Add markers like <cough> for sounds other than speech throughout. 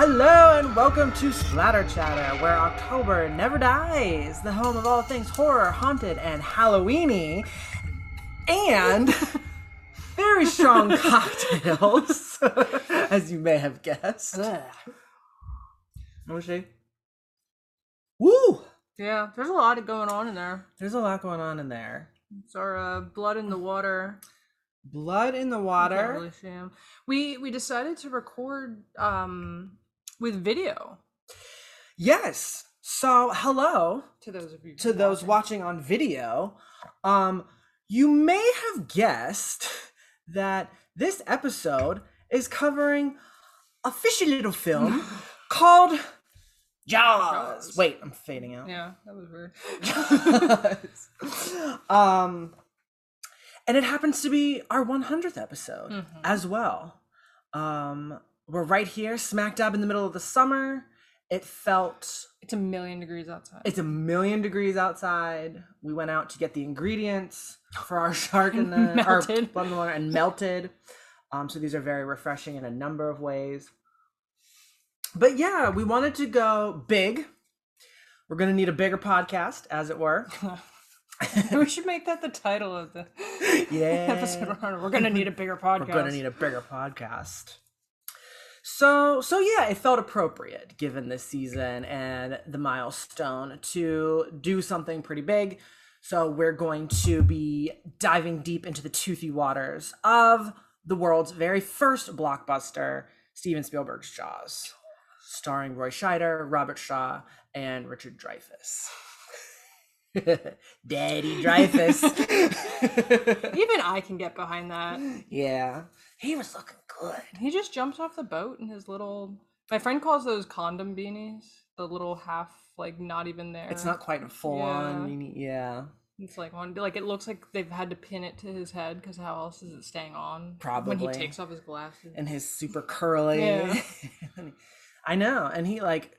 Hello and welcome to Splatter Chatter, where October never dies, the home of all things horror, haunted, and Halloweeny, and <laughs> very strong cocktails, <laughs> as you may have guessed. Ugh. Want to shake? Woo! Yeah, there's a lot going on in there. There's a lot going on in there. It's our uh, blood in the water. Blood in the water. really. We we decided to record um with video Yes. So, hello to those of you to those watching on video. Um, you may have guessed that this episode is covering a fishy little film <laughs> called Jaws. Jaws. Wait, I'm fading out. Yeah, that was weird. <laughs> um, and it happens to be our 100th episode Mhm. as well. Um, we're right here, smack dab in the middle of the summer. It felt It's a million degrees outside. it's a million degrees outside. We went out to get the ingredients <gasps> for our shark in the our Melted. blood in the water and melted. Um, so these are very refreshing in a number of ways. But yeah, we wanted to go big. We're gonna need a bigger podcast, as it were. <laughs> we should make that the title of the <laughs> Yeah. <laughs> episode. We're gonna need a bigger podcast. We're gonna need a bigger podcast. So so yeah, it felt appropriate given this season and the milestone to do something pretty big. So we're going to be diving deep into the toothy waters of the world's very first blockbuster, Steven Spielberg's Jaws, starring Roy Scheider, Robert Shaw, and Richard Dreyfuss. <laughs> Daddy Dreyfuss. <laughs> Even I can get behind that. yeah, he was looking good. He just jumps off the boat in his little. My friend calls those condom beanies. The little half, like not even there. It's not quite a full on. Yeah. Yeah, It's like one, like it looks like they've had to pin it to his head because how else is it staying on? Probably when he takes off his glasses. and his super curly. Yeah. <laughs> I know, and he like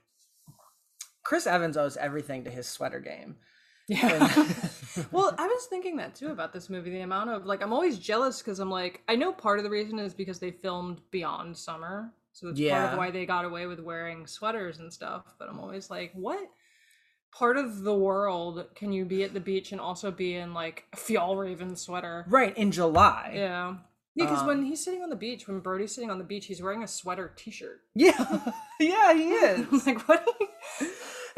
Chris Evans owes everything to his sweater game. yeah. Well, I was thinking that too about this movie. The amount of like, I'm always jealous because I'm like, I know part of the reason is because they filmed beyond summer, so it's part of why they got away with wearing sweaters and stuff. But I'm always like, what? Part of the world can you be at the beach and also be in like a Fjallraven sweater? right in July. Yeah. Yeah, because when Um, he's sitting on the beach, when Brody's sitting on the beach, he's wearing a sweater T-shirt. Yeah, <laughs> yeah, he <laughs> is. like, what? Are <laughs> you,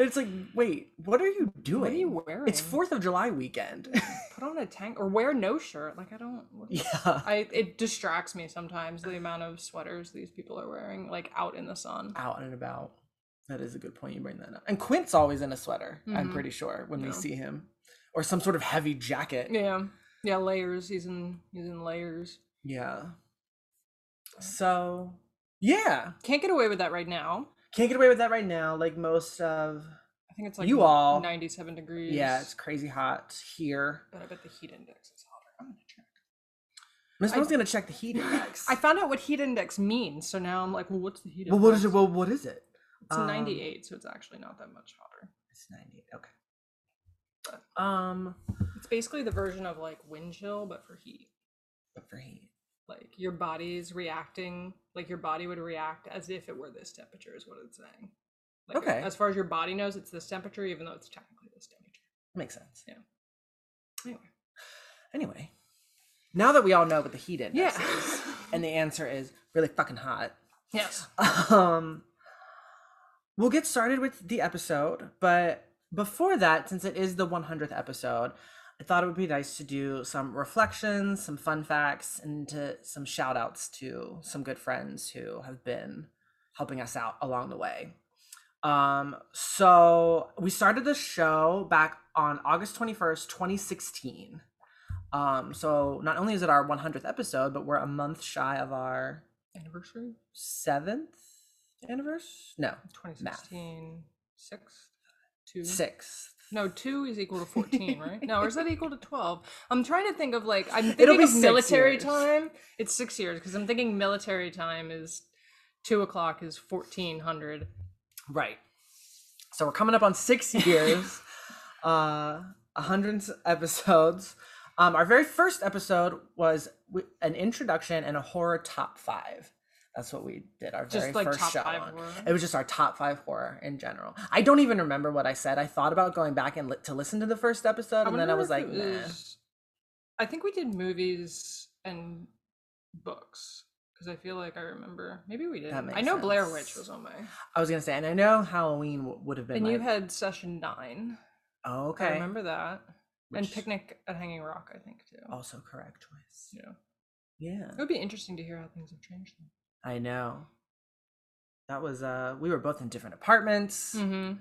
it's like, wait, what are you doing? what are you wearing? It's Fourth of July weekend. <laughs> Put on a tank or wear no shirt. Like I don't. Yeah, I it distracts me sometimes the amount of sweaters these people are wearing, like out in the sun. out and about. That is a good point. You bring that up. And Quint's always in a sweater. I'm Mhm. pretty sure when we see him, or some sort of heavy jacket. Yeah, yeah, layers. He's in he's in layers. Yeah. So, yeah. Can't get away with that right now. Can't get away with that right now. Like most of, I think it's like You all- ninety-seven degrees. yeah, it's crazy hot here. but I bet the heat index is hotter. I'm gonna check. Miss Mo's gonna check the heat index. I found out what heat index means, so now I'm like, well, what's the heat well, index? what is it? Well, what is it? It's Um, 98, so it's actually not that much hotter. It's ninety. Okay. Um, It's basically the version of like wind chill, but for heat. but for heat. Like your body's reacting, like your body would react as if it were this temperature, is what it's saying. Like, Okay. As far as your body knows, it's this temperature, even though it's technically this temperature. Makes sense. Yeah. Anyway. Anyway, now that we all know what the heat index Yeah. is, <laughs> and the answer is really fucking hot. Yes. um we'll get started with the episode but before that since it is the 100th episode i thought it would be nice to do some reflections some fun facts and to some shout outs to some good friends who have been helping us out along the way um so we started the show back on august 21st 2016 um so not only is it our 100th episode but we're a month shy of our Anniversary? seventh anniversary? No, 2016. Sixth? Two? sixth. No, two is equal to 14, right? No, or is that equal to 12? I'm trying to think of like, I'm It'll thinking be of military years. time. It's six years because I'm thinking military time is two o'clock is 1400. Right. So we're coming up on six <laughs> years, uh, a hundred episodes. Um, our very first episode was an introduction and a horror top five. That's what we did our Just, very like, first top show five on. horror? It was just our top five horror in general. I don't even remember what I said. I thought about going back and li- to listen to the first episode, and then I was like, nah. I think we did movies and books because I feel like I remember. Maybe we did. I know Blair. Witch was on my. I was gonna say, and I know Halloween w- would have been. And my- you had session nine. oh, I remember that. and Picnic at Hanging Rock, I think too. Also correct choice. Yeah. Yeah, It would be interesting to hear how things have changed. I know. That was uh, we were both in different apartments. Mm-hmm.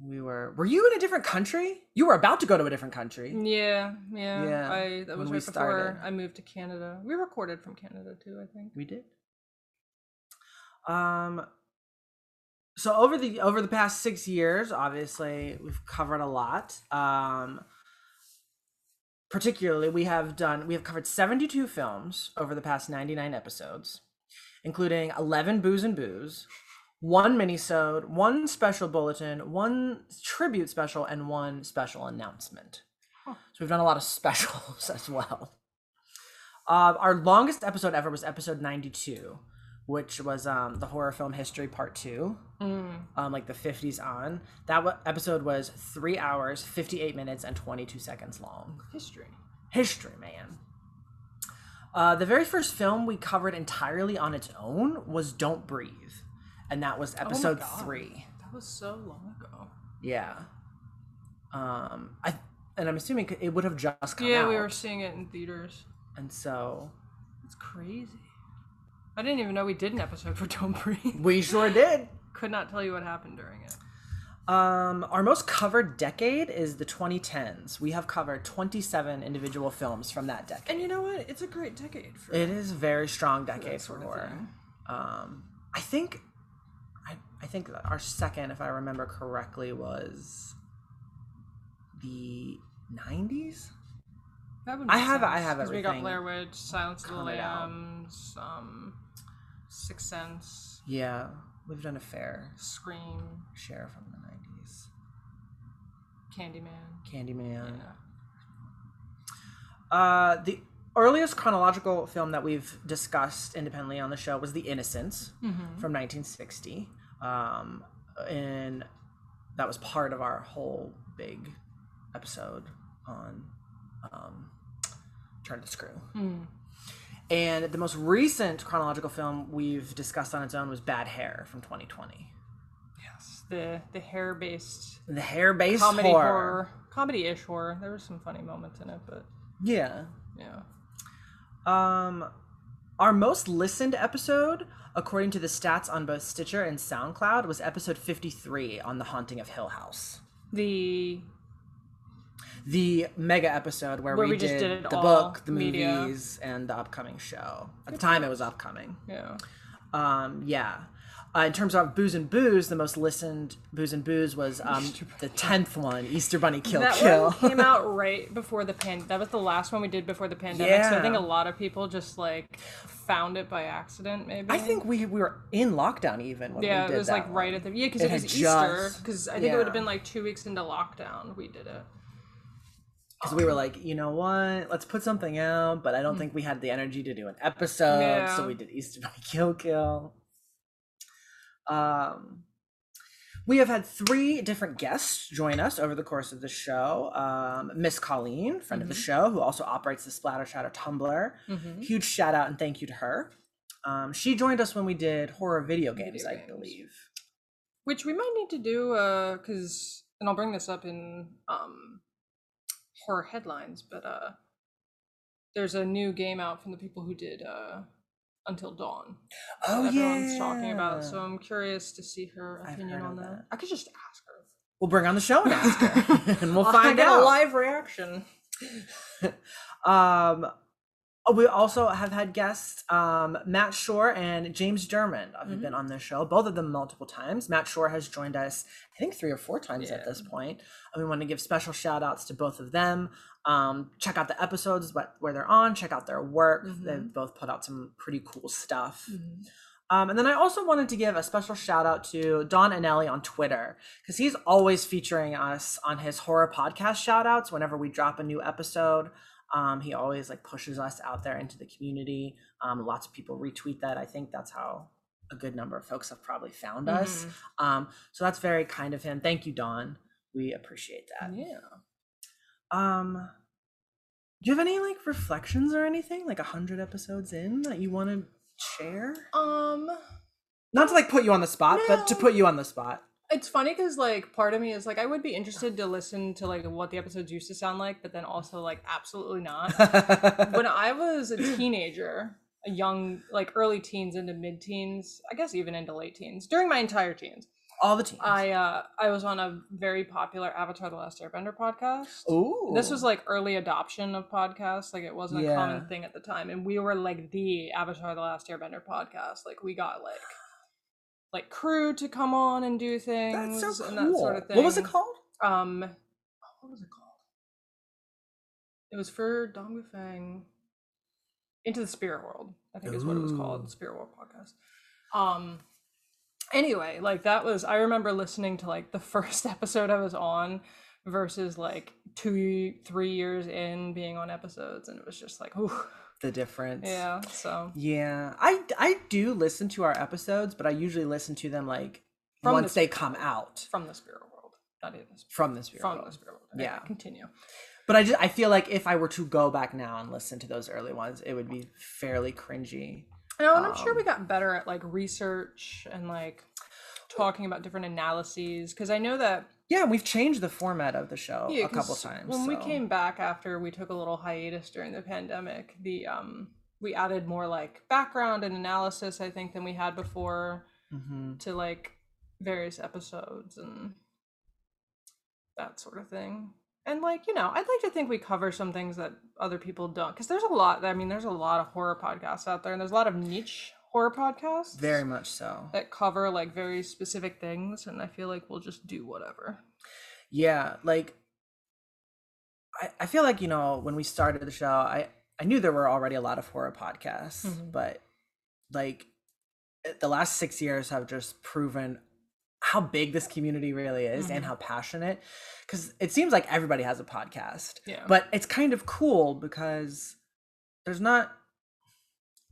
We were. Were you in a different country? You were about to go to a different country. Yeah, yeah. Yeah, I that was right before started. I moved to Canada. We recorded from Canada too, I think. We did. Um so over the over the past 6 years, obviously we've covered a lot. Um particularly we have done we have covered 72 films over the past 99 episodes, including 11 booze and booze, one minisode, one special bulletin, one tribute special and one special announcement. Huh. So we've done a lot of <laughs> specials as well. Uh, our longest episode ever was episode 92, which was um, the horror film history part two, Mm. um, like the 50s on. That w- episode was three hours, 58 minutes, and 22 seconds long. History. History, man. Uh, the very first film we covered entirely on its own was Don't Breathe, and that was episode God. three. That was so long ago. Yeah. Um, I and I'm assuming it would have just come yeah, out. we were seeing it in theaters. and so it's crazy. I didn't even know we did an episode for Don't Breathe. we sure did. <laughs> Could not tell you what happened during it. Um, our most covered decade is the 2010s. We have covered 27 individual films from that decade. And you know what? It's a great decade for It is a very strong that decade for horror. Um, I think, I, I think our second, if I remember correctly, was the 90s. I have- I sense, have 'cause We got Blair Witch, Silence of the. Lambs, um, Sixth Sense, Yeah, we've done a fair Scream, share from 90s. Candyman. Candyman. Yeah. Uh, the earliest chronological film that we've discussed independently on the show was The Innocents Mm-hmm. from 1960. Um, and that was part of our whole big episode on um, Turn the Screw. Mm. And the most recent chronological film we've discussed on its own was Bad Hair from 2020. The the hair based The hair based comedy horror. horror, comedy ish horror. There were some funny moments in it, but Yeah. yeah. Um, our most listened episode, according to the stats on both Stitcher and SoundCloud, was episode 53 on The Haunting of Hill House. The The mega episode where, Where we, we just did, did the book, the media. movies, and the upcoming show. At the time, it was upcoming. yeah. Um, yeah. Uh, in terms of booze and booze, the most listened booze and booze was um, the tenth one, Easter Bunny Kill that Kill. one came out <laughs> right before the pan. That was the last one we did before the pandemic. So I think a lot of people just like found it by accident. Maybe I think we, we were in lockdown even when Yeah, we did it was that like right at the yeah because It it, was Easter. Because I think it would have been like two weeks into lockdown. We did it. because we were like, you know what? Let's put something out, but I don't think we had the energy to do an episode, Yeah. so we did Easter Bunny Kill Kill. Um, we have had three different guests join us over the course of the show. Um, Miss Colleen, friend of the show, who also operates the Splatter Chatter Tumblr. Mhm. Huge shout out and thank you to her. Um, she joined us when we did horror video Video games, I games. believe. Which we might need to do uh because and I'll bring this up in um horror headlines, but uh there's a new game out from the people who did uh Until Dawn. Oh everyone's yeah, talking about. So I'm curious to see her opinion on that. that. I could just ask her. we'll bring on the show and ask her, <laughs> and we'll I'll find get out. a live reaction. <laughs> um, we also have had guests, um, Matt Shore and James German, who've Mm-hmm. been on this show, both of them multiple times. Matt Shore has joined us, I think, three or four times at this point. And we want to give special shout outs to both of them. Um, check out the episodes where they're on, check out their work. Mhm. They've both put out some pretty cool stuff. Mm-hmm. Um, and then I also wanted to give a special shout out to Don Anelli on Twitter because he's always featuring us on his horror podcast shout outs whenever we drop a new episode. Um, he always like pushes us out there into the community. Um, lots of people retweet that. I think that's how a good number of folks have probably found us. Mhm. Um, so that's very kind of him. Thank you, Don. We appreciate that. Yeah. Um, do you have any like reflections or anything like a hundred episodes in that you want to share? Um, Not to like put you on the spot, but to put you on the spot. It's funny because like part of me is like I would be interested to listen to like what the episodes used to sound like, but then also like absolutely not. <laughs> when I was a teenager, a young like early teens into mid teens, I guess even into late teens, during my entire teens, All the teams. I uh I was on a very popular Avatar: The Last Airbender podcast. Ooh. This was like early adoption of podcasts. Like it wasn't a common thing at the time, and we were like the Avatar: The Last Airbender podcast. Like we got like like crew to come on and do things That's so cool. and that sort of thing. What was it called? Um, what was it called? It was for Dong Fang. Into the Spirit World, I think is what it was called, Spirit World podcast. Um, anyway, like that was I remember listening to like the <laughs> first episode I was on versus like two, three years in being on episodes, and it was just like, ooh, The difference. yeah. So Yeah. I I do listen to our episodes, but I usually listen to them like From once the- they come out from the Spirit World, not in the Spirit. from the spirit. From world. the Spirit World. Okay, Yeah. Continue. But I just I feel like if I were to go back now and listen to those early ones, it would be fairly cringy. No, and I'm sure Um, we got better at like research and like talking about different analyses because I know that Yeah, we've changed the format of the show yeah, a couple times. when we came back after we took a little hiatus during the pandemic. The um we added more like background and analysis I think than we had before Mhm. to like various episodes and that sort of thing. And like you know, I'd like to think we cover some things that other people don't because there's a lot. I mean, there's a lot of horror podcasts out there, and there's a lot of niche horror podcasts. very much so. that cover like very specific things and i feel like we'll just do whatever Yeah, like I, I feel like, you know, when we started the show, I I knew there were already a lot of horror podcasts, Mhm. but like eh, the last 6 years have just proven how big this community really is and Mhm. how passionate cuz it seems like everybody has a podcast. yeah But it's kind of cool because there's not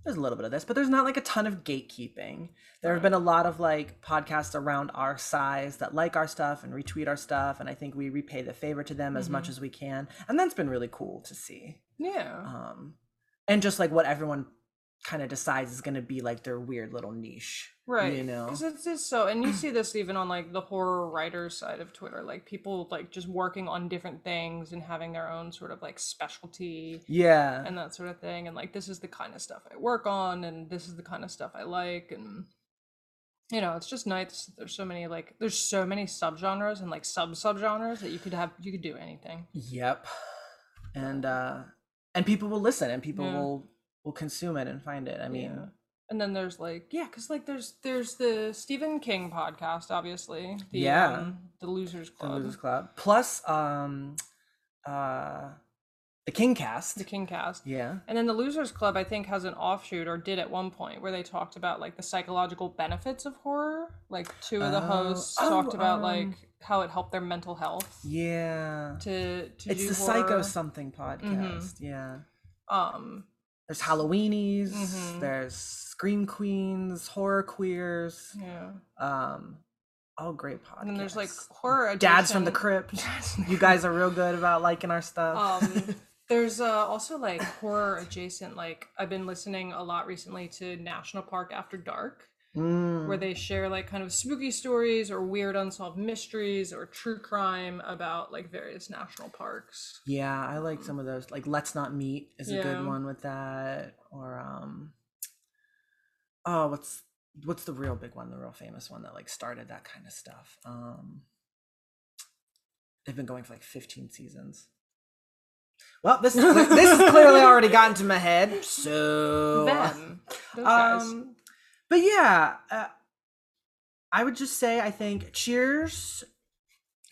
there's a little bit of this, but there's not like a ton of gatekeeping. There have been a lot of like podcasts around our size that like our stuff and retweet our stuff, and I think we repay the favor to them as much Mhm. as we can, and that's been really cool to see. yeah Um, and just like what everyone kind of decides is going to be like their weird little niche, right You know, because it's just so and you see this even on like the horror writers side of twitter like people like just working on different things and having their own sort of like specialty yeah, and that sort of thing and like this is the kind of stuff i work on and this is the kind of stuff i like and you know it's just nice there's so many like there's so many subgenres and like sub subgenres that you could have you could do anything Yep. And uh and people will listen and people Yeah. will will consume it and find it. I mean, Yeah. and then there's like yeah because like there's there's the stephen king podcast obviously the Yeah. um, the losers Club. the Losers Club. Plus um uh the King Cast. the king cast yeah. and then the losers club i think has an offshoot or did at one point where they talked about like the psychological benefits of horror like two of the Oh, hosts oh, talked about um, like how it helped their mental health Yeah. to to It's the Psycho something podcast. Yeah. um There's Halloweenies, Mhm. there's Scream Queens, horror queers, yeah um all great podcasts. and there's like horror Dads from the Crypt. <laughs> Dads from the You guys are real good about liking our stuff. um <laughs> there's uh, also like horror adjacent like i've been listening a lot recently to national park after dark Mm. where they share like kind of spooky stories or weird unsolved mysteries or true crime about like various national parks Yeah, I like some of those. Like Let's Not Meet is a good one with that. Or um Oh, what's what's the real big one, the real famous one that like started that kind of stuff? Um They've been going for like 15 seasons. Well, this is this has clearly <laughs> already gotten to my head. So them those guys um but yeah, uh, I would just say I think cheers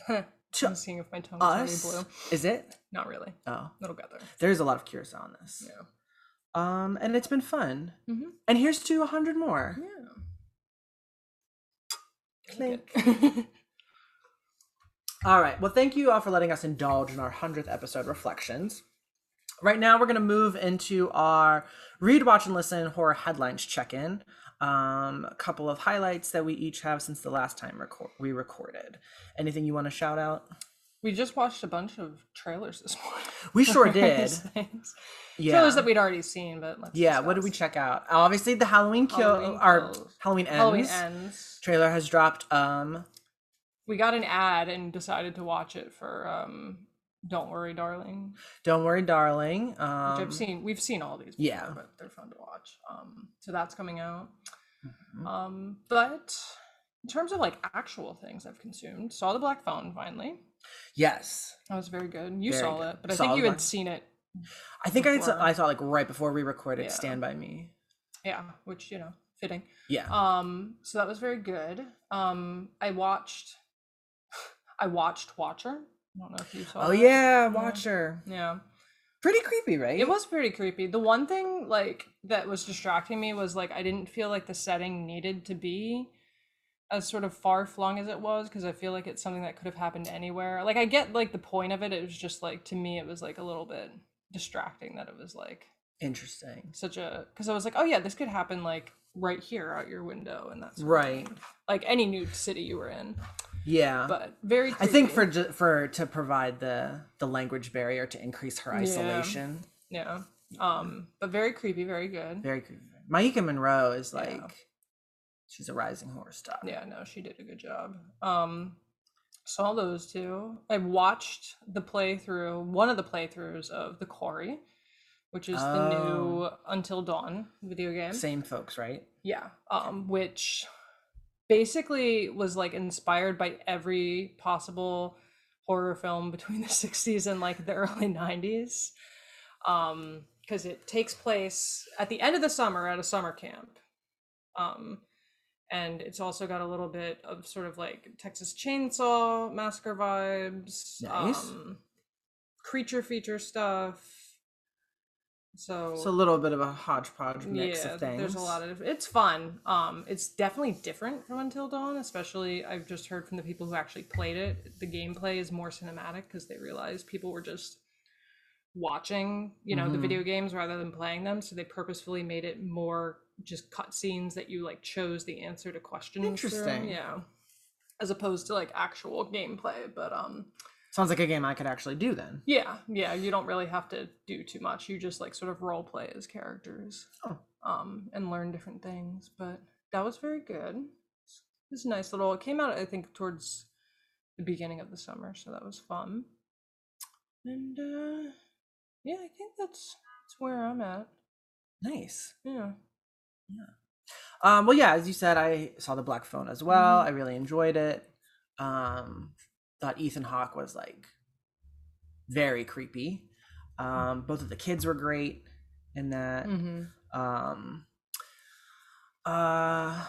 i'm to seeing if my tongue's us. blue Is it? not really Oh, it'll get there there's a lot of cures on this. yeah Um, and it's been fun. Mhm. And here's to a hundred more. yeah Clink. <laughs> All right. Well, thank you all for letting us indulge in our hundredth episode reflections. Right now we're gonna move into our read, watch, and listen horror headlines check-in. Um, a couple of highlights that we each have since the last time record- we recorded. Anything you want to shout out? We just watched a bunch of trailers this morning. We sure <laughs> did. Yeah. Trailers that we'd already seen, but let's yeah. What did we check out? Obviously, the Halloween kill. Halloween our Halloween ends. Halloween ends. Trailer has dropped. Um, We got an ad and decided to watch it for um Don't Worry Darling. don't worry, darling. Which Um, I've seen we've seen all these before, yeah. but they're fun to watch. Um so that's coming out. mhm. Um but in terms of like actual things I've consumed, saw the Black Phone finally. Yes, That was very good. You Very saw good. it, but I Saw think you had Black- seen it. I think I saw, I saw like right before we recorded Yeah. "Stand by Me." Yeah, which you know, fitting. Yeah. Um, so that was very good. Um, I watched, <sighs> I watched Watcher. I don't know if you saw. oh that. yeah, mm-hmm. Watcher. yeah. Pretty creepy, right? It was pretty creepy. The one thing like that was distracting me was like I didn't feel like the setting needed to be as sort of far flung as it was because I feel like it's something that could have happened anywhere. Like I get like the point of it. It was just like to me it was like a little bit distracting that it was like interesting. such a because I was like, oh yeah, this could happen like right here out your window and that's Right. like any new city you were in. Yeah. But very. I think for creepy. for to provide the the language barrier to increase her isolation. yeah, yeah. um, but very creepy, very good. Very creepy. Maika Monroe is Yeah. like she's a rising horror star. Yeah, no, she did a good job. Um, saw those two. I watched the playthrough, one of the playthroughs of The Quarry, which is the new Until Dawn video game. Same folks, right? Yeah, um, which basically was like inspired by every possible horror film between the <laughs> 60s and like the early 90s. Um, because it takes place at the end of the summer at a summer camp. Um, and it's also got a little bit of sort of like Texas Chainsaw Massacre vibes, Nice. um, creature feature stuff. So it's a little bit of a hodgepodge mix of things. there's a lot of it's fun. Um, it's definitely different from Until Dawn, especially I've just heard from the people who actually played it. The gameplay is more cinematic because they realized people were just watching, you know, the Mhm. video games rather than playing them. So they purposefully made it more just cutscenes that you like chose the answer to questions. through. Interesting. yeah. As opposed to like actual gameplay, but um, Sounds like a game I could actually do then. yeah, yeah, you don't really have to do too much. You just like sort of role play as characters. Oh. Um, and learn different things. But that was very good. It was a nice little it came out I think towards the beginning of the summer, so that was fun. And uh yeah, I think that's that's where I'm at. Nice. Yeah. Yeah. Um, well, yeah, as you said, I saw the Black Phone as well. Mhm. I really enjoyed it. Um, thought Ethan Hawke was like very creepy. Um, both of the kids were great in that. Mm-hmm. Um, uh,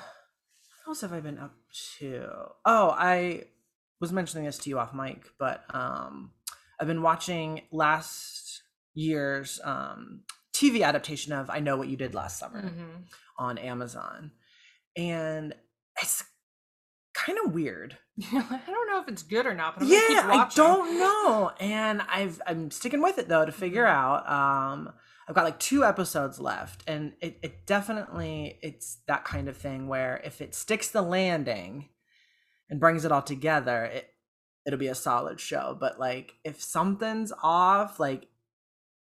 what else have I been up to? Oh, I was mentioning this to you off mic, but um, I've been watching last year's um TV adaptation of I Know What You Did Last Summer Mm-hmm. on Amazon. And it's kind of weird. I don't know if it's good or not, but I'm Yeah, I don't know. And I've I'm sticking with it though to figure out. Um I've got like two episodes left and it, it definitely it's that kind of thing where if it sticks the landing and brings it all together, it it'll be a solid show. But like if something's off, like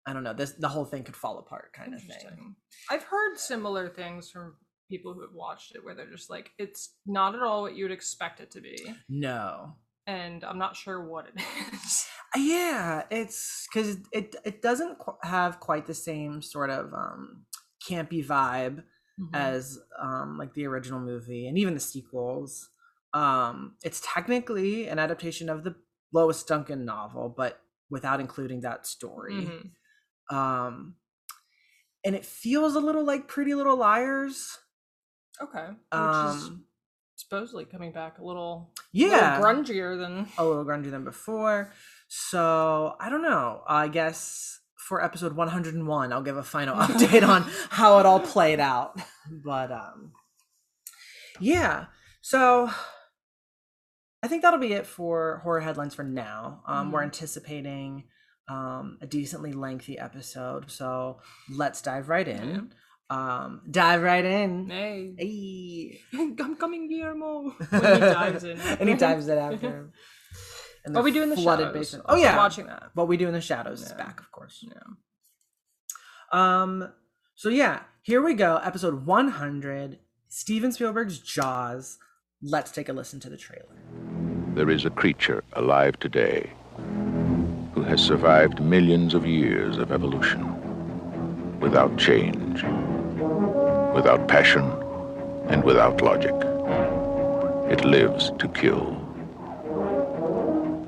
I don't know, this the whole thing could fall apart kind of thing. I've heard similar things from people who have watched it where they're just like, it's not at all what you would expect it to be. No. And I'm not sure what it <laughs> is. yeah it's because it it doesn't qu- have quite the same sort of um campy vibe Mm-hmm. as um like the original movie and even the sequels um it's technically an adaptation of the lois duncan novel but without including that story Mhm. um and it feels a little like pretty little liars Okay. Which is um supposedly coming back a little, yeah little grungier than. a little grungier than before. So I don't know. I guess for episode 101, I'll give a final <laughs> update on how it all played out. But um, yeah. So I think that'll be it for horror headlines for now. Um, We're Mhm. anticipating um, a decently lengthy episode. So let's dive right in. Um, dive right in. Hey, Hey. <laughs> I'm coming, Guillermo. <laughs> When he dives in. and he dives in after him. And What we do in the flooded shadows. basement. I Oh was yeah, watching that. What we do in the shadows is back, of course. Yeah. Um. So yeah, here we go. Episode 100. Steven Spielberg's Jaws. Let's take a listen to the trailer. There is a creature alive today who has survived millions of years of evolution without change, without passion, and without logic. It lives to kill.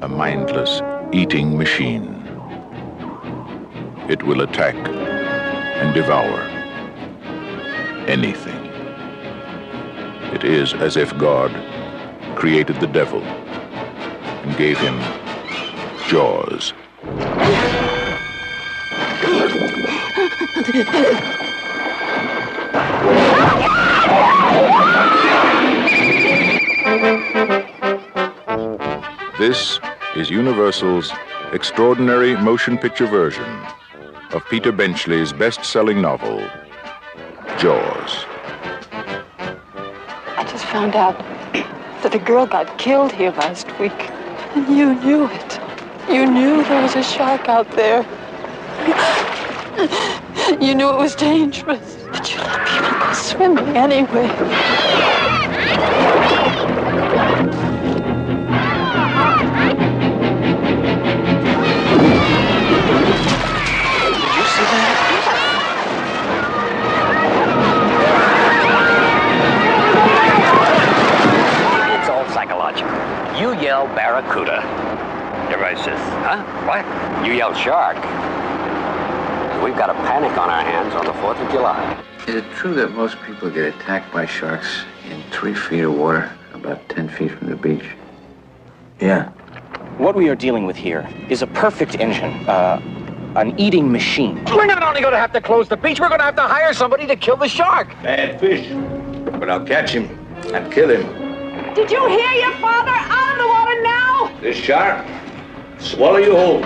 A mindless eating machine. It will attack and devour anything. It is as if God created the devil and gave him jaws. <laughs> This is Universal's extraordinary motion picture version of Peter Benchley's best selling novel, Jaws. I just found out that a girl got killed here last week. And you knew it. You knew there was a shark out there. You knew it was dangerous. But you let people go swimming anyway. You yell barracuda. Everybody says, huh? What? You yell shark. We've got a panic on our hands on the 4th of July. Is it true that most people get attacked by sharks in three feet of water, about 10 feet from the beach? Yeah. What we are dealing with here is a perfect engine, uh, an eating machine. We're not only going to have to close the beach, we're going to have to hire somebody to kill the shark. Bad fish. But I'll catch him and kill him. Did you hear your father? Out This shark, swallow you whole.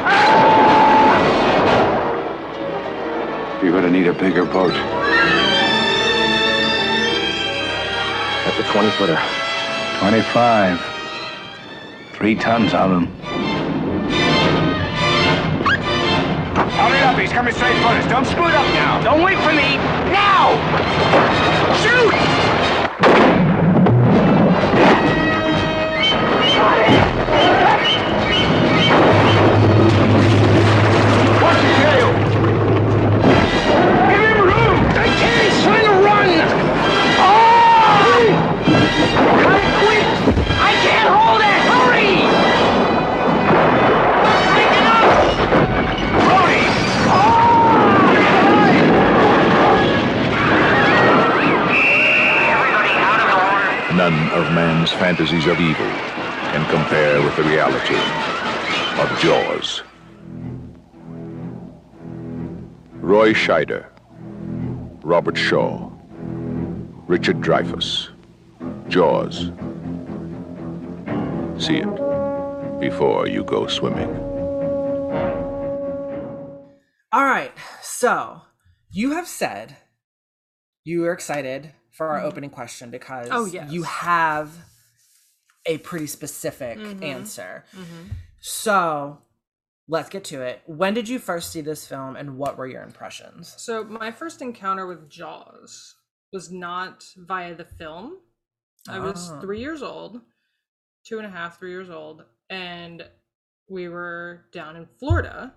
You're gonna need a bigger boat. That's a 20 footer. 25. Three tons of them. Hurry up, he's coming straight for us. Don't screw it up now. Don't wait for me. Now! Shoot! Watch of man's fantasies of evil can compare with the reality of Jaws. Roy Scheider, Robert Shaw, Richard Dreyfuss, Jaws. See it before you go swimming. All right. So you have said you are excited for our opening question because Oh, yes. you have a pretty specific answer. So let's get to it. When did you first see this film and what were your impressions? So my first encounter with Jaws was not via the film. I was Ah. three years old, two and a half, three years old, and we were down in Florida,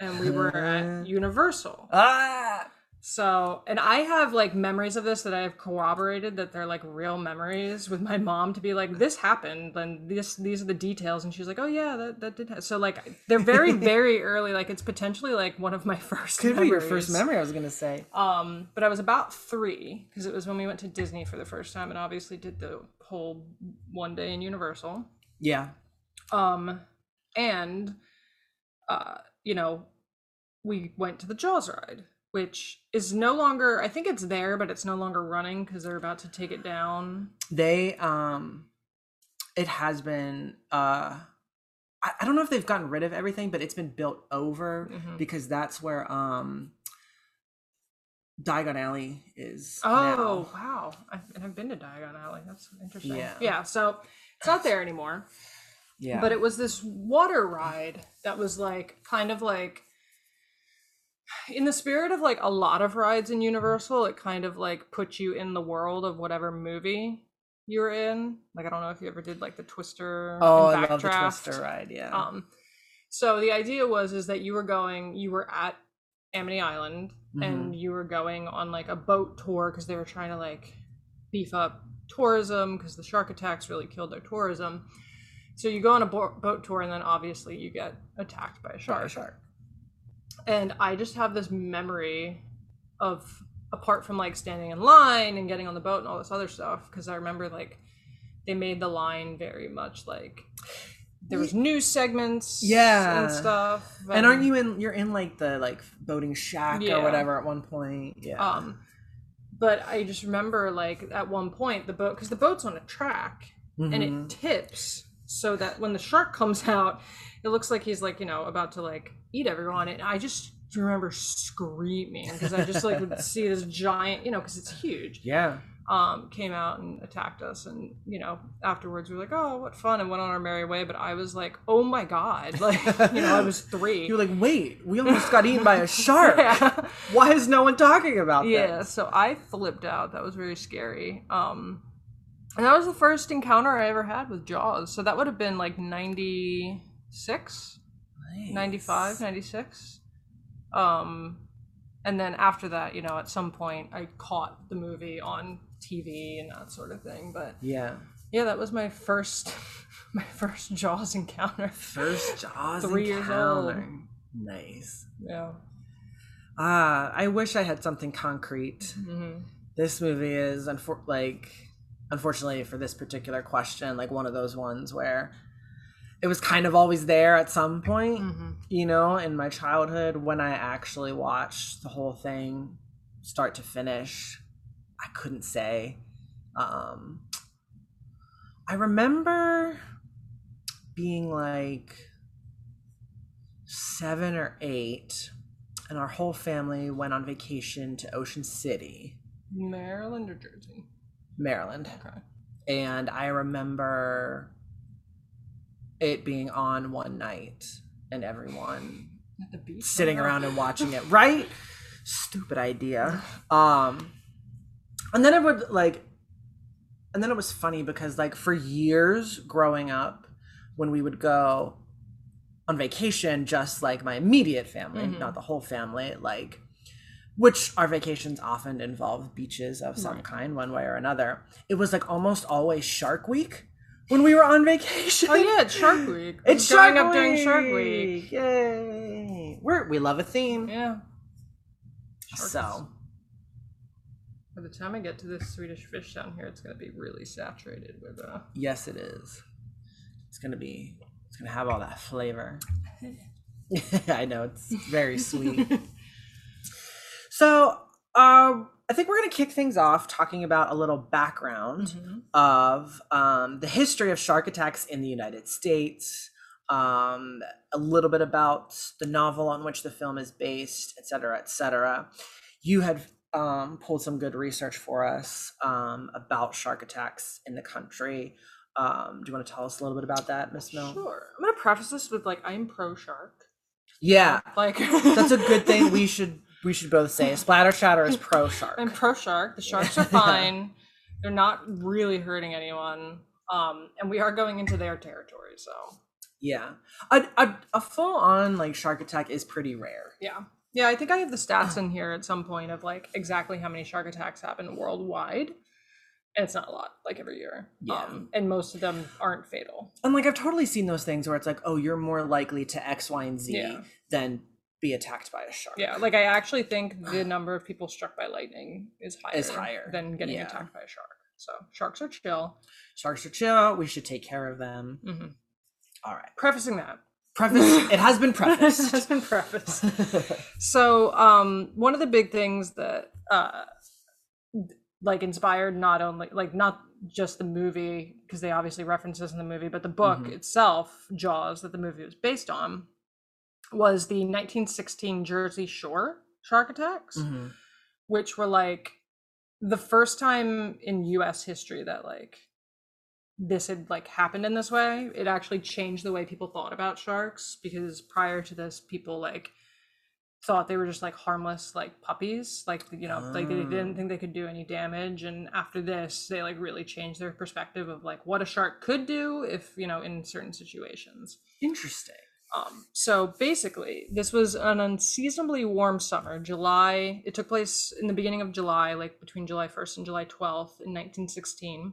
and we were at <laughs> Universal. Ah! So, and I have like memories of this that I have corroborated that they're like real memories with my mom to be like, this happened, and this these are the details, and she's like, oh yeah, that that did. Ha-. So like they're very <laughs> very early. Like it's potentially like one of my <laughs> first. Could be your first memory, I was going to say. Um, but I was about three because it was when we went to Disney for the first time, and obviously did the whole one day in Universal. Yeah. Um, and uh, you know, we went to the Jaws ride, which is no longer. I think it's there, but it's no longer running because they're about to take it down. They um it has been uh I, I don't know if they've gotten rid of everything, but it's been built over Mhm. because that's where um Diagon Alley is. Oh now. wow! I've, and I've been to Diagon Alley. That's interesting. Yeah. Yeah. So it's not there anymore. yeah. But it was this water ride that was like kind of like in the spirit of like a lot of rides in Universal, it kind of like put you in the world of whatever movie you were in. Like I don't know if you ever did like the Twister. oh, I love the Twister ride. Yeah. Um, so the idea was is that you were going, you were at Amity Island, Mm-hmm. and you were going on like a boat tour because they were trying to like beef up tourism because the shark attacks really killed their tourism. So you go on a bo- boat tour, and then obviously you get attacked by a Shark, shark. shark. And I just have this memory of apart from like standing in line and getting on the boat and all this other stuff because I remember like they made the line very much like there was news segments Yeah. and stuff And aren't you in? You're in like the like boating shack Yeah. or whatever at one point. Yeah. um but I just remember like at one point the boat because the boat's on a track and Mhm. it tips so that when the shark comes <laughs> out it looks like he's like you know about to like eat everyone and I just remember screaming because I just like would <laughs> see this giant you know because it's huge yeah. um, came out and attacked us. And, you know, afterwards we were like, oh, what fun, and went on our merry way. But I was like, oh my God. <laughs> Like, you know, I was <laughs> three. You're like, wait, we almost got eaten by a shark. yeah. Why is no one talking about yeah. this? So I flipped out. That was very scary. Um, and that was the first encounter I ever had with Jaws. So that would have been like 96, 95, 96. Um, and then after that, you know, at some point I caught the movie on TV and that sort of thing. But Yeah. Yeah, that was my first <laughs> my first Jaws encounter. First <laughs> Jaws Three years old. Nice. Yeah. Ah, I wish I had something concrete. hmm This movie is unfor- like unfortunately for this particular question, like one of those ones where it was kind of always there at some point, hmm you know, in my childhood when I actually watched the whole thing start to finish. I couldn't say. Um I remember being like 7 or 8 and our whole family went on vacation to Ocean City, Maryland or Jersey? Maryland. Okay. And I remember it being on one night and everyone <laughs> the beach. sitting around and watching it, <laughs> right? Stupid idea. Um and then it would like and then it was funny because like for years growing up when we would go on vacation just like my immediate family, Mhm. not the whole family, like which our vacations often involve beaches of some Right. kind one way or another. It was like almost always Shark Week when we were on vacation. Oh yeah, it's Shark <laughs> Week. It's Shark going up during Shark Week. Yay! We're we love a theme. Yeah. Sharks. So By the time I get to this Swedish fish down here, it's gonna be really saturated with uh yes, it is. It's gonna be. It's gonna have all that flavor. <laughs> <laughs> I know it's very sweet. so, um, I think we're gonna kick things off talking about a little background Mm-hmm. of um, the history of shark attacks in the United States. Um, a little bit about the novel on which the film is based, et cetera, et cetera. You had um, pulled some good research for us um, about shark attacks in the country. Um, do you want to tell us a little bit about that, Miss Mill? Sure. I'm gonna preface this with like I'm pro shark. Yeah, Like <laughs> that's a good thing. We should we should both say Splatter Chatter is pro shark. I'm pro shark. The sharks <laughs> are fine. They're not really hurting anyone. Um, and we are going into their territory, so Yeah, a a, a full on like shark attack is pretty rare. yeah. Yeah, I think I have the stats in here at some point of like exactly how many shark attacks happen worldwide. And it's not a lot, like every year. Yeah. Um, and most of them aren't fatal. And like I've totally seen those things where it's like, oh, you're more likely to X, Y, and Z Yeah. than be attacked by a shark. Yeah, like I actually think the number of people struck by lightning is higher, Is higher, than getting yeah. attacked by a shark. So sharks are chill. Sharks are chill. We should take care of them. hmm All right. Prefacing that, Preface. <laughs> it has been prefaced. has been prefaced. <laughs> so um, one of the big things that uh, like inspired not only like not just the movie because they obviously reference this in the movie, but the book Mhm. itself, Jaws, that the movie was based on, was the 1916 Jersey Shore shark attacks, Mhm. which were like the first time in U.S. history that like this had like happened in this way. It actually changed the way people thought about sharks because prior to this, people like thought they were just like harmless like puppies like you know like they didn't Oh. think they could do any damage and after this they like really changed their perspective of like what a shark could do if you know in certain situations Interesting. Um, so basically, this was an unseasonably warm summer. July. It took place in the beginning of July, like between July 1st and July 12th in 1916.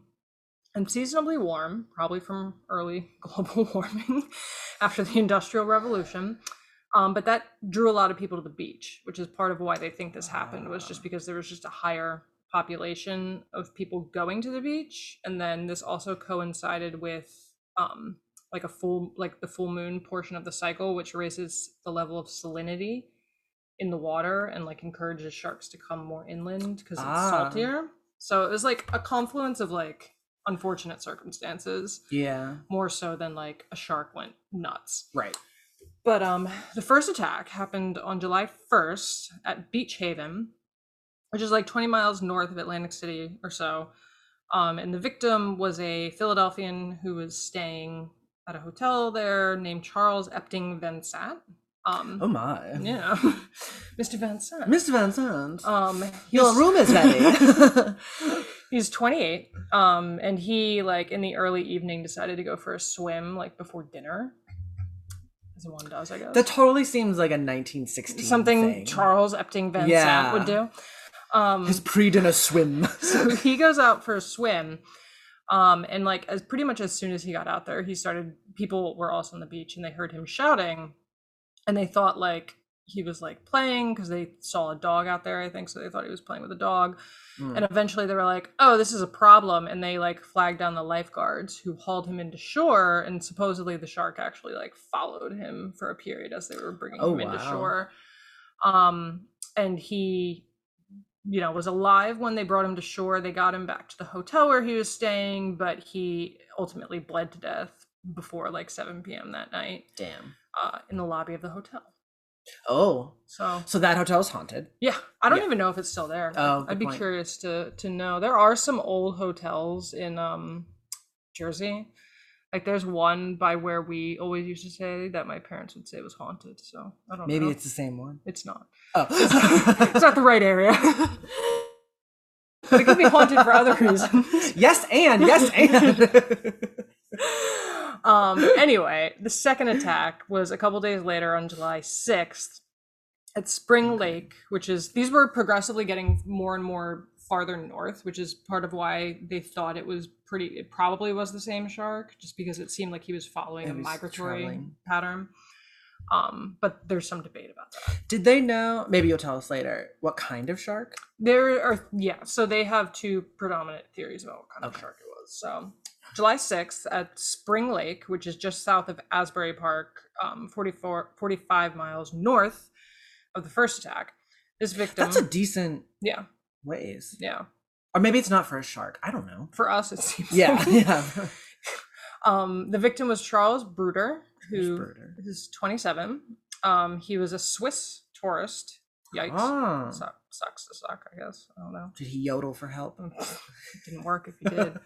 Unseasonably warm, probably from early <laughs> global warming after the Industrial Revolution. Um, but that drew a lot of people to the beach, which is part of why they think this happened, was just because there was just a higher population of people going to the beach. And then this also coincided with um, like a full like the full moon portion of the cycle which raises the level of salinity in the water and like encourages sharks to come more inland because it's Ah. saltier so it was like a confluence of like unfortunate circumstances Yeah. more so than like a shark went nuts Right. but um the first attack happened on july 1st at beach haven which is like 20 miles north of atlantic city or so um, and the victim was a Philadelphian who was staying at a hotel there named Charles Epting Van Sant. Um, Oh my. yeah, <laughs> Mr. Van Sant. Mr. Van Sant. Um, Your room is ready. <laughs> <laughs> He's 28, um, and he like in the early evening decided to go for a swim like before dinner, as one does, I guess. that totally seems like a 1916 Something thing. Charles Epting Van Yeah. Sant would do. Um, His pre-dinner swim. so he goes out for a swim um and like as pretty much as soon as he got out there he started people were also on the beach and they heard him shouting and they thought like he was like playing because they saw a dog out there i think so they thought he was playing with a dog Hmm. and eventually they were like oh this is a problem and they like flagged down the lifeguards who hauled him into shore and supposedly the shark actually like followed him for a period as they were bringing Oh, him into wow. shore um and he you know was alive when they brought him to shore they got him back to the hotel where he was staying but he ultimately bled to death before like 7 p.m that night Damn. uh, in the lobby of the hotel Oh, so so that hotel is haunted. yeah i don't Yeah. even know if it's still there Oh, i'd be point. curious to to know there are some old hotels in um jersey like there's one by where we always used to say that my parents would say was haunted so i don't Maybe know it's the same one. it's not Oh. it's not the right area but it could be haunted for other reasons <laughs> yes, and yes, and. <laughs> um anyway the second attack was a couple days later on july 6th at spring lake which is these were progressively getting more and more farther north which is part of why they thought it was pretty it probably was the same shark just because it seemed like he was following It a was migratory traveling. pattern um but there's some debate about that Did they know? Maybe you'll tell us later. What kind of shark? There are yeah, so they have two predominant theories about what kind of shark it was. So July 6th at Spring Lake, which is just south of Asbury Park, um, 44, 45 miles north of the first attack. This victim That's a decent yeah, ways. yeah. Or maybe it's not for a shark. I don't know. For us it seems Yeah, yeah. <laughs> Um the victim was Charles Bruder, who Bruder. is 27. Um he was a Swiss tourist. Yikes. Suck, sucks to suck, I guess. I don't know. Did he yodel for help? <laughs> it didn't work if he did.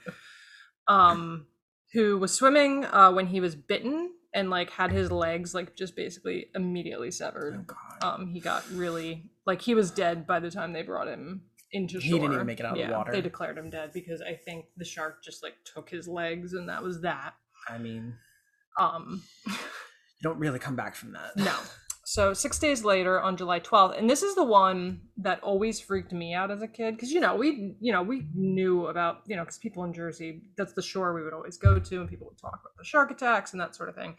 um, who was swimming uh, when he was bitten and like had his legs like just basically immediately Oh severed. God. Um, he got really like he was dead by the time they brought him into He didn't even make it out of the water. They declared him dead because I think the shark just like took his legs and that was that. I mean, Um, you don't really come back from that. no. So six days later, on July 12th, and this is the one that always freaked me out as a kid because you know we you know we knew about you know because people in Jersey that's the shore we would always go to and people would talk about the shark attacks and that sort of thing.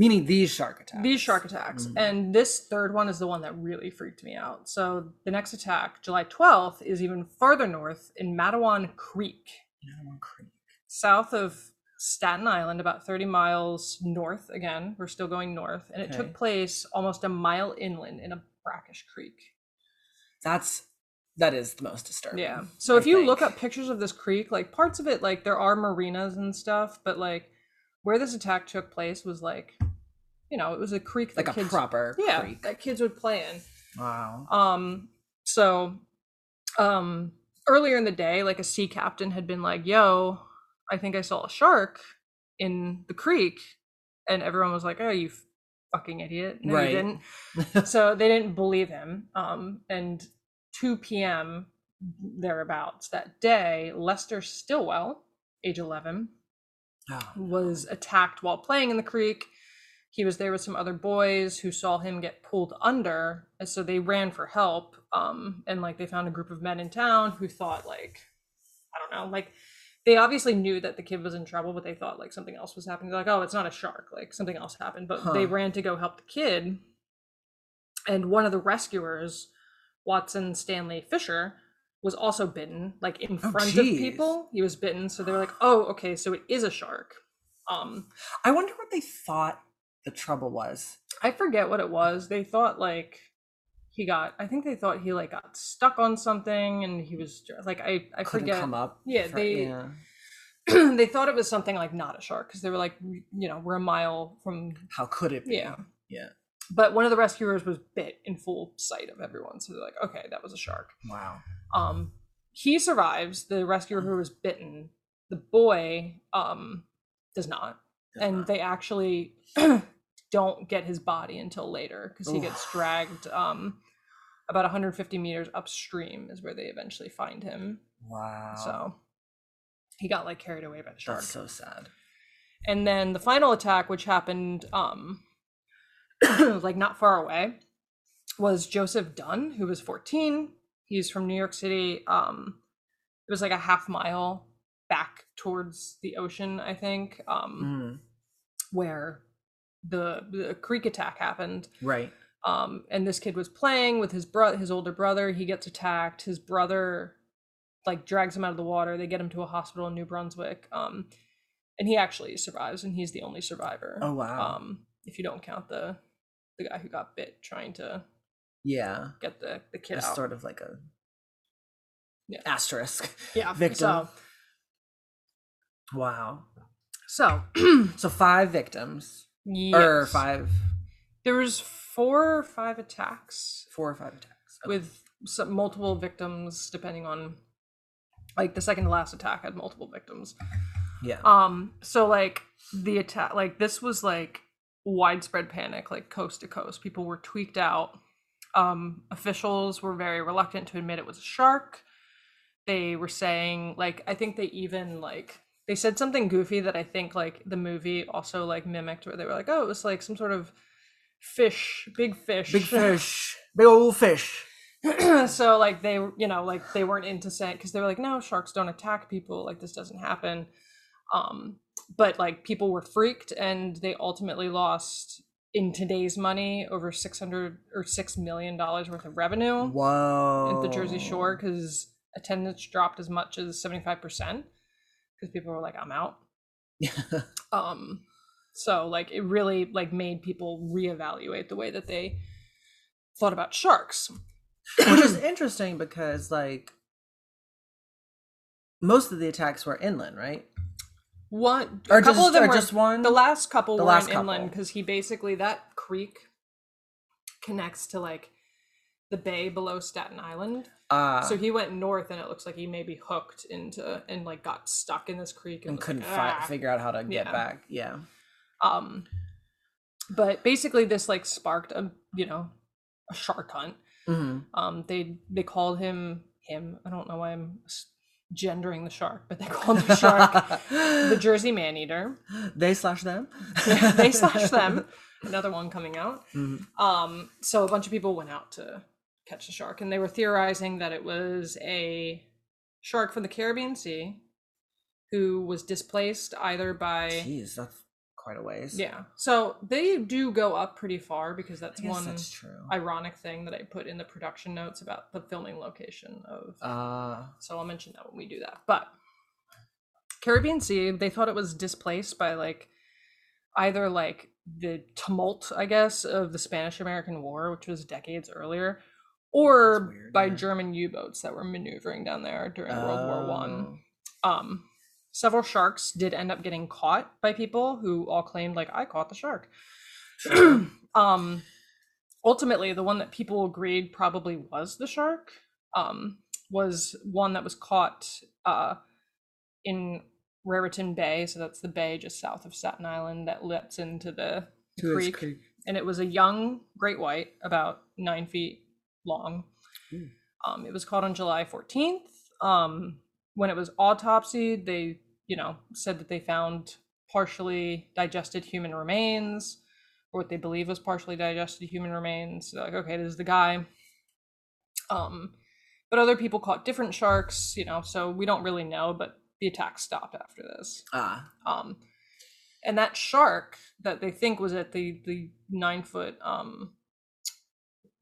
Meaning these shark attacks. These shark attacks, Mhm. and this third one is the one that really freaked me out. So the next attack, July 12th, is even farther north in Matawan Creek Matawan Creek. south of Staten Island, about 30 miles north. Again, we're still going north. And it Okay. took place almost a mile inland in a brackish creek. That's That is the most disturbing. Yeah. So I if you look up pictures of this creek, like parts of it, like there are marinas and stuff, but like where this attack took place was like, you know, it was a creek that like a kids, proper yeah, creek. that kids would play in. Wow. Um, so, um, earlier in the day, like a sea captain had been like, "Yo, I think I saw a shark in the creek," and everyone was like, "Oh, you fucking idiot!" No, Right. you didn't. <laughs> so they didn't believe him. Um, and 2 p.m. thereabouts that day, Lester Stillwell, age 11, Oh, was attacked while playing in the creek. He was there with some other boys who saw him get pulled under, and so they ran for help. Um, and like they found a group of men in town who thought like, I don't know, like they obviously knew that the kid was in trouble, but they thought like something else was happening. They're like, oh, it's not a shark, like something else happened. But they ran to go help the kid, and one of the rescuers, Watson Stanley Fisher, was also bitten, like in Oh, front of people. He was bitten, so they were like, "Oh, okay, so it is a shark." Um, I wonder what they thought the trouble was. I forget what it was. They thought like he got. I think they thought he like got stuck on something, and he was like, I I Couldn't forget. come up. Yeah, for- they- yeah. <clears throat> they thought it was something like not a shark because they were like, you know, we're a mile from How could it be? yeah. Yeah. But one of the rescuers was bit in full sight of everyone, so they're like, okay, that was a shark. Wow. Um, he survives. The rescuer who was bitten, the boy, um, does not, and they actually <clears throat> don't get his body until later because he gets dragged. Um, about 150 meters upstream is where they eventually find him. Wow. So he got like carried away by the shark. that's so sad. And then the final attack, which happened um <clears throat> like not far away, was Joseph Dunn, who was 14. He's from New York City. Um it was like a half mile back towards the ocean, I think, um, Mm, where the the creek attack happened. right. Um, and this kid was playing with his brother, his older brother. He gets attacked. His brother like drags him out of the water. They get him to a hospital in New Brunswick. Um, and he actually survives, and he's the only survivor. Oh, wow. Um, if you don't count the the guy who got bit trying to Yeah. get the the kid It's out. sort of like a Yeah. asterisk. yeah. <laughs> victim. So Wow. so <clears throat> So five victims. yes. Or five There was four or five attacks. four or five attacks. Okay. with some multiple victims depending on like the second to last attack had multiple victims yeah. um so like the attack like this was like widespread panic like coast to coast people were tweaked out um officials were very reluctant to admit it was a shark they were saying like i think they even like they said something goofy that i think like the movie also like mimicked where they were like oh it was like some sort of fish big fish. Big <laughs> fish. Big old fish. <clears throat> so like they you know like they weren't into saying because they were like no sharks don't attack people. Like this doesn't happen. Um but like people were freaked and they ultimately lost in today's money over 600 or 6 million dollars worth of revenue. Wow. At the jersey shore because attendance dropped as much as 75% because people were like i'm out <laughs> um so like it really like made people reevaluate the way that they thought about sharks Which is <clears throat> interesting because like most of the attacks were inland, right? One Or a couple just- of them were, just one? The last couple The were last in inland because he basically that creek connects to like the bay below Staten Island. Uh so he went north, and it looks like he maybe hooked into and like got stuck in this creek and, and couldn't like, fi- "Ah." figure out how to get Yeah. back. Yeah. Um, but basically, this like sparked a you know a shark hunt. hmm Um, they they called him him. I don't know why I'm gendering the shark, but they called the shark the <laughs> Jersey Man Eater. they slash them. <laughs> they slash them. <laughs> Another one coming out. Mhm. Um, so a bunch of people went out to catch the shark, and they were theorizing that it was a shark from the Caribbean Sea who was displaced either by Jeez, that's quite a ways. yeah. So they do go up pretty far because that's one that's true. ironic thing that I put in the production notes about the filming location of Uh, so I'll mention that when we do that. But Caribbean Sea, they thought it was displaced by like either like the tumult, I guess, of the Spanish American War, which was decades earlier, or weird, by. German U-boats that were maneuvering down there during World War One. Oh. Um, several sharks did end up getting caught by people who all claimed like I caught the shark. <clears throat> um, ultimately, the one that people agreed probably was the shark um, was one that was caught uh, in Raritan Bay. So that's the bay just south of Staten Island that lets into the, the To its creek. creek. And it was a young great white, about nine feet long. Hmm. Um, it was caught on July 14th. Um, when it was autopsied, they, you know, said that they found partially digested human remains, or what they believe was partially digested human remains. They're like, okay, this is the guy. Um, but other people caught different sharks, you know, so we don't really know, but the attack stopped after this. Ah, Um, and that shark that they think was at the the nine foot um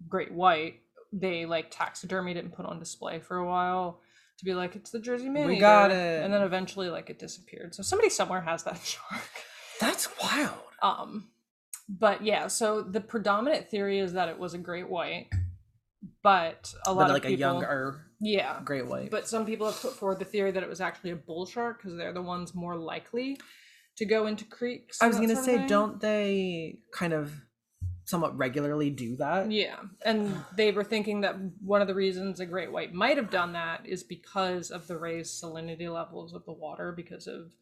great white, they like taxidermied it and put on display for a while to be like it's the Jersey man. We got it. and then eventually like it disappeared. So somebody somewhere has that <laughs> shark. that's wild. Um, but yeah, so the predominant theory is that it was a great white, but a lot But of like a people, younger yeah, great white. but some people have put forward the theory that it was actually a bull shark because they're the ones more likely to go into creeks. I was gonna say, thing. don't they kind of somewhat regularly do that? Yeah, and they were thinking that one of the reasons a great white might have done that is because of the raised salinity levels of the water because of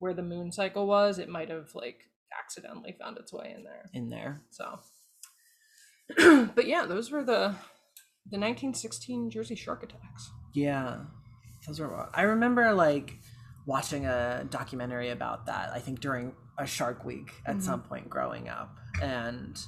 where the moon cycle was. It might have like accidentally found its way in there. In there. So, <clears throat> but yeah, those were the the 1916 Jersey shark attacks. Yeah, those were. I remember like watching a documentary about that. I think during a Shark Week at mm-hmm. some point growing up, and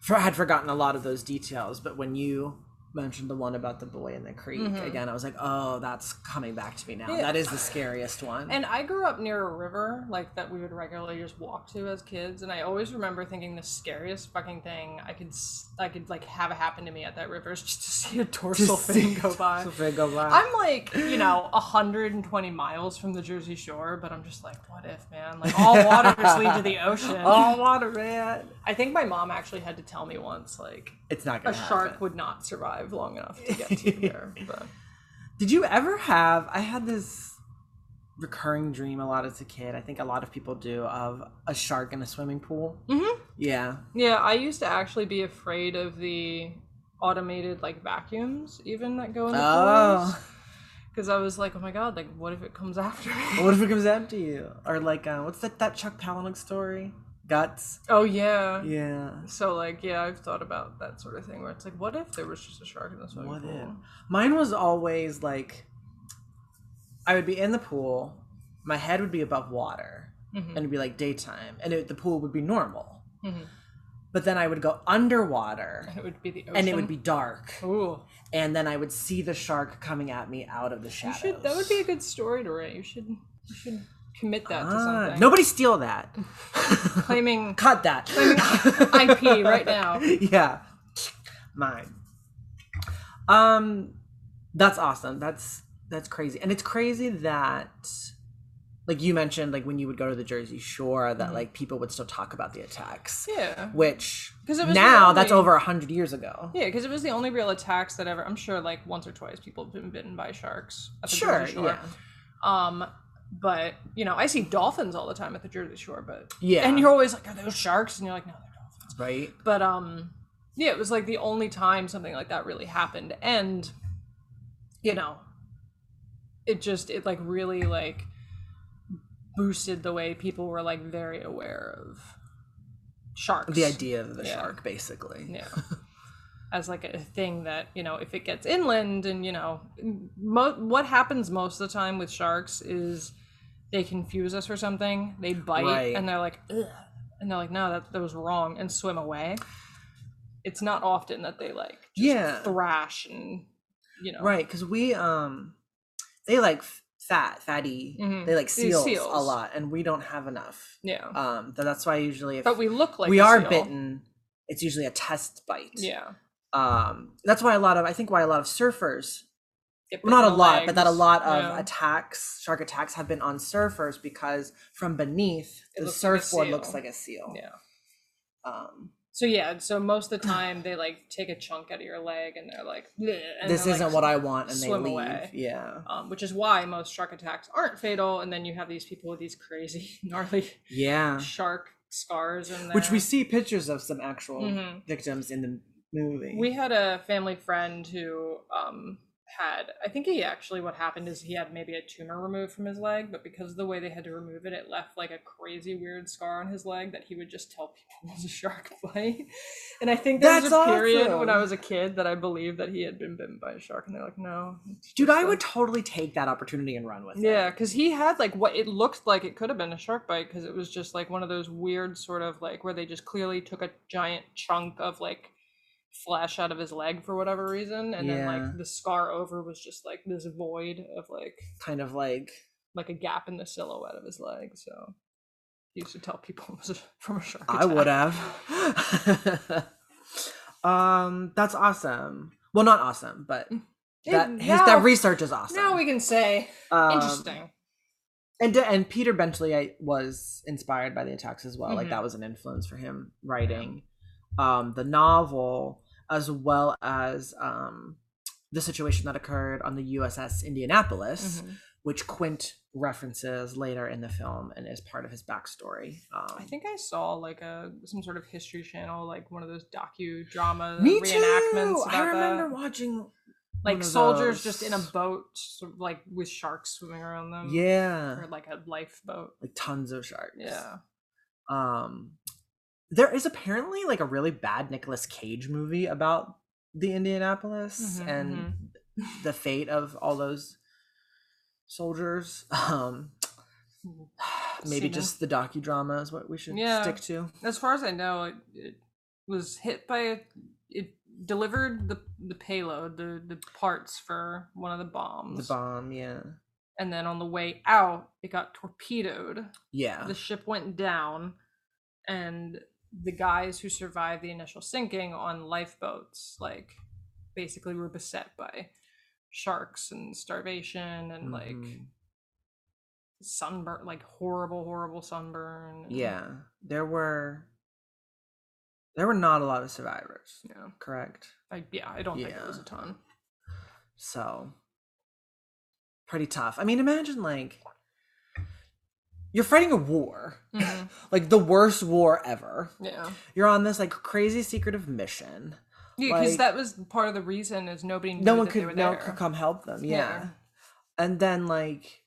for, I had forgotten a lot of those details. But when you mentioned the one about the boy in the creek mm-hmm. again, I was like, oh, that's coming back to me now. Yeah. That is the scariest one. And I grew up near a river, like that we would regularly just walk to as kids, and I always remember thinking the scariest fucking thing I could, I could like have happen to me at that river is just to see a dorsal fin go by. Go by. I'm like, you know, 120 miles from the Jersey Shore, but I'm just like, what if, man? Like all water waters lead to the <laughs> ocean. oh, water man. I think my mom actually had to tell me once, like, It's not gonna a happen. Shark would not survive long enough to get to <laughs> there. But Did you ever have? I had this recurring dream a lot as a kid. I think a lot of people do of a shark in a swimming pool. Mhm. Yeah. yeah, I used to actually be afraid of the automated like vacuums, even that go in the Oh. pools. Because I was like, oh my god, like, what if it comes after me? What if it comes <laughs> after you? Or like, uh, what's that that Chuck Palahniuk story? Guts. Oh yeah. Yeah. So like, yeah, I've thought about that sort of thing where it's like, what if there was just a shark in the swimming What pool? if? Mine was always like, I would be in the pool, my head would be above water, Mhm. and it'd be like daytime, and it, the pool would be normal. Mhm. But then I would go underwater, And it would be the ocean. and it would be dark, Ooh. and then I would see the shark coming at me out of the You shadows. should. That would be a good story to write. You should. You should commit that to Ah, something. nobody steal that. <laughs> claiming <laughs> Cut that. IP right now. <laughs> yeah, mine. Um, that's awesome. That's that's crazy, and it's crazy that, like you mentioned, like when you would go to the Jersey Shore, that like people would still talk about the attacks. Mm-hmm. Yeah. Which 'Cause it was the now that's over a hundred years ago. Yeah, because it was the only real attacks that ever. I'm sure, like once or twice, people have been bitten by sharks at the Sure, Jersey Shore. yeah. Um, but you know, I see dolphins all the time at the Jersey Shore. But Yeah. and you're always like, are those sharks? And you're like, no, they're dolphins. Right. But um, yeah, it was like the only time something like that really happened, and you know, it just it like really like boosted the way people were like very aware of sharks. The idea of the Yeah. shark, basically. yeah <laughs> as like a thing that you know if it gets inland and you know mo- what happens most of the time with sharks is they confuse us for something they bite Right. and they're like Ugh, and they're like no that, that was wrong and swim away it's not often that they like just Yeah. thrash and you know Right, because we um, they like fat, fatty. Mhm. They like These seals, a lot, and we don't have enough. yeah Um, th- that's why usually if but we look like we are seal. bitten, it's usually a test bite. yeah Um, that's why a lot of I think why a lot of surfers, well, not a the lot, but that a lot of Yeah. attacks, shark attacks, have been on surfers because from beneath It the looks like surfboard looks like a seal. yeah Um, So yeah, so most of the <sighs> time they like take a chunk out of your leg and they're like, and this they're, isn't like, what I want, and they leave. away. Yeah, Um, which is why most shark attacks aren't fatal, and then you have these people with these crazy <laughs> gnarly yeah. shark scars and Which we see pictures of some actual Mhm. victims in the movie. We had a family friend who um had I think he actually what happened is he had maybe a tumor removed from his leg, but because of the way they had to remove it, it left like a crazy weird scar on his leg that he would just tell people <laughs> was a shark <laughs> bite. And I think there was That's a period when I was a kid that I believed that he had been bitten by a shark, and they're like, no. Dude, i I a-" would totally take that opportunity and run with it. Yeah, because he had like what it looked like it could have been a shark bite because it was just like one of those weird sort of like where they just clearly took a giant chunk of like flesh out of his leg for whatever reason, and then like the scar over was just like this void of like Kind of like like a gap in the silhouette of his leg. So he used to tell people <laughs> it was from a shark. attack. I would have. <laughs> um, that's awesome. Well, not awesome, but that his, now- that research is awesome. Now we can say Um, interesting. and and Peter Benchley I, was inspired by the attacks as well. Like Mhm. that was an influence for him writing um, the novel as well as um, the situation that occurred on the USS Indianapolis, Mhm. which Quint references later in the film and is part of his backstory. Um, I think I saw like a some sort of history channel, like one of those docudrama me reenactments. too. I remember that. watching like soldiers just in a boat, sort of, like with sharks swimming around them. Yeah, or like a lifeboat. like tons of sharks. Yeah. Um, there is apparently like a really bad Nicolas Cage movie about the Indianapolis Mhm, and the fate of all those soldiers. <laughs> Um, <sighs> maybe just the docudrama is what we should Yeah. stick to. As far as I know, it, it was hit by a, it delivered the the payload, the the parts for one of the bombs. The bomb, yeah, And then on the way out, it got torpedoed. yeah, the ship went down and the guys who survived the initial sinking on lifeboats like basically were beset by sharks and starvation and like Mhm. sunburn like horrible horrible sunburn and- yeah. There were there were not a lot of survivors. yeah Correct. I, yeah i don't think it was a ton So pretty tough. I mean, imagine like you're fighting a war, Mhm. <laughs> like the worst war ever. yeah You're on this like crazy secretive mission. yeah because Like- that was part of the reason is nobody knew No one that they could no one could come help them. Yeah. Yeah. And then like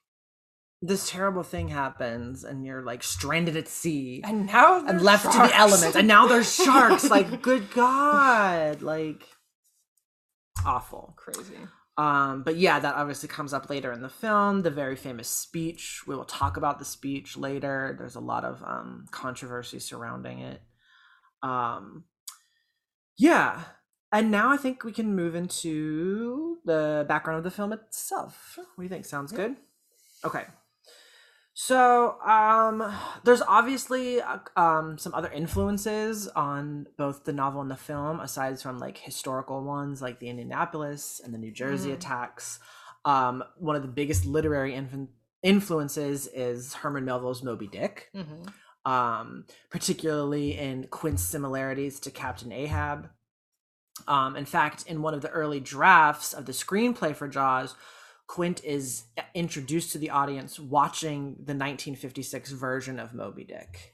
this terrible thing happens and you're like stranded at sea and, and now and left to the elements. And now there's sharks. like <laughs> good god. Like awful. crazy Um, but yeah, that obviously comes up later in the film. The very famous speech. We will talk about the speech later. There's a lot of um, controversy surrounding it. Um, yeah, and now I think we can move into the background of the film itself. What do you think? Sounds good. Okay. So, um, there's obviously uh, um, some other influences on both the novel and the film, aside from like historical ones like the Indianapolis and the New Jersey Mhm. attacks. Um, one of the biggest literary influ- influences is Herman Melville's Moby Dick, hmm um, particularly in Quint's similarities to Captain Ahab. Um, in fact, in one of the early drafts of the screenplay for Jaws, Quint is introduced to the audience watching the 1956 version of Moby Dick.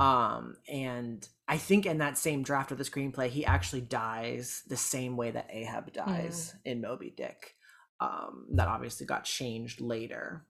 Um, and I think in that same draft of the screenplay, he actually dies the same way that Ahab dies in Moby Dick. Um, that obviously got changed later.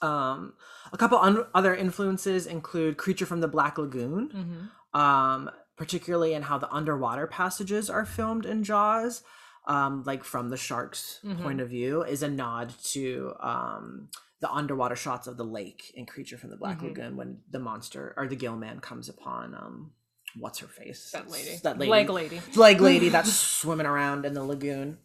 Um, a couple un- other influences include Creature from the Black Lagoon, hmm um, particularly in how the underwater passages are filmed in Jaws, um, like from the shark's Mhm. point of view, is a nod to um, the underwater shots of the lake in Creature from the Black Mhm. Lagoon when the monster or the gill man comes upon um, what's her face? that lady That lady. leg lady leg <laughs> lady that's swimming around in the lagoon.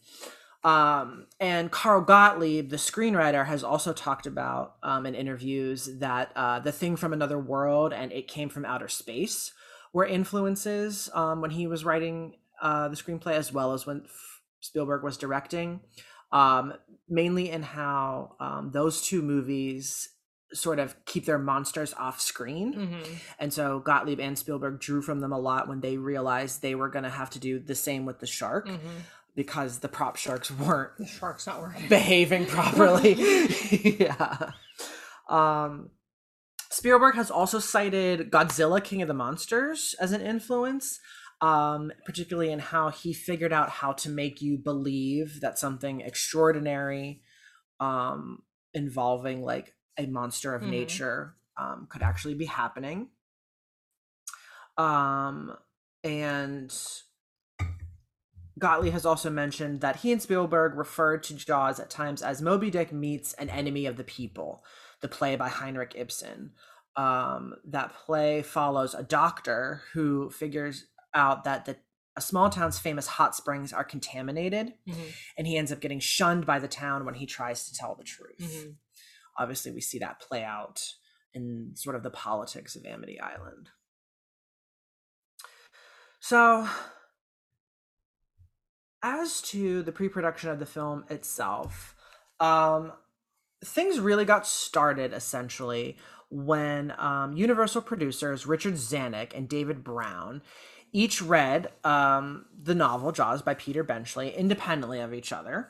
Um, and Carl Gottlieb, the screenwriter, has also talked about um, in interviews that uh, the thing from another world and it came from outer space were influences um, when he was writing uh, the screenplay, as well as when Spielberg was directing. Um, mainly in how um, those two movies sort of keep their monsters off screen. Mm-hmm. And so Gottlieb and Spielberg drew from them a lot when they realized they were going to have to do the same with the shark Mm-hmm. because the prop sharks weren't The shark's not working. behaving properly. <laughs> <laughs> yeah. Um, Spielberg has also cited Godzilla King of the Monsters as an influence, um, particularly in how he figured out how to make you believe that something extraordinary um, involving like a monster of Mhm. nature um, could actually be happening. Um, and Gottlieb has also mentioned that he and Spielberg referred to Jaws at times as Moby Dick meets an enemy of the people, the play by Heinrich Ibsen. Um, that play follows a doctor who figures out that the a small town's famous hot springs are contaminated, Mhm. and he ends up getting shunned by the town when he tries to tell the truth. Mhm. Obviously, we see that play out in sort of the politics of Amity Island. So, as to the pre-production of the film itself, um, things really got started essentially when um, Universal producers Richard Zanuck and David Brown each read um, the novel Jaws by Peter Benchley independently of each other.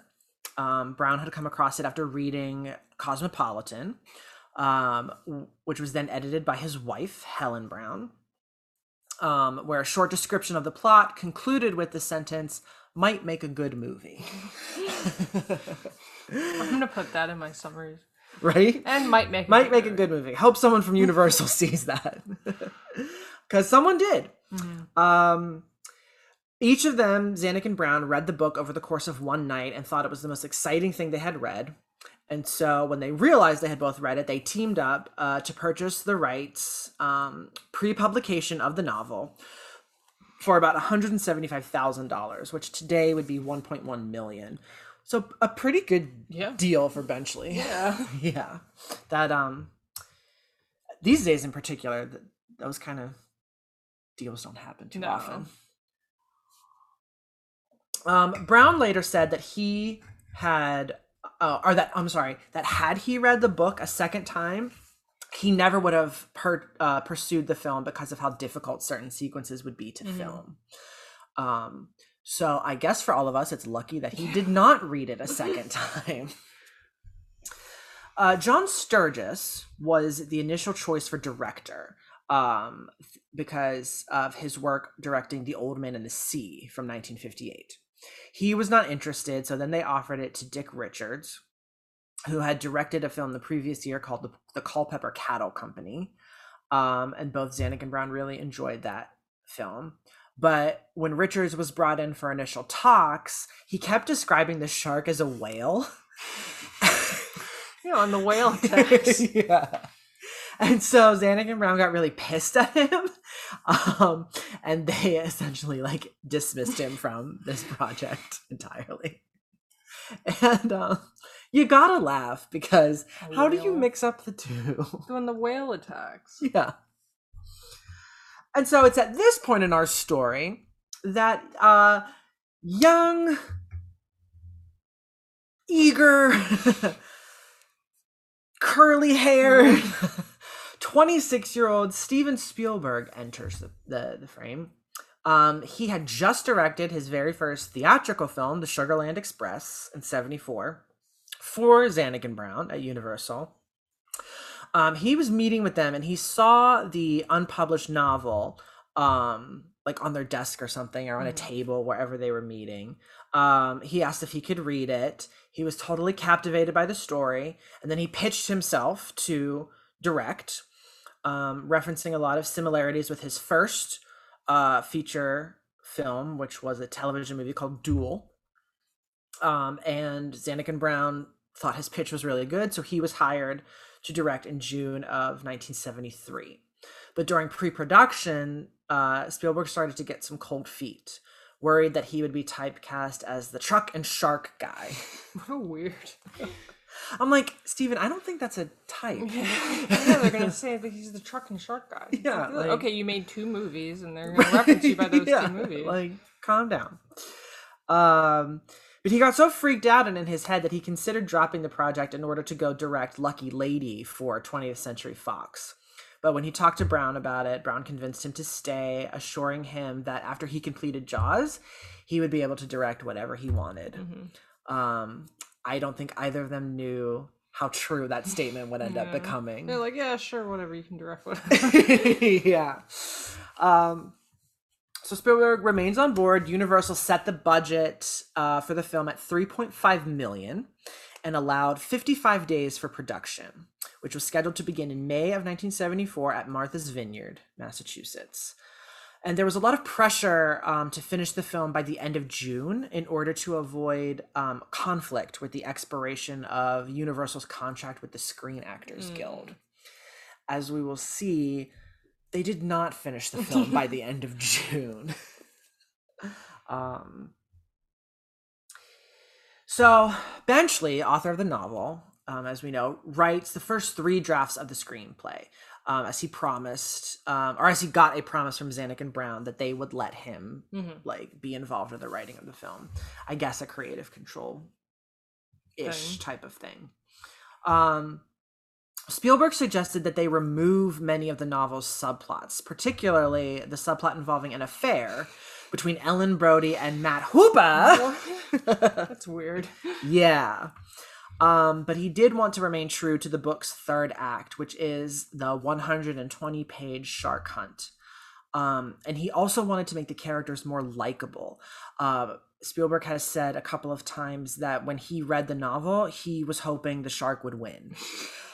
Um, Brown had come across it after reading Cosmopolitan, um, which was then edited by his wife Helen Brown um, where a short description of the plot concluded with the sentence, might make a good movie. I'm gonna put that in my summaries. right? And might make a Might make a movie. good movie. Hope someone from Universal <laughs> sees that. <laughs> Because someone did. Mhm. Um, each of them, Zanuck and Brown, read the book over the course of one night and thought it was the most exciting thing they had read. And so when they realized they had both read it, they teamed up uh, to purchase the rights um, pre publication of the novel for about $175,000, which today would be 1.1 million. So a pretty good Yeah. deal for Benchley. Yeah. <laughs> yeah. That, um, these days in particular, that was kind of deals don't happen too No. often. Um, Brown later said that he had, uh, or that I'm sorry, that had he read the book a second time, he never would have per, uh, pursued the film because of how difficult certain sequences would be to Mhm. film. Um, so I guess for all of us, it's lucky that he did not read it a second <laughs> time. Uh, John Sturges was the initial choice for director um, because of his work directing The Old Man and the Sea from 1958. He was not interested, so then they offered it to Dick Richards, who had directed a film the previous year called The, the Culpepper Cattle Company. Um, and both Zanuck and Brown really enjoyed that film. But when Richards was brought in for initial talks, he kept describing the shark as a whale. <laughs> <laughs> You know, on the whale <laughs> attacks. yeah. And so Zanuck and Brown got really pissed at him. Um, and they essentially like dismissed him from this project entirely. And um, you gotta laugh because how do you mix up the two? <laughs> when the whale attacks. yeah. And so it's at this point in our story that uh young eager <laughs> curly haired <laughs> 26 year old Steven Spielberg enters the, the, the frame. Um, he had just directed his very first theatrical film, The Sugarland Express, in 74 for Zanuck and Brown at Universal. Um, he was meeting with them and he saw the unpublished novel um, like on their desk or something or on a Mhm. table wherever they were meeting. Um, he asked if he could read it. He was totally captivated by the story, and then he pitched himself to direct, um, referencing a lot of similarities with his first uh, feature film, which was a television movie called Duel. Um, and Zanuck and Brown thought his pitch was really good, so he was hired to direct in June of 1973. But during pre-production, uh, Spielberg started to get some cold feet, worried that he would be typecast as the truck and shark guy. <laughs> What a weird. I'm like, Steven, I don't think that's a type. yeah, <laughs> <laughs> they're gonna say that he's the truck and shark guy. Yeah, Like, like- okay, you made two movies, and they're gonna <laughs> reference you by those Yeah, two movies. Like, calm down. Um, But he got so freaked out and in his head that he considered dropping the project in order to go direct Lucky Lady for 20th Century Fox. But when he talked to Brown about it, Brown convinced him to stay, assuring him that after he completed Jaws, he would be able to direct whatever he wanted. Um, I don't think either of them knew how true that statement would end up becoming. They're like, yeah, sure, whatever. You can direct whatever. <laughs> yeah. Um, so Spielberg remains on board. Universal set the budget uh, for the film at 3.5 million and allowed 55 days for production, which was scheduled to begin in May of 1974 at Martha's Vineyard, Massachusetts. And there was a lot of pressure um, to finish the film by the end of June in order to avoid um, conflict with the expiration of Universal's contract with the Screen Actors Guild. As we will see, they did not finish the <laughs> film by the end of June. <laughs> um, so, Benchley, author of the novel, um, as we know, writes the first three drafts of the screenplay, um, as he promised, um, or as he got a promise from Zanuck and Brown that they would let him like be involved in the writing of the film. I guess a creative control ish type of thing. Um, Spielberg suggested that they remove many of the novel's subplots, particularly the subplot involving an affair between Ellen Brody and Matt Hooper. <laughs> That's weird. yeah. Um, but he did want to remain true to the book's third act, which is the 120 page shark hunt. Um, and he also wanted to make the characters more likable. Uh, Spielberg has said a couple of times that when he read the novel, he was hoping the shark would win.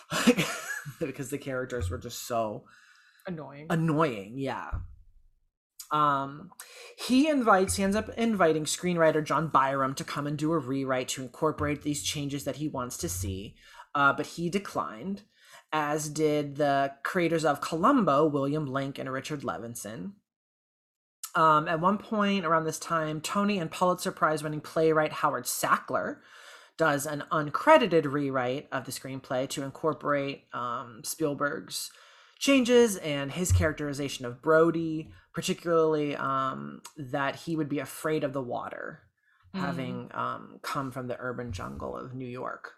<laughs> because the characters were just so Annoying. annoying yeah um he invites he ends up inviting screenwriter john byrum to come and do a rewrite to incorporate these changes that he wants to see uh, but he declined as did the creators of columbo william link and richard levinson. Um, at one point around this time tony and pulitzer prize winning playwright howard sackler does an uncredited rewrite of the screenplay to incorporate um, spielberg's changes and his characterization of Brody, particularly um, that he would be afraid of the water, having um, come from the urban jungle of New York.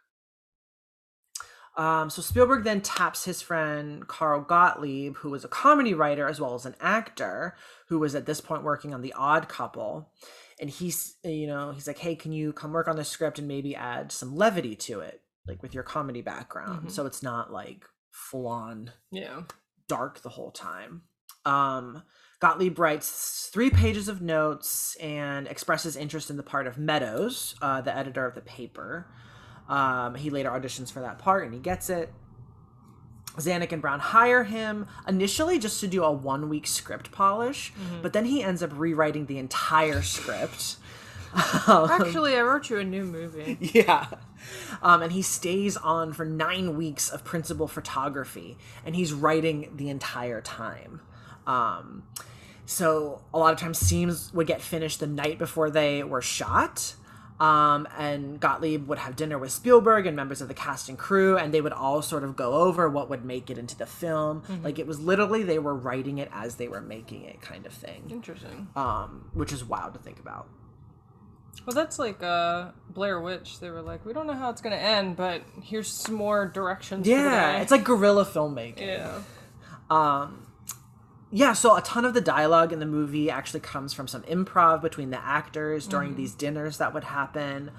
Um, so Spielberg then taps his friend Carl Gottlieb, who was a comedy writer as well as an actor, who was at this point working on The Odd Couple, and he's you know he's like, hey, can you come work on the script and maybe add some levity to it, like with your comedy background, so it's not like full on yeah. dark the whole time. Um, Gottlieb writes three pages of notes and expresses interest in the part of Meadows, uh, the editor of the paper. Um, he later auditions for that part and he gets it. Zanuck and Brown hire him initially just to do a one week script polish, but then he ends up rewriting the entire script. <laughs> Actually, I wrote you a new movie. <laughs> Yeah. Um, and he stays on for nine weeks of principal photography, and he's writing the entire time. Um, so a lot of times scenes would get finished the night before they were shot. Um, and Gottlieb would have dinner with Spielberg and members of the cast and crew, and they would all sort of go over what would make it into the film. Like it was literally they were writing it as they were making it, kind of thing. Interesting. Um, which is wild to think about. Well, that's like uh, Blair Witch. They were like, we don't know how it's going to end, but here's some more directions. Yeah, it's like guerrilla filmmaking. yeah. Um, yeah, so a ton of the dialogue in the movie actually comes from some improv between the actors during these dinners that would happen.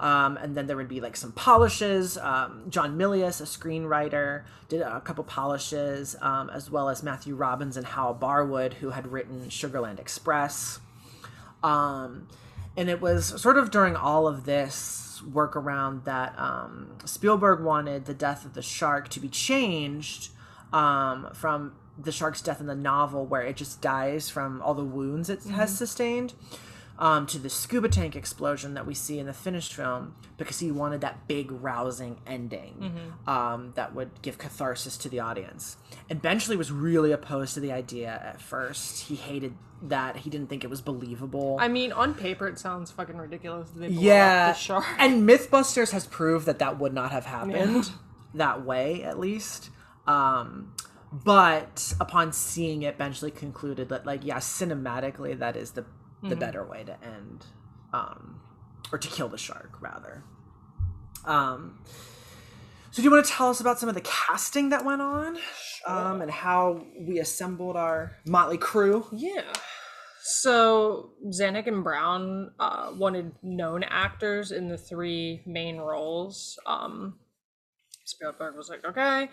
Um, and then there would be like some polishes. Um, John Milius, a screenwriter, did a couple polishes, um, as well as Matthew Robbins and Hal Barwood, who had written Sugarland Express. Um, and it was sort of during all of this workaround that um, Spielberg wanted the death of the shark to be changed um, from the shark's death in the novel, where it just dies from all the wounds it has sustained, um, to the scuba tank explosion that we see in the finished film, because he wanted that big, rousing ending um, that would give catharsis to the audience. And Benchley was really opposed to the idea at first. He hated that. He didn't think it was believable. I mean, on paper, it sounds fucking ridiculous. Yeah, Up the shark. and MythBusters has proved that that would not have happened that way, at least. Um, but upon seeing it, Benchley concluded that, like, yeah, cinematically, that is the the better way to end um, or to kill the shark rather. Um, so do you want to tell us about some of the casting that went on, um, and how we assembled our motley crew? Yeah. So Zanuck and Brown uh, wanted known actors in the three main roles. Um, Spielberg was like, okay.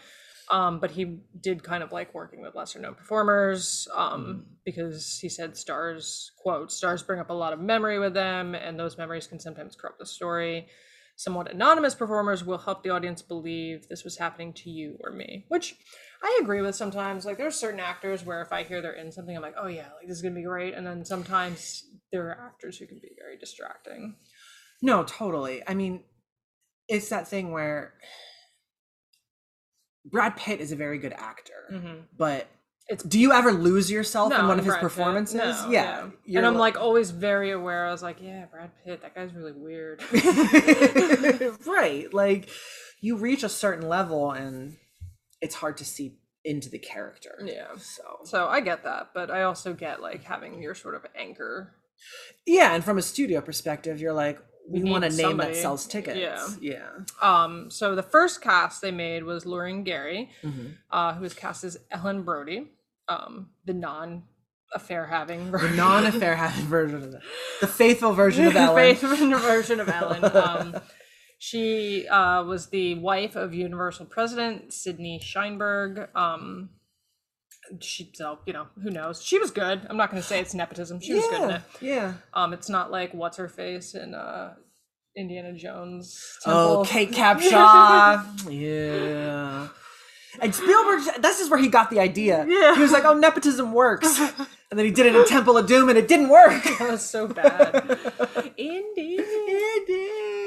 Um, but he did kind of like working with lesser known performers um, because he said stars, quote, stars bring up a lot of memory with them, and those memories can sometimes corrupt the story. Somewhat anonymous performers will help the audience believe this was happening to you or me, which I agree with sometimes. Like, there's certain actors where if I hear they're in something, I'm like, oh yeah, like this is gonna be great. And then sometimes there are actors who can be very distracting. No, totally. I mean, it's that thing where Brad Pitt is a very good actor, mm-hmm. but It's do you ever lose yourself in one of his Brad Pitt. performances? No, yeah, yeah. And I'm like always very aware. I was like, yeah, Brad Pitt, that guy's really weird. <laughs> right. Like you reach a certain level and it's hard to see into the character. yeah. So So I get that, but I also get like having your sort of anchor. yeah, and from a studio perspective, you're like, we need want a name somebody. that sells tickets. Yeah. Yeah. Um, so the first cast they made was Lorraine Gary, Mhm. uh, who was cast as Ellen Brody, um, the non affair having The non-affair having version of it. The faithful version of <laughs> Ellen. the faithful version of Ellen. <laughs> Um, she uh, was the wife of Universal president Sidney Sheinberg. Um, she so you know who knows. She was good. I'm not going to say it's nepotism. She was good in yeah. it. Yeah. Um, it's not like what's her face in uh, Indiana Jones. Oh, Kate <laughs> Capshaw. yeah. And Spielberg, this is where he got the idea. Yeah. He was like, oh, nepotism works. And then he did it in Temple of Doom and it didn't work. <laughs> that was so bad. <laughs> Indy.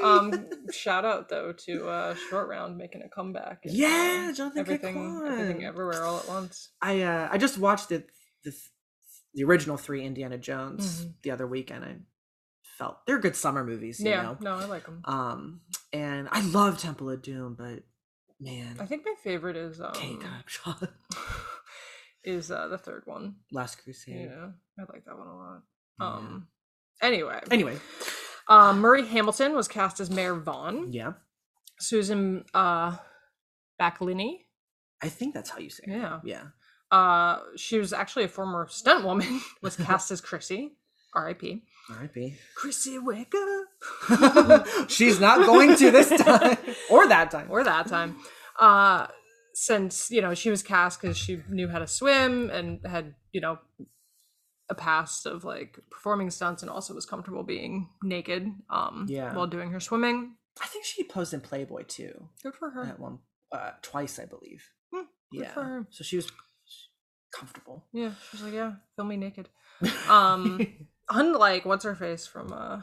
Um, <laughs> shout out though to uh, Short Round making a comeback. and, Yeah, Jonathan everything, everything, everywhere, all at once. I uh, I just watched the, the the original three Indiana Jones Mm-hmm. the other week and I felt they're good summer movies, you yeah, know. no, I like them. Um and I love Temple of Doom, but man, I think my favorite is um, Kate <laughs> <laughs> is uh, the third one. Last Crusade. Yeah, I like that one a lot. Yeah. Um, anyway, Anyway, um, Murray Hamilton was cast as Mayor Vaughn. yeah. Susan uh, Backlinie, I think that's how you say it. Yeah. Yeah. uh, she was actually a former stunt woman, <laughs> was cast as Chrissy. R.I.P. R.I.P. Chrissy, wake up. <laughs> She's not going to this <laughs> time or that time. or that time. Uh, since you know she was cast because she knew how to swim and had you know a past of like performing stunts and also was comfortable being naked um Yeah. while doing her swimming I think she posed in Playboy too. good for her At one, uh, twice, I believe. Hmm, good yeah. for her. So she was comfortable. yeah she's like yeah film me naked <laughs> um unlike what's her face from uh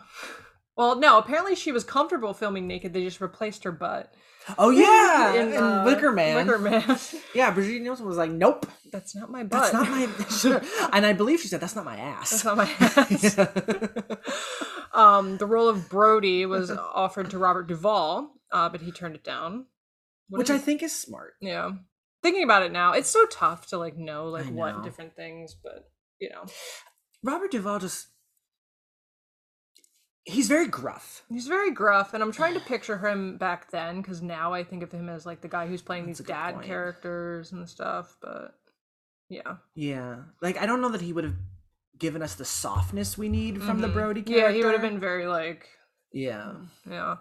well no apparently she was comfortable filming naked they just replaced her butt Oh yeah, in, in, uh, Wicker Man. Man. <laughs> Yeah, Brigitte Nielsen was like, "Nope, that's not my butt that's not my." <laughs> And I believe she said, "That's not my ass." That's not my ass. <laughs> um, the role of Brody was offered to Robert Duvall, uh, but he turned it down. What Which I think is smart. yeah. Thinking about it now, it's so tough to like know like I what different things, but you know, Robert Duvall just. He's very gruff. he's very gruff, and I'm trying to <sighs> picture him back then because now I think of him as like the guy who's playing That's these dad point. characters and stuff. But yeah, Yeah. Like, I don't know that he would have given us the softness we need from the Brody character. Mm-hmm. yeah, he would have been very like Yeah. yeah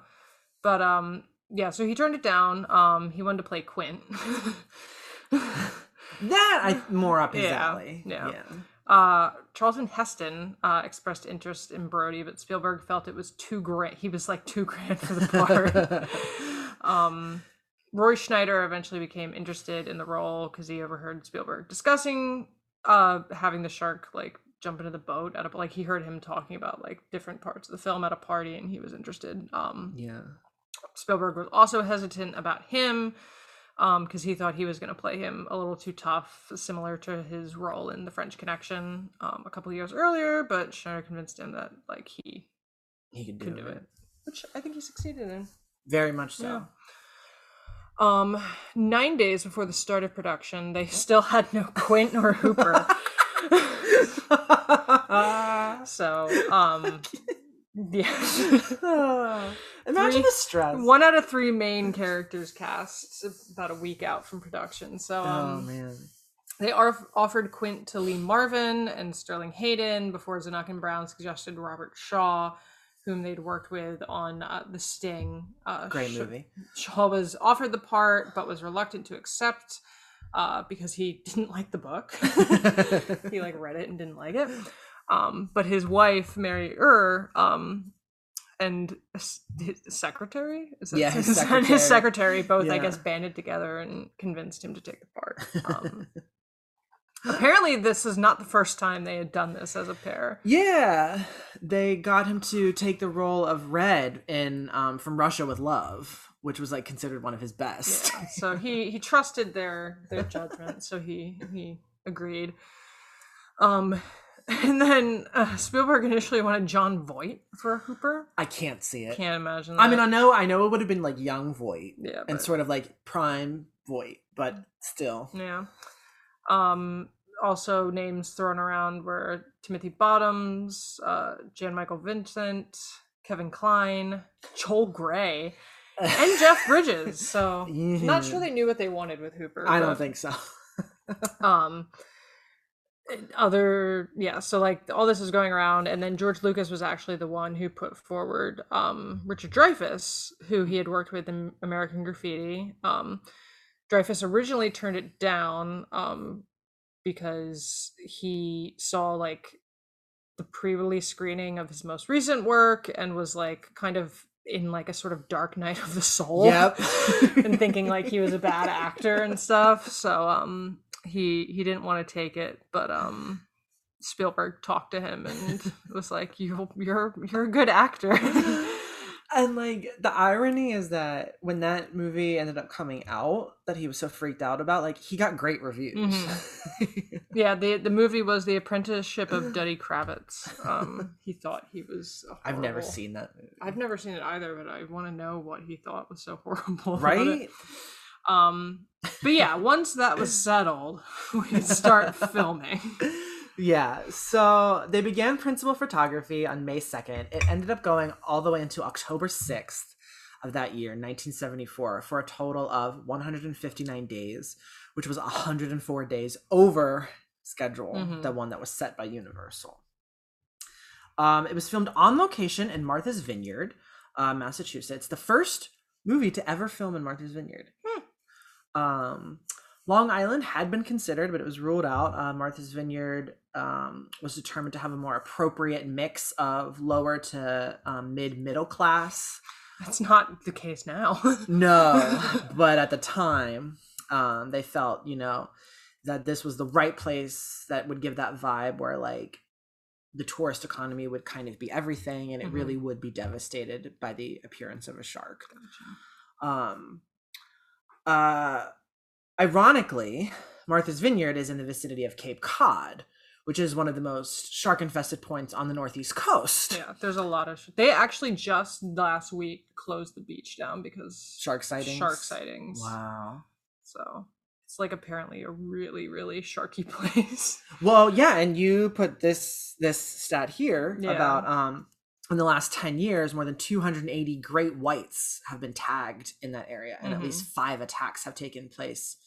but um yeah so he turned it down um he wanted to play quint <laughs> That I <laughs> more up his Yeah, alley. yeah. yeah. Uh charlton heston uh expressed interest in brody but spielberg felt it was too grand he was like too grand for the part. <laughs> Um roy scheider eventually became interested in the role because he overheard spielberg discussing uh having the shark like jump into the boat at a like he heard him talking about like different parts of the film at a party and he was interested. Um Yeah. Spielberg was also hesitant about him because he thought he was going to play him a little too tough, similar to his role in The French Connection um, a couple years earlier. But Scheider convinced him that like he He could do, could do it. it, which I think he succeeded in. Very much so. Um, nine days before the start of production, they still had no <laughs> Quint or Hooper. <laughs> <laughs> so, um, Yeah. Oh, <laughs> imagine Three- the stress. One out of three main characters cast about a week out from production. So oh um, man. they are offered Quint to Lee Marvin and Sterling Hayden before Zanuck and Brown suggested Robert Shaw, whom they'd worked with on uh, The Sting. Uh, Great movie. Shaw was offered the part but was reluctant to accept uh, because he didn't like the book. <laughs> he like read it and didn't like it. Um, but his wife, Mary Ure, um, and his secretary, is Yeah, his <laughs> his secretary. secretary, both I guess banded together and convinced him to take the part. Um, <laughs> apparently, this is not the first time they had done this as a pair. Yeah, they got him to take the role of Red in um, From Russia with Love, which was like considered one of his best. Yeah, so he he trusted their their judgment, so he he agreed. Um, <laughs> and then uh, Spielberg initially wanted Jon Voight for Hooper. I can't see it. Can't imagine. That. I mean, I know, I know, it would have been like young Voight yeah, and but- sort of like prime Voight, but still. yeah. Um, also names thrown around were Timothy Bottoms, uh, Jan Michael Vincent, Kevin Kline, Joel Grey, and Jeff <laughs> Bridges. So <laughs> not sure they knew what they wanted with Hooper. I don't think so. um other yeah so like all this is going around and then george lucas was actually the one who put forward um richard dreyfuss who he had worked with in american graffiti um dreyfuss originally turned it down um because he saw like the pre-release screening of his most recent work and was like kind of in like a sort of dark night of the soul Yep. <laughs> and thinking like he was a bad actor and stuff. So um he he didn't want to take it, but um Spielberg talked to him and <laughs> was like, "You you're you're a good actor." <laughs> And like the irony is that when that movie ended up coming out, that he was so freaked out about, like he got great reviews. Mm-hmm. <laughs> yeah, the the movie was The Apprenticeship of Duddy Kravitz. Um, he thought he was. I've never seen that movie. I've never seen it either, but I want to know what he thought was so horrible. right? Um, but yeah, once that was settled, <laughs> we start filming. Yeah, so they began principal photography on May 2nd. It ended up going all the way into October 6th of that year, 1974, for a total of 159 days, which was 104 days over schedule, Mhm. the one that was set by Universal. Um, it was filmed on location in Martha's Vineyard, uh, Massachusetts, the first movie to ever film in Martha's Vineyard. Um, Long Island had been considered, but it was ruled out. Uh, Martha's Vineyard um, was determined to have a more appropriate mix of lower to um, mid middle class. That's not the case now. <laughs> No, but at the time, um, they felt, you know, that this was the right place that would give that vibe where, like, the tourist economy would kind of be everything and it Mhm. really would be devastated by the appearance of a shark. Um, uh, ironically, Martha's Vineyard is in the vicinity of Cape Cod, which is one of the most shark infested points on the northeast coast. yeah, there's a lot of. Sh- they actually just last week closed the beach down because Shark sightings. Shark sightings. Wow. So it's like apparently a really, really sharky <laughs> place. Well, yeah, and you put this this stat here Yeah. about um in the last 10 years more than 280 great whites have been tagged in that area and at Mhm. least 5 attacks have taken place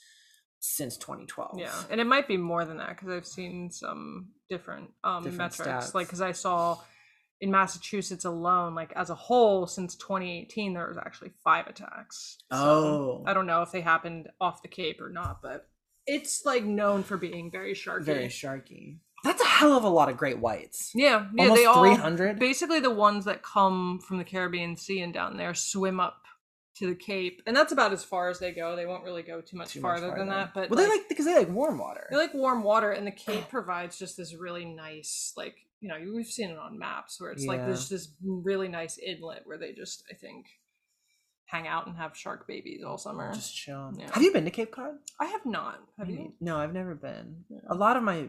since 2012. Yeah, and it might be more than that because I've seen some different um Different metrics. stats. Like because I saw in Massachusetts alone, like as a whole, since 2018, there was actually five attacks. So, Oh. I don't know if they happened off the Cape or not, but it's like known for being very sharky. Very sharky. That's a hell of a lot of great whites. Yeah, yeah, Almost they all 300? basically the ones that come from the Caribbean Sea and down there swim up to the Cape, and that's about as far as they go. They won't really go too much, Too much farther, than that. But well, they like because they like warm water. they like warm water, and the Cape provides just this really nice, like you know, we've seen it on maps where it's like there's this really nice inlet where they just, I think, hang out and have shark babies all summer. Just chill. Yeah. Have you been to Cape Cod? I have not. Have mm, you? No, I've never been. A lot of my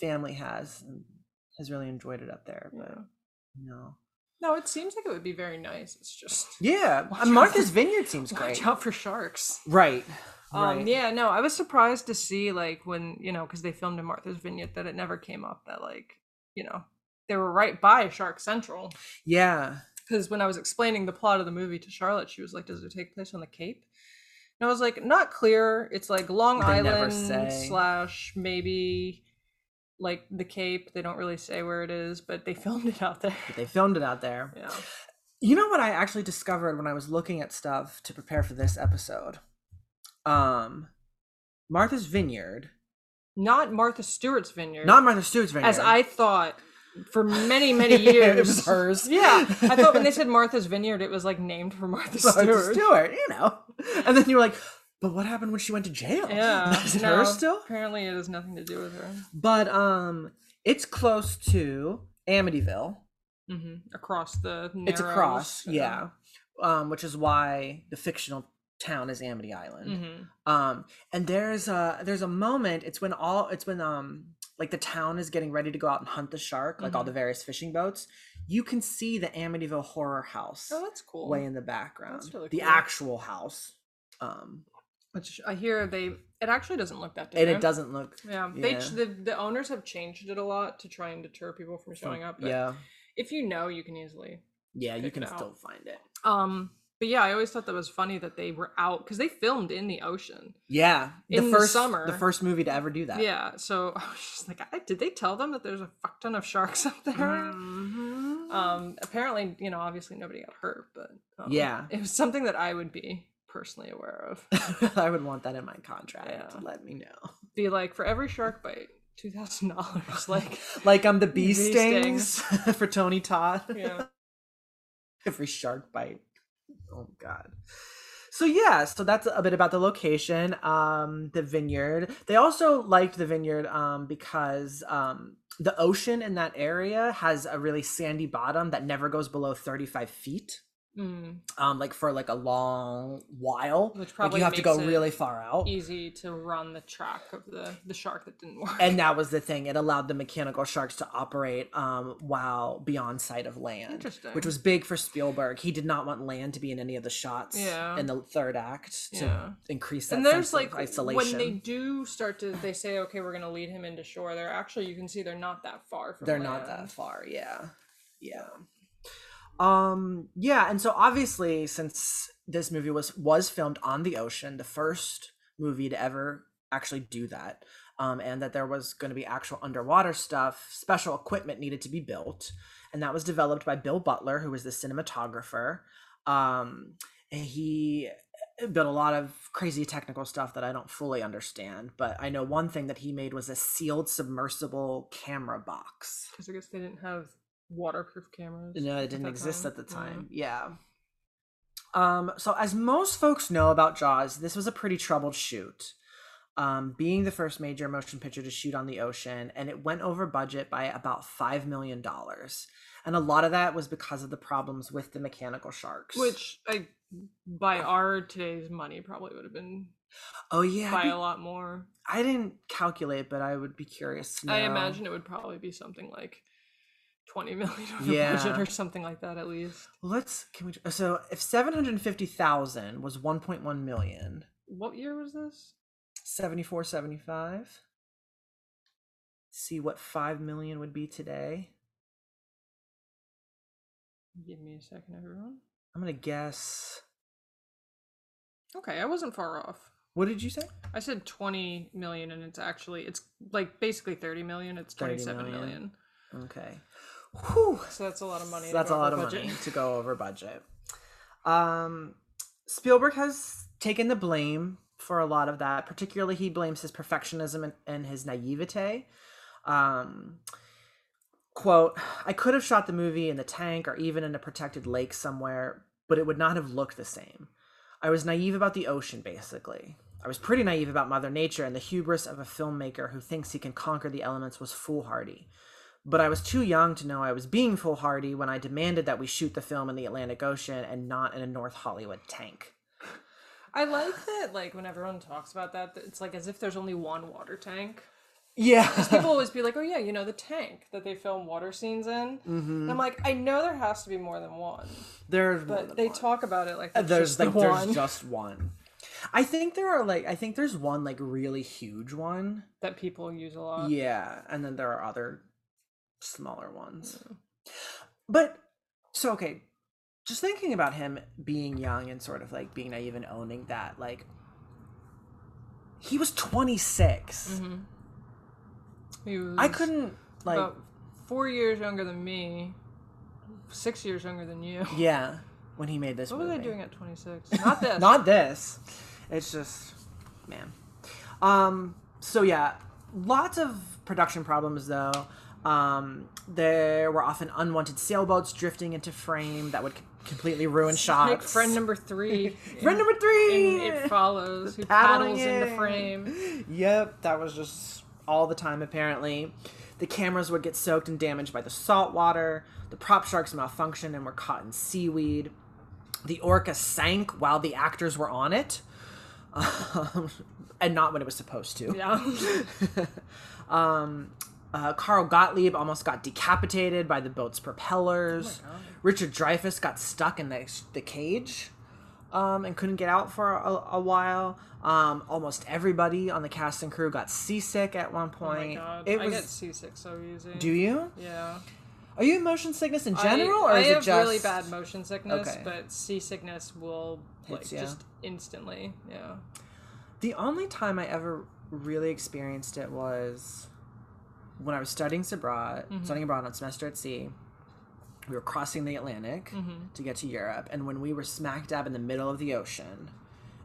family has and has really enjoyed it up there, but Yeah. no. No, it seems like it would be very nice. It's just <laughs> Yeah, Watch Martha's for- Vineyard seems watch great. out for sharks. Right. Um, right. yeah, no, I was surprised to see like when you know because they filmed in Martha's Vineyard that it never came up that like you know they were right by Shark Central. Yeah. Because when I was explaining the plot of the movie to Charlotte, she was like, "Does it take place on the Cape?" And I was like, "Not clear. It's like Long They Island slash maybe like the Cape. They don't really say where it is, but they <laughs> filmed it out there. They filmed it out there. Yeah. You know what I actually discovered when I was looking at stuff to prepare for this episode? Um Martha's Vineyard. Not Martha Stewart's vineyard. Not Martha Stewart's Vineyard. as I thought for many many <laughs> years. it was hers. <laughs> Yeah, I thought when they said Martha's Vineyard, it was like named for Martha Stewart. Martha Stewart, you know. And then you were like, but what happened when she went to jail? Yeah, <laughs> Is it no, her still? Apparently, it has nothing to do with her. But um it's close to Amityville. hmm Across the It's Narrows, across, yeah. Um, which is why the fictional town is Amity Island. hmm um and there's a there's a moment it's when all it's when um like the town is getting ready to go out and hunt the shark like all Mhm. the various fishing boats you can see the amityville horror house Oh, that's cool. way in the background That's really the cool. actual house um Which I hear they. It actually doesn't look that different. and it doesn't look Yeah, they yeah. the the owners have changed it a lot to try and deter people from showing up. But yeah if you know, you can easily. yeah you can still find it Um, but yeah, I always thought that was funny that they were out because they filmed in the ocean. yeah the In the first summer. the first movie to ever do that Yeah, so <laughs> I was just like, I, did they tell them that there's a fuck ton of sharks <laughs> up there? Mhm. Um, apparently, you know, obviously nobody got hurt, but um, Yeah. it was something that I would be personally aware of. <laughs> i would want that in my contract Yeah. let me know Be like, for every shark bite, two thousand dollars. <laughs> Like, like I'm um the bee, Bee stings, <laughs> for tony todd yeah, every shark bite. Oh god. So yeah, so that's a bit about the location, um, the vineyard. They also liked the vineyard um, because um, the ocean in that area has a really sandy bottom that never goes below 35 feet. Mm, Um, like for like a long while, Which like probably you have to go really far out. easy to run the track of the the shark that didn't work. and that was the thing it allowed the mechanical sharks to operate um, while beyond sight of land Interesting. which was big for spielberg he did not want land to be in any of the shots Yeah. in the third act to Yeah. increase that and there's sense like of isolation when they do start to they say okay we're gonna lead him into shore they're actually you can see they're not that far from they're not that far yeah yeah um yeah and so obviously since this movie was was filmed on the ocean the first movie to ever actually do that um and that there was going to be actual underwater stuff special equipment needed to be built and that was developed by bill butler who was the cinematographer um he built a lot of crazy technical stuff that I don't fully understand, but I know one thing that he made was a sealed submersible camera box. because i guess they didn't have waterproof cameras No, it didn't that exist time. at the time. Yeah. Um, so as most folks know about Jaws, this was a pretty troubled shoot. Um, being the first major motion picture to shoot on the ocean, and it went over budget by about five million dollars. And a lot of that was because of the problems with the mechanical sharks. which i by our today's money probably would have been oh yeah, by be- a lot more I didn't calculate, but I would be curious to know. i imagine it would probably be something like 20 million over Yeah. budget or something like that at least Let's can we so if seven hundred fifty thousand was one point one million, what year was this 74 75 see what 5 million would be today give me a second everyone i'm gonna guess okay i wasn't far off what did you say I said 20 million and it's actually it's like basically 30 million. It's 27 million. million. okay Whew. So that's a lot of money. So that's a lot of budget. money to go over budget um spielberg has taken the blame for a lot of that particularly he blames his perfectionism and, and his naivete um quote i could have shot the movie in the tank or even in a protected lake somewhere but it would not have looked the same i was naive about the ocean basically i was pretty naive about mother nature and the hubris of a filmmaker who thinks he can conquer the elements was foolhardy but I was too young to know I was being foolhardy when I demanded that we shoot the film in the Atlantic Ocean and not in a North Hollywood tank. I like that. Like when everyone talks about that, it's like as if there's only one water tank. Yeah. People always be like, "Oh yeah, you know the tank that they film water scenes in." Mm-hmm. I'm like, I know there has to be more than one, there's but they one. talk about it like Uh, there's, there's just like the there's one just one. I think there are like I think there's one like really huge one. that people use a lot. Yeah, and then there are other smaller ones. But so okay, just thinking about him being young and sort of like being naive and owning that, like he was 26. He was I couldn't like four years younger than me, six years younger than you. <laughs> yeah when he made this What movie. I doing at 26? Not <laughs> this. Not this. It's just man. Um so yeah, lots of production problems though. Um there were often unwanted sailboats drifting into frame that would c- completely ruin shots. like friend number three. <laughs> Friend number 3. in It Follows, who paddles into in. frame. Yep, that was just all the time apparently. The cameras would get soaked and damaged by the salt water. The prop sharks malfunctioned and were caught in seaweed. The orca sank while the actors were on it. <laughs> Um, and not when it was supposed to. Yeah. <laughs> Um, uh, Carl Gottlieb almost got decapitated by the boat's propellers. Richard Dreyfuss got stuck in the, the cage um, and couldn't get out for a, a while. Um, almost everybody on the cast and crew got seasick at one Oh my point. god. It I get seasick so easy. do you? Yeah. Are you motion sickness in general, I, or is have it just really bad motion sickness, Okay. but seasickness will like Hits ya. just instantly. Yeah. The only time I ever really experienced it was when I was studying abroad, Mm-hmm. studying abroad on semester at sea. We were crossing the Atlantic Mm-hmm. to get to Europe, and when we were smack dab in the middle of the ocean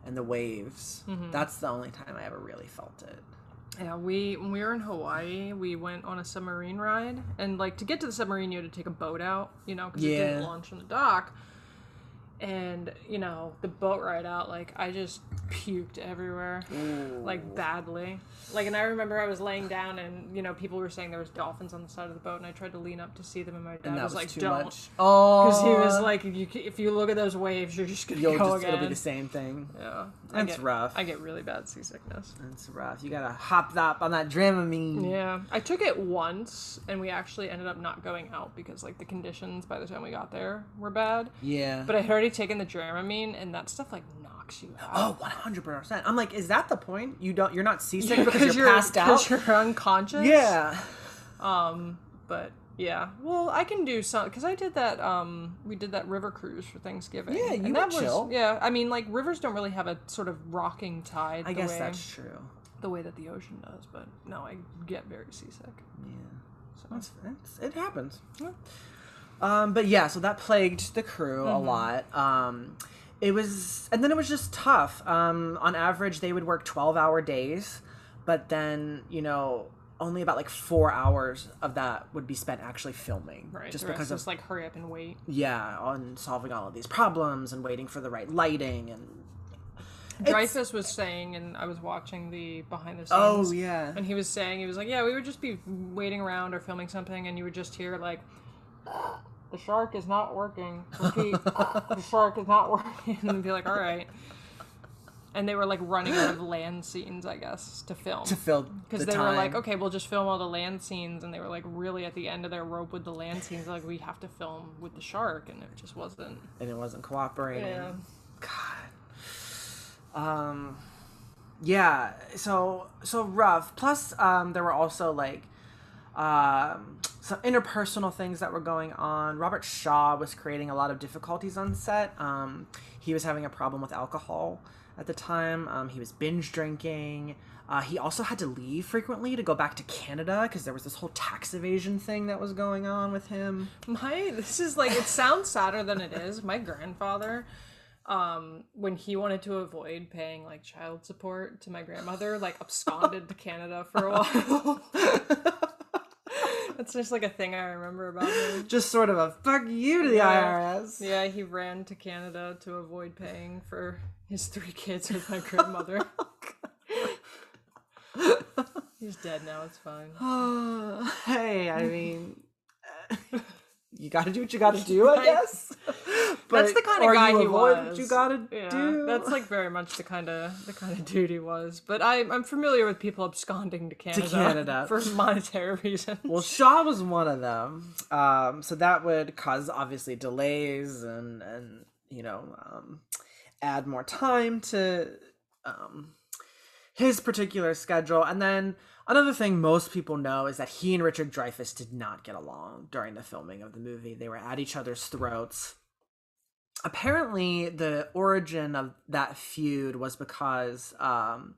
and the waves, Mm-hmm. that's the only time I ever really felt it. Yeah, we when we were in Hawaii, we went on a submarine ride, and like to get to the submarine, you had to take a boat out, you know, because it didn't launch from the dock. And you know, the boat ride out, like I just puked everywhere, like badly. Like, and I remember I was laying down, and you know, people were saying there was dolphins on the side of the boat, and I tried to lean up to see them, and my dad And was, was, like, "Don't," much. Oh, because he was like, if you, if you look at those waves, you're just gonna You'll go just, again. it'll be the same thing. Yeah, I That's get, rough. I get really bad seasickness. That's rough. You gotta hop up on that Dramamine. Yeah, I took it once, and we actually ended up not going out because like the conditions by the time we got there were bad. Yeah. But I had already taken the Dramamine, and that stuff like knocks you out. Oh, 100%. I'm like, is that the point? You don't you're not seasick <laughs> because, you're, passed out. because you're unconscious. Yeah. Um, but yeah, well, I can do some because I did that. Um, we did that river cruise for Thanksgiving. Yeah, you and were that chill. Was, yeah, I mean, like rivers don't really have a sort of rocking tide. I the guess way, that's true. the way that the ocean does. But no, I get very seasick. Yeah. That's, that's, it happens. Um, but yeah, so that plagued the crew a lot. Um, it was, and then it was just tough. Um, on average, they would work 12 hour days, but then, you know, only about like four hours of that would be spent actually filming. Right. Just because of like hurry up and wait. yeah, on solving all of these problems and waiting for the right lighting and Dreyfuss was saying, and I was watching the behind the oh, scenes. Oh, yeah. And he was saying, he was like, yeah, we would just be waiting around or filming something, and you would just hear like, the shark is not working. Repeat, the shark is not working, <laughs> and be like, all right. And they were like running out of land scenes, I guess, to film. to fill because the they were like, okay, we'll just film all the land scenes, and they were like really at the end of their rope with the land scenes. Like we have to film with the shark, and it just wasn't. and it wasn't cooperating. Yeah. God. um yeah so so rough plus um there were also like um some interpersonal things that were going on robert shaw was creating a lot of difficulties on set um he was having a problem with alcohol at the time um he was binge drinking uh, he also had to leave frequently to go back to Canada because there was this whole tax evasion thing that was going on with him. My this is like it sounds sadder than it is. My grandfather, um, when he wanted to avoid paying like child support to my grandmother, like absconded to Canada for a while. <laughs> That's just like a thing I remember about him. Just sort of a fuck you to the Yeah. IRS. Yeah, he ran to Canada to avoid paying for his three kids with my <laughs> grandmother. He's dead now. It's fine. <sighs> hey, I mean, <laughs> you got to do what you got to do, I guess. <laughs> That's the kind of guy you he was. What you got to yeah, do. That's like very much the kind of the kind of dude he was. But I, I'm familiar with people absconding to Canada, Canada. for monetary reasons. Well, Shaw was one of them. Um, so that would cause obviously delays and and you know um, add more time to um, his particular schedule. And then another thing most people know is that he and Richard Dreyfuss did not get along during the filming of the movie. They were at each other's throats. Apparently, the origin of that feud was because um,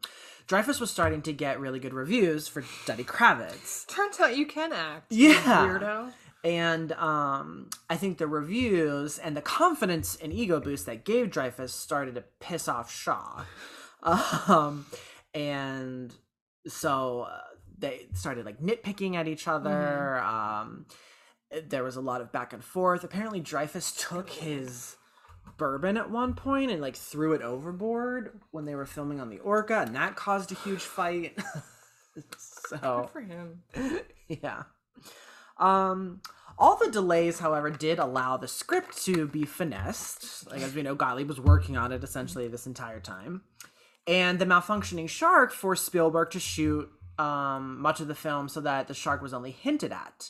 Dreyfuss was starting to get really good reviews for Duddy Kravitz. Turns out you can act. Yeah. Weirdo. And um, I think the reviews and the confidence and ego boost that gave Dreyfuss started to piss off Shaw. <laughs> Um, and so uh, they started like nitpicking at each other. Um, there was a lot of back and forth. Apparently, Dreyfuss took his bourbon at one point and like threw it overboard when they were filming on the Orca, and that caused a huge fight. <laughs> so Good for him. <laughs> yeah. Um, all the delays, however, did allow the script to be finessed. Like as we know, Gottlieb was working on it essentially this entire time, and the malfunctioning shark forced Spielberg to shoot um, much of the film so that the shark was only hinted at,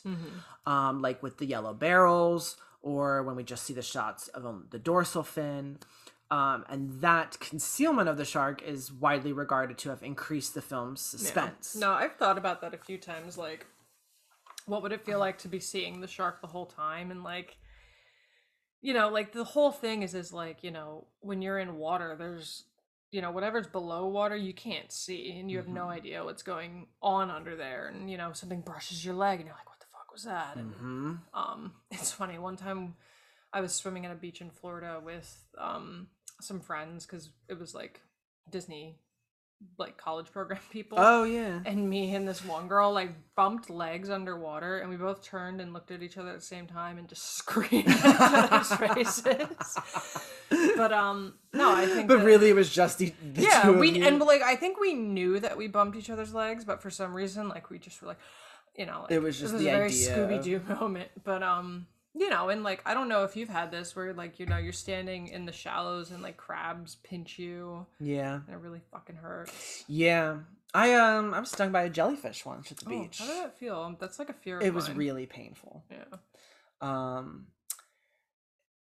um, like with the yellow barrels, or when we just see the shots of um, the dorsal fin. Um, and that concealment of the shark is widely regarded to have increased the film's Yeah. suspense. No, I've thought about that a few times. Like, what would it feel like to be seeing the shark the whole time? And like, you know, like the whole thing is is like, you know, when you're in water, there's, you know, whatever's below water, you can't see, and you have no idea what's going on under there. And you know, something brushes your leg, and you're like, what the fuck was that? And hmm um, <laughs> it's funny. One time, I was swimming at a beach in Florida with um some friends because it was like Disney, like college program <laughs> people. Oh yeah. And me and this one girl like bumped legs underwater, and we both turned and looked at each other at the same time and just <laughs> screamed at each other's <laughs> faces. But um, no, I think. But that- really, it was just the, the yeah, we and like I think we knew that we bumped each other's legs, but for some reason, like we just were like, you know, like, It was just the a very Scooby Doo moment. But um, you know, and like I don't know if you've had this where like you know you're standing in the shallows and like crabs pinch you yeah, and it really fucking hurts. yeah. I um, I was stung by a jellyfish once at the Oh, beach. how did that feel? That's like a fear. It was really painful. yeah. Um,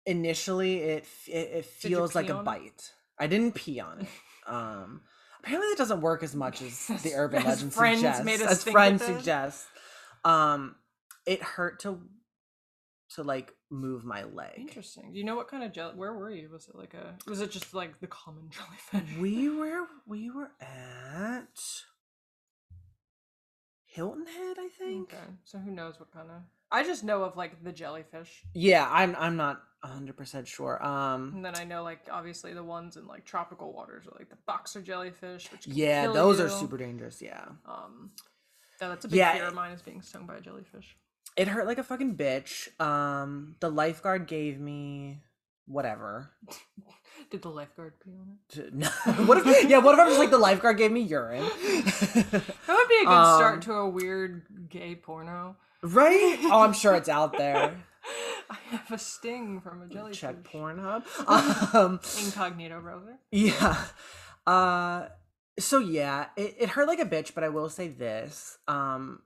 initially, it it, it feels like a on it? bite. I didn't pee on it. Um, apparently, that doesn't work as much as <laughs> the urban as legend friends suggests. made us as friends suggest. Um, it hurt to to like move my leg. Interesting. Do you know what kind of jelly? Where were you? Was it like a? Was it just like the common <laughs> jellyfish? We were we were at Hilton Head, I think. Okay, so who knows what kind of? I just know of like the jellyfish, Yeah, I'm I'm not hundred percent sure. Um, and then I know like obviously the ones in like tropical waters are like the boxer jellyfish, which yeah, those are super dangerous. Yeah, Um, yeah, that's a big Yeah, fear of mine is being stung by a jellyfish. It hurt like a fucking bitch. Um, the lifeguard gave me whatever. <laughs> Did the lifeguard pee on it? No, <laughs> what if? Yeah, what if I was like the lifeguard gave me urine? <laughs> That would be a good Um, start to a weird gay porno. right? Oh, I'm sure it's out there. I have a sting from a jellyfish. Check Pornhub. Um, Incognito browser. Yeah. Uh so yeah, it, it hurt like a bitch, but I will say this. Um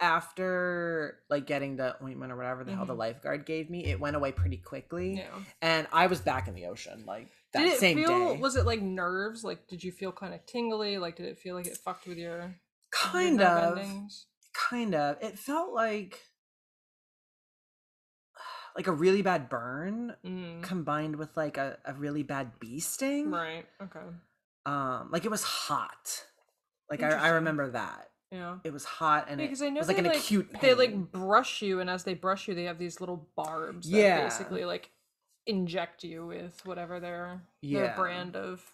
after like getting the ointment or whatever the hell the Mhm. lifeguard gave me, it went away pretty quickly. Yeah. And I was back in the ocean like that did it same feel? day. Was it like nerves? Like, did you feel kind of tingly? Like, did it feel like it fucked with your your kind nerve of endings? kind of. It felt like <sighs> like a really bad burn Mm. combined with like a, a really bad bee sting. Right. Okay. Um like it was hot. Like I, I remember that. Yeah. It was hot and Because it I know was like an like, acute pain. They like brush you, and as they brush you, they have these little barbs. That Yeah. Basically, like inject you with whatever their Yeah. their brand of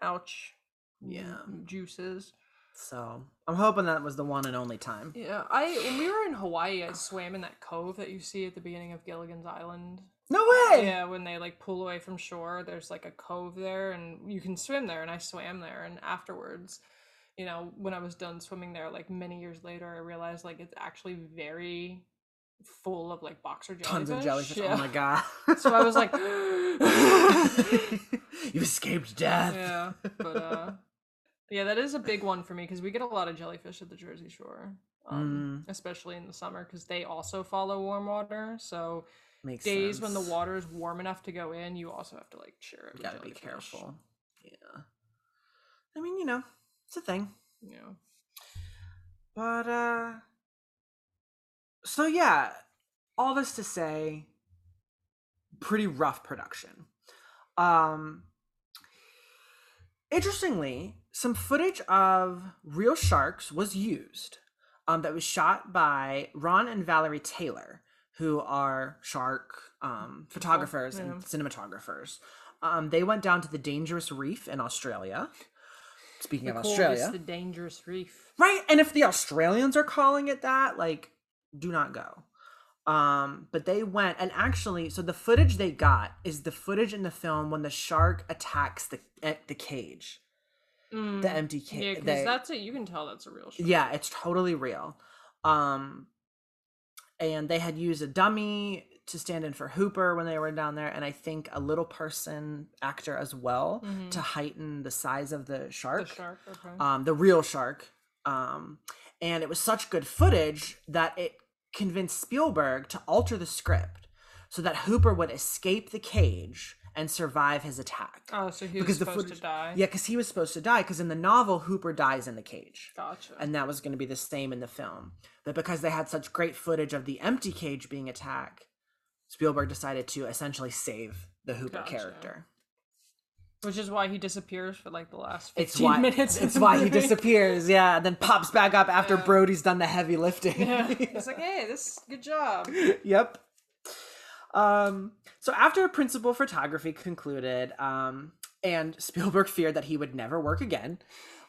ouch. Yeah. Juices. So I'm hoping that was the one and only time. Yeah. I when we were in Hawaii, I swam in that cove that you see at the beginning of Gilligan's Island. No way. Yeah, when they like pull away from shore, there's like a cove there, and you can swim there. And I swam there, and afterwards, you know, when I was done swimming there, like many years later, I realized like it's actually very full of like boxer jellyfish. Tons of jellyfish. Yeah. Oh my god. So I was like, <laughs> you escaped death. yeah, but uh, yeah, that is a big one for me because we get a lot of jellyfish at the Jersey Shore, um, Mm. especially in the summer because they also follow warm water. So Makes days when the water is warm enough to go in, you also have to like share it. You gotta be careful. Yeah. I mean, you know, it's a thing. Yeah. But uh so yeah, all this to say pretty rough production. Um interestingly, some footage of real sharks was used um that was shot by Ron and Valerie Taylor, who are shark um photographers and cinematographers. Um they went down to the dangerous reef in Australia. Speaking of Australia. the dangerous reef. Right. And if the Australians are calling it that, like, do not go. Um, but they went and actually, so the footage they got is the footage in the film when the shark attacks the eh, the cage, the empty Yeah, cage. because that's it. You can tell that's a real shark. yeah, it's totally real. Um, and they had used a dummy to stand in for Hooper when they were down there, and I think a little person actor as well to heighten the size of the shark Mm-hmm. The shark. Okay. um, the real shark. Um, and it was such good footage that it convinced Spielberg to alter the script so that Hooper would escape the cage and survive his attack. oh, so he was supposed to die. Yeah, because he was supposed to die. Because in the novel, Hooper dies in the cage, Gotcha. and that was going to be the same in the film. But because they had such great footage of the empty cage being attacked, Spielberg decided to essentially save the Hooper Gotcha. character. Which is why he disappears for like the last 15 It's why minutes. it's why he disappears, yeah, and then pops back up after Yeah. Brody's done the heavy lifting. Yeah. <laughs> It's like, hey, this good job. <laughs> yep. Um, so after principal photography concluded, um, and Spielberg feared that he would never work again,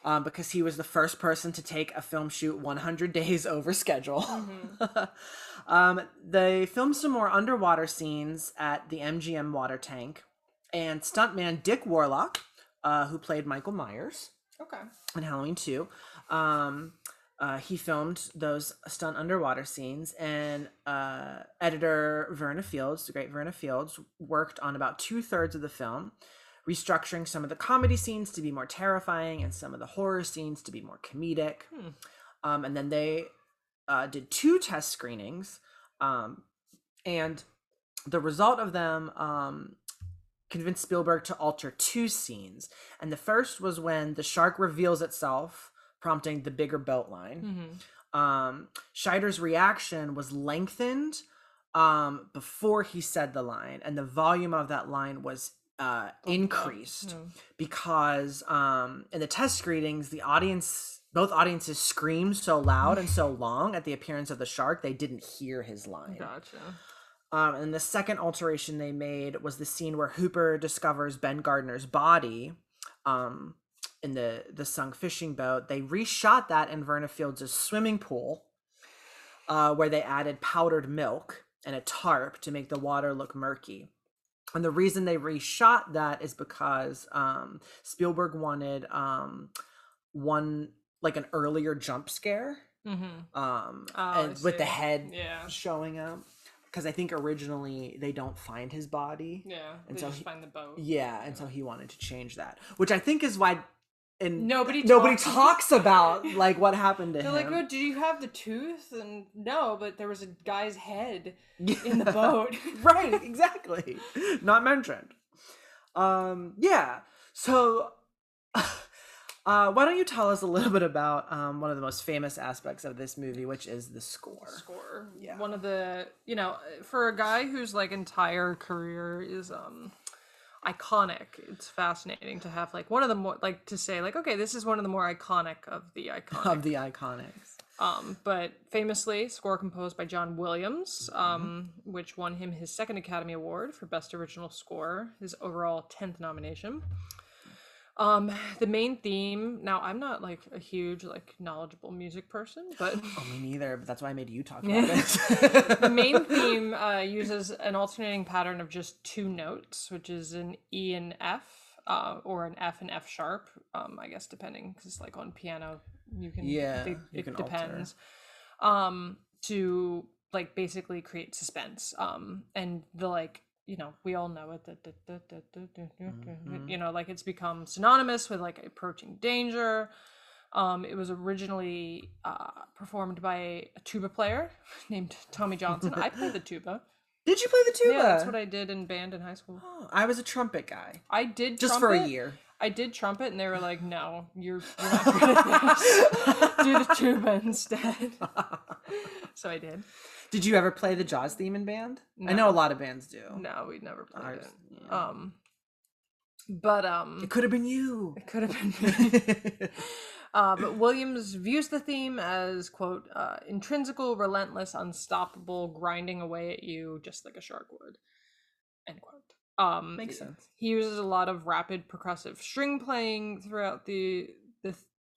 um, because he was the first person to take a film shoot 100 days over schedule. <laughs> um, they filmed some more underwater scenes at the MGM water tank, and stuntman Dick Warlock, uh, who played Michael Myers, Okay. in Halloween 2. Um, uh, he filmed those stunt underwater scenes, and uh, editor Verna Fields, the great Verna Fields, worked on about two thirds of the film, restructuring some of the comedy scenes to be more terrifying and some of the horror scenes to be more comedic. Um, and then they uh, did two test screenings, um, and the result of them um, convinced Spielberg to alter two scenes. And the first was when the shark reveals itself, prompting the bigger belt line. Um, Scheider's reaction was lengthened um, before he said the line, and the volume of that line was uh, increased because um, in the test screenings, the audience, both audiences screamed so loud and so long at the appearance of the shark, they didn't hear his line. Gotcha. Um, and the second alteration they made was the scene where Hooper discovers Ben Gardner's body um, in the the sunk fishing boat. They reshot that in Verna Fields' swimming pool, uh, where they added powdered milk and a tarp to make the water look murky. And the reason they reshot that is because um, Spielberg wanted um, one like an earlier jump scare Mm-hmm. um, Oh, and with the head Yeah. showing up because I think originally they don't find his body. Yeah. And they so just he- find the boat. Yeah, and so he wanted to change that, which I think is why. And Nobody nobody talks- talks about <laughs> like what happened to They're him. like, oh, did you have the tooth? And no, but there was a guy's head <laughs> in the boat. <laughs> right, exactly. Not mentioned. Um, yeah. So, uh, why don't you tell us a little <laughs> bit about um, one of the most famous aspects of this movie, which is the score? score. Yeah. One of the, you know, for a guy whose like entire career is um iconic, it's fascinating to have like one of the more like to say like, okay, this is one of the more iconic of the iconic. Of the iconics. um, but famously, score composed by John Williams, um, which won him his second Academy Award for Best Original Score, his overall tenth nomination. Um, the main theme. Now, I'm not like a huge like knowledgeable music person, but <laughs> Oh, me neither. But that's why I made you talk about it. <laughs> the main <laughs> theme uh, uses an alternating pattern of just two notes, which is an E and F, uh, or an F and F sharp. Um, I guess depending, because like on piano, you can Yeah, they- you it can alter. depends. Um, to like basically create suspense. Um, and the like you know, we all know it. Mm-hmm. You know, like it's become synonymous with like approaching danger. Um, it was originally uh, performed by a tuba player named Tommy Johnson. I played the tuba. Did you play the tuba? Yeah, that's what I did in band in high school. Oh, I was a trumpet guy. I did just trumpet. for a year. I did trumpet, and they were like, "No, you're, you're not good at this. Do the tuba instead." so I did. Did you ever play the Jaws theme in band? I know a lot of bands do. No, we never played Ours- it. yeah. Um, but um, It could have been you. it could have been me. <laughs> <laughs> Uh, but Williams views the theme as quote uh, intrinsical, relentless, unstoppable, grinding away at you just like a shark would. End quote. Um, Makes sense. He uses a lot of rapid percussive string playing throughout the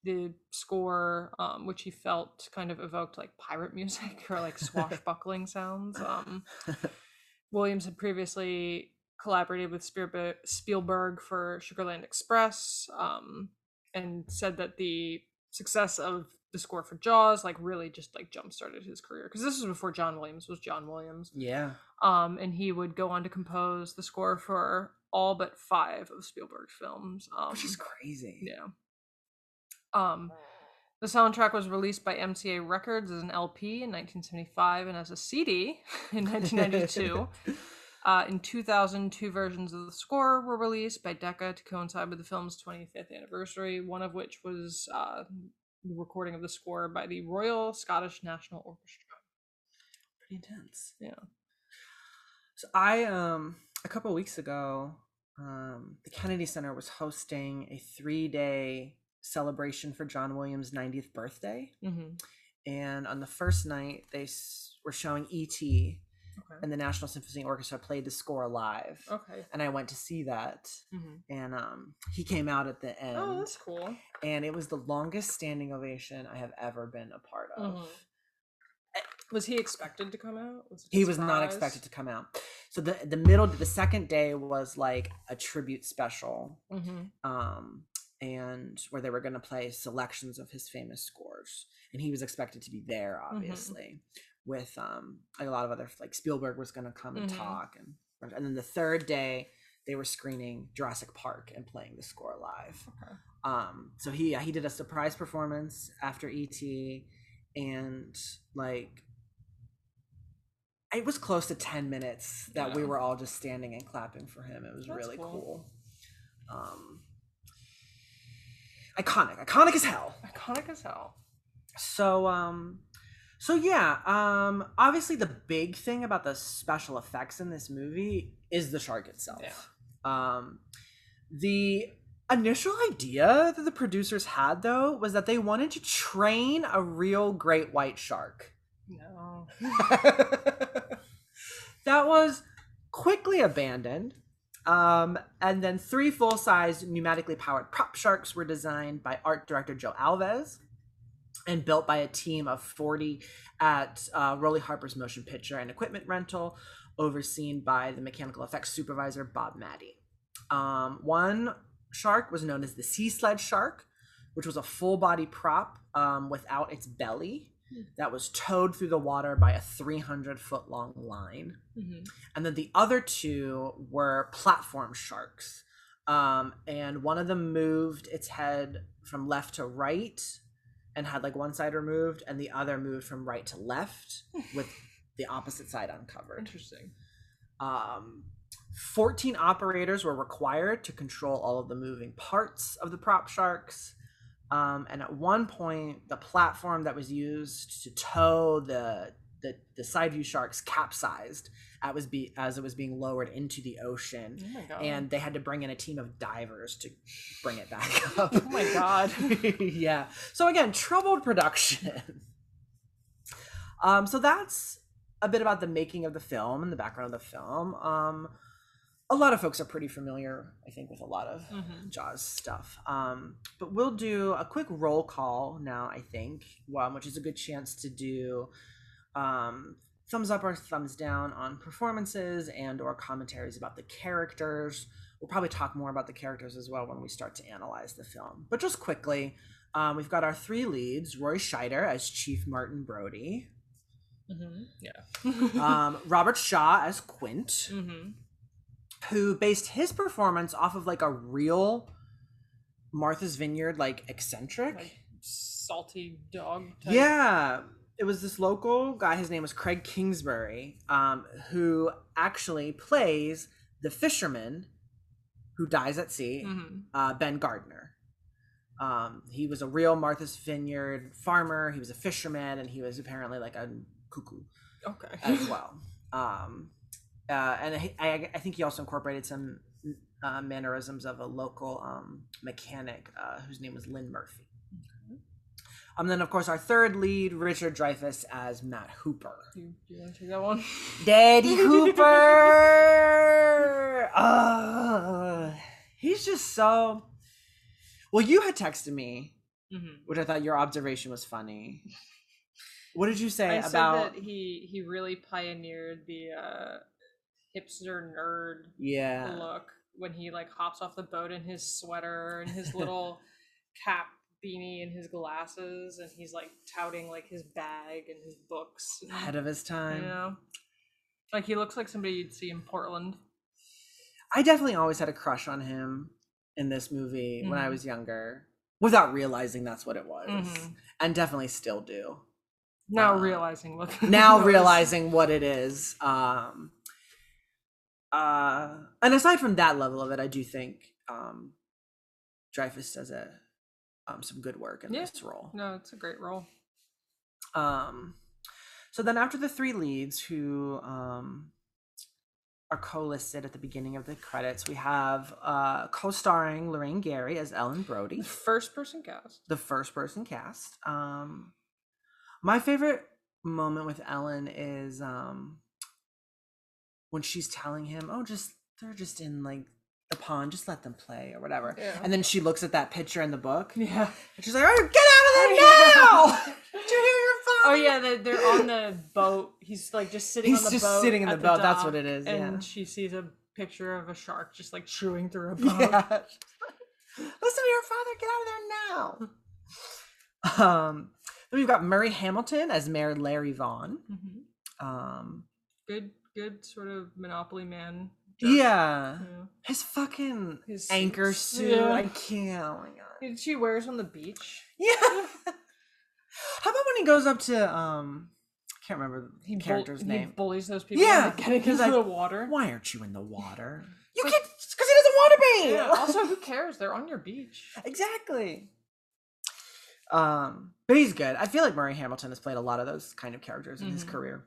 the score, um, which he felt kind of evoked like pirate <laughs> music or like swashbuckling sounds. Um, <laughs> Williams had previously collaborated with Spielberg, Spielberg for Sugarland Express, um, and said that the success of the score for Jaws like really just like jump started his career because this was before John Williams was John Williams. Yeah. Um, and he would go on to compose the score for all but five of Spielberg's films. Um, Which is crazy. yeah. Um, the soundtrack was released by MCA Records as an LP in 1975 and as a CD <laughs> in 1992. uh, in 2000, two versions of the score were released by Decca to coincide with the film's 25th anniversary, one of which was uh, the recording of the score by the Royal Scottish National Orchestra. Pretty intense. Yeah. So I um a couple of weeks ago, um, the Kennedy Center was hosting a three day celebration for John Williams' 90th birthday. Mm-hmm. And on the first night, they s- were showing E.T. Okay. and the National Symphony Orchestra played the score live. Okay. And I went to see that. Mm-hmm. And um, he came out at the end. Oh, that's cool. And it was the longest standing ovation I have ever been a part of. Mhm. Was he expected to come out? Was he was not expected to come out so the the middle the second day was like a tribute special Mhm. um and where they were going to play selections of his famous scores and he was expected to be there Mm-hmm. obviously with um like a lot of other like spielberg was going to come and Mhm. talk and and then the third day they were screening jurassic park and playing the score live Okay. um so he he did a surprise performance after et and like it was close to 10 minutes that we were all just standing and clapping for him it was That's really cool. cool um iconic iconic as hell Iconic as hell. so um so yeah um obviously the big thing about the special effects in this movie is the shark itself um the initial idea that the producers had though was that they wanted to train a real great white shark No. <laughs> that was quickly abandoned. Um, and then three full size pneumatically powered prop sharks were designed by art director Joe Alves and built by a team of 40 at uh, Rolly Harper's motion picture and equipment rental, overseen by the mechanical effects supervisor Bob Mattey. Um, one shark was known as the sea sled shark, which was a full body prop um, without its belly that was towed through the water by a 300 foot long line. Mhm. And then the other two were platform sharks. Um, and one of them moved its head from left to right and had like one side removed, and the other moved from right to left <sighs> with the opposite side uncovered. Interesting. Um, 14 operators were required to control all of the moving parts of the prop sharks. Um, and at one point, the platform that was used to tow the the, the side view sharks capsized as, was be, as it was being lowered into the ocean. Oh. And they had to bring in a team of divers to bring it back <laughs> up. Oh my God. <laughs> yeah. So again, troubled production. <laughs> um, so that's a bit about the making of the film and the background of the film. Um, a lot of folks are pretty familiar, I think, with a lot of Mhm. Jaws stuff. Um, but we'll do a quick roll call now, I think, um, which is a good chance to do um, thumbs up or thumbs down on performances and or commentaries about the characters. We'll probably talk more about the characters as well when we start to analyze the film. But just quickly, um, we've got our three leads: Roy Scheider as Chief Martin Brody, Mhm. Yeah. um, <laughs> Robert Shaw as Quint, hmm who based his performance off of like a real Martha's Vineyard like eccentric. Like salty dog. Type. Yeah, it was this local guy. His name was Craig Kingsbury, um, who actually plays the fisherman who dies at sea, Mhm. uh, Ben Gardner. Um, he was a real Martha's Vineyard farmer. He was a fisherman, and he was apparently like a cuckoo Okay. as <laughs> well. Um, uh, and I, I, I think he also incorporated some uh, mannerisms of a local um, mechanic uh, whose name was Lynn Murphy. Um, then, of course, our third lead, Richard Dreyfuss as Matt Hooper. you, you want to take that one? <laughs> Daddy Hooper. <laughs> uh, he's just so. Well, you had texted me, Mhm. which I thought your observation was funny. <laughs> What did you say I about? said that he he really pioneered the uh, hipster nerd yeah, look when he like hops off the boat in his sweater and his little <laughs> cap beanie and his glasses and he's like touting like his bag and his books and, ahead of his you time. know like he looks like somebody you'd see in portland I definitely always had a crush on him in this movie when I Mhm. was younger, without realizing that's what it was, Mhm. and definitely still do. now Uh, realizing what <laughs> now realizing what it is um uh and aside from that level of it i do think um dreyfuss does a um some good work in Yeah. this role no it's a great role um so then after the three leads who um are co-listed at the beginning of the credits we have uh co-starring lorraine gary as ellen brody first person cast the first person cast. Um my favorite moment with Ellen is um when she's telling him, "Oh, just they're just in like the pond, just let them play or whatever." Yeah. And then she looks at that picture in the book. yeah And she's like, "Oh, get out of there now! <laughs> Did you hear your oh yeah they- they're on the boat he's like just sitting He's on the just boat sitting in the boat, that's what it is, and yeah. she sees a picture of a shark just like chewing through a <laughs> boat Yeah. Listen to your father. Get out of there now. um, then we've got Murray Hamilton as Mayor Larry Vaughn. Mhm. Um, good good sort of monopoly man yeah. Yeah. His fucking His anchor suit. Yeah. I can't. Oh my god. Did she wears on the beach Yeah. How about when he goes up to um I can't remember the he bull- character's he name. bullies those people Yeah, getting he's into like, the water Why aren't you in the water? <laughs> You Like- can't because he doesn't want to be. yeah, <laughs> also who cares they're on your beach exactly. Um, but he's good. I feel like Murray Hamilton has played a lot of those kind of characters in his Mhm. career.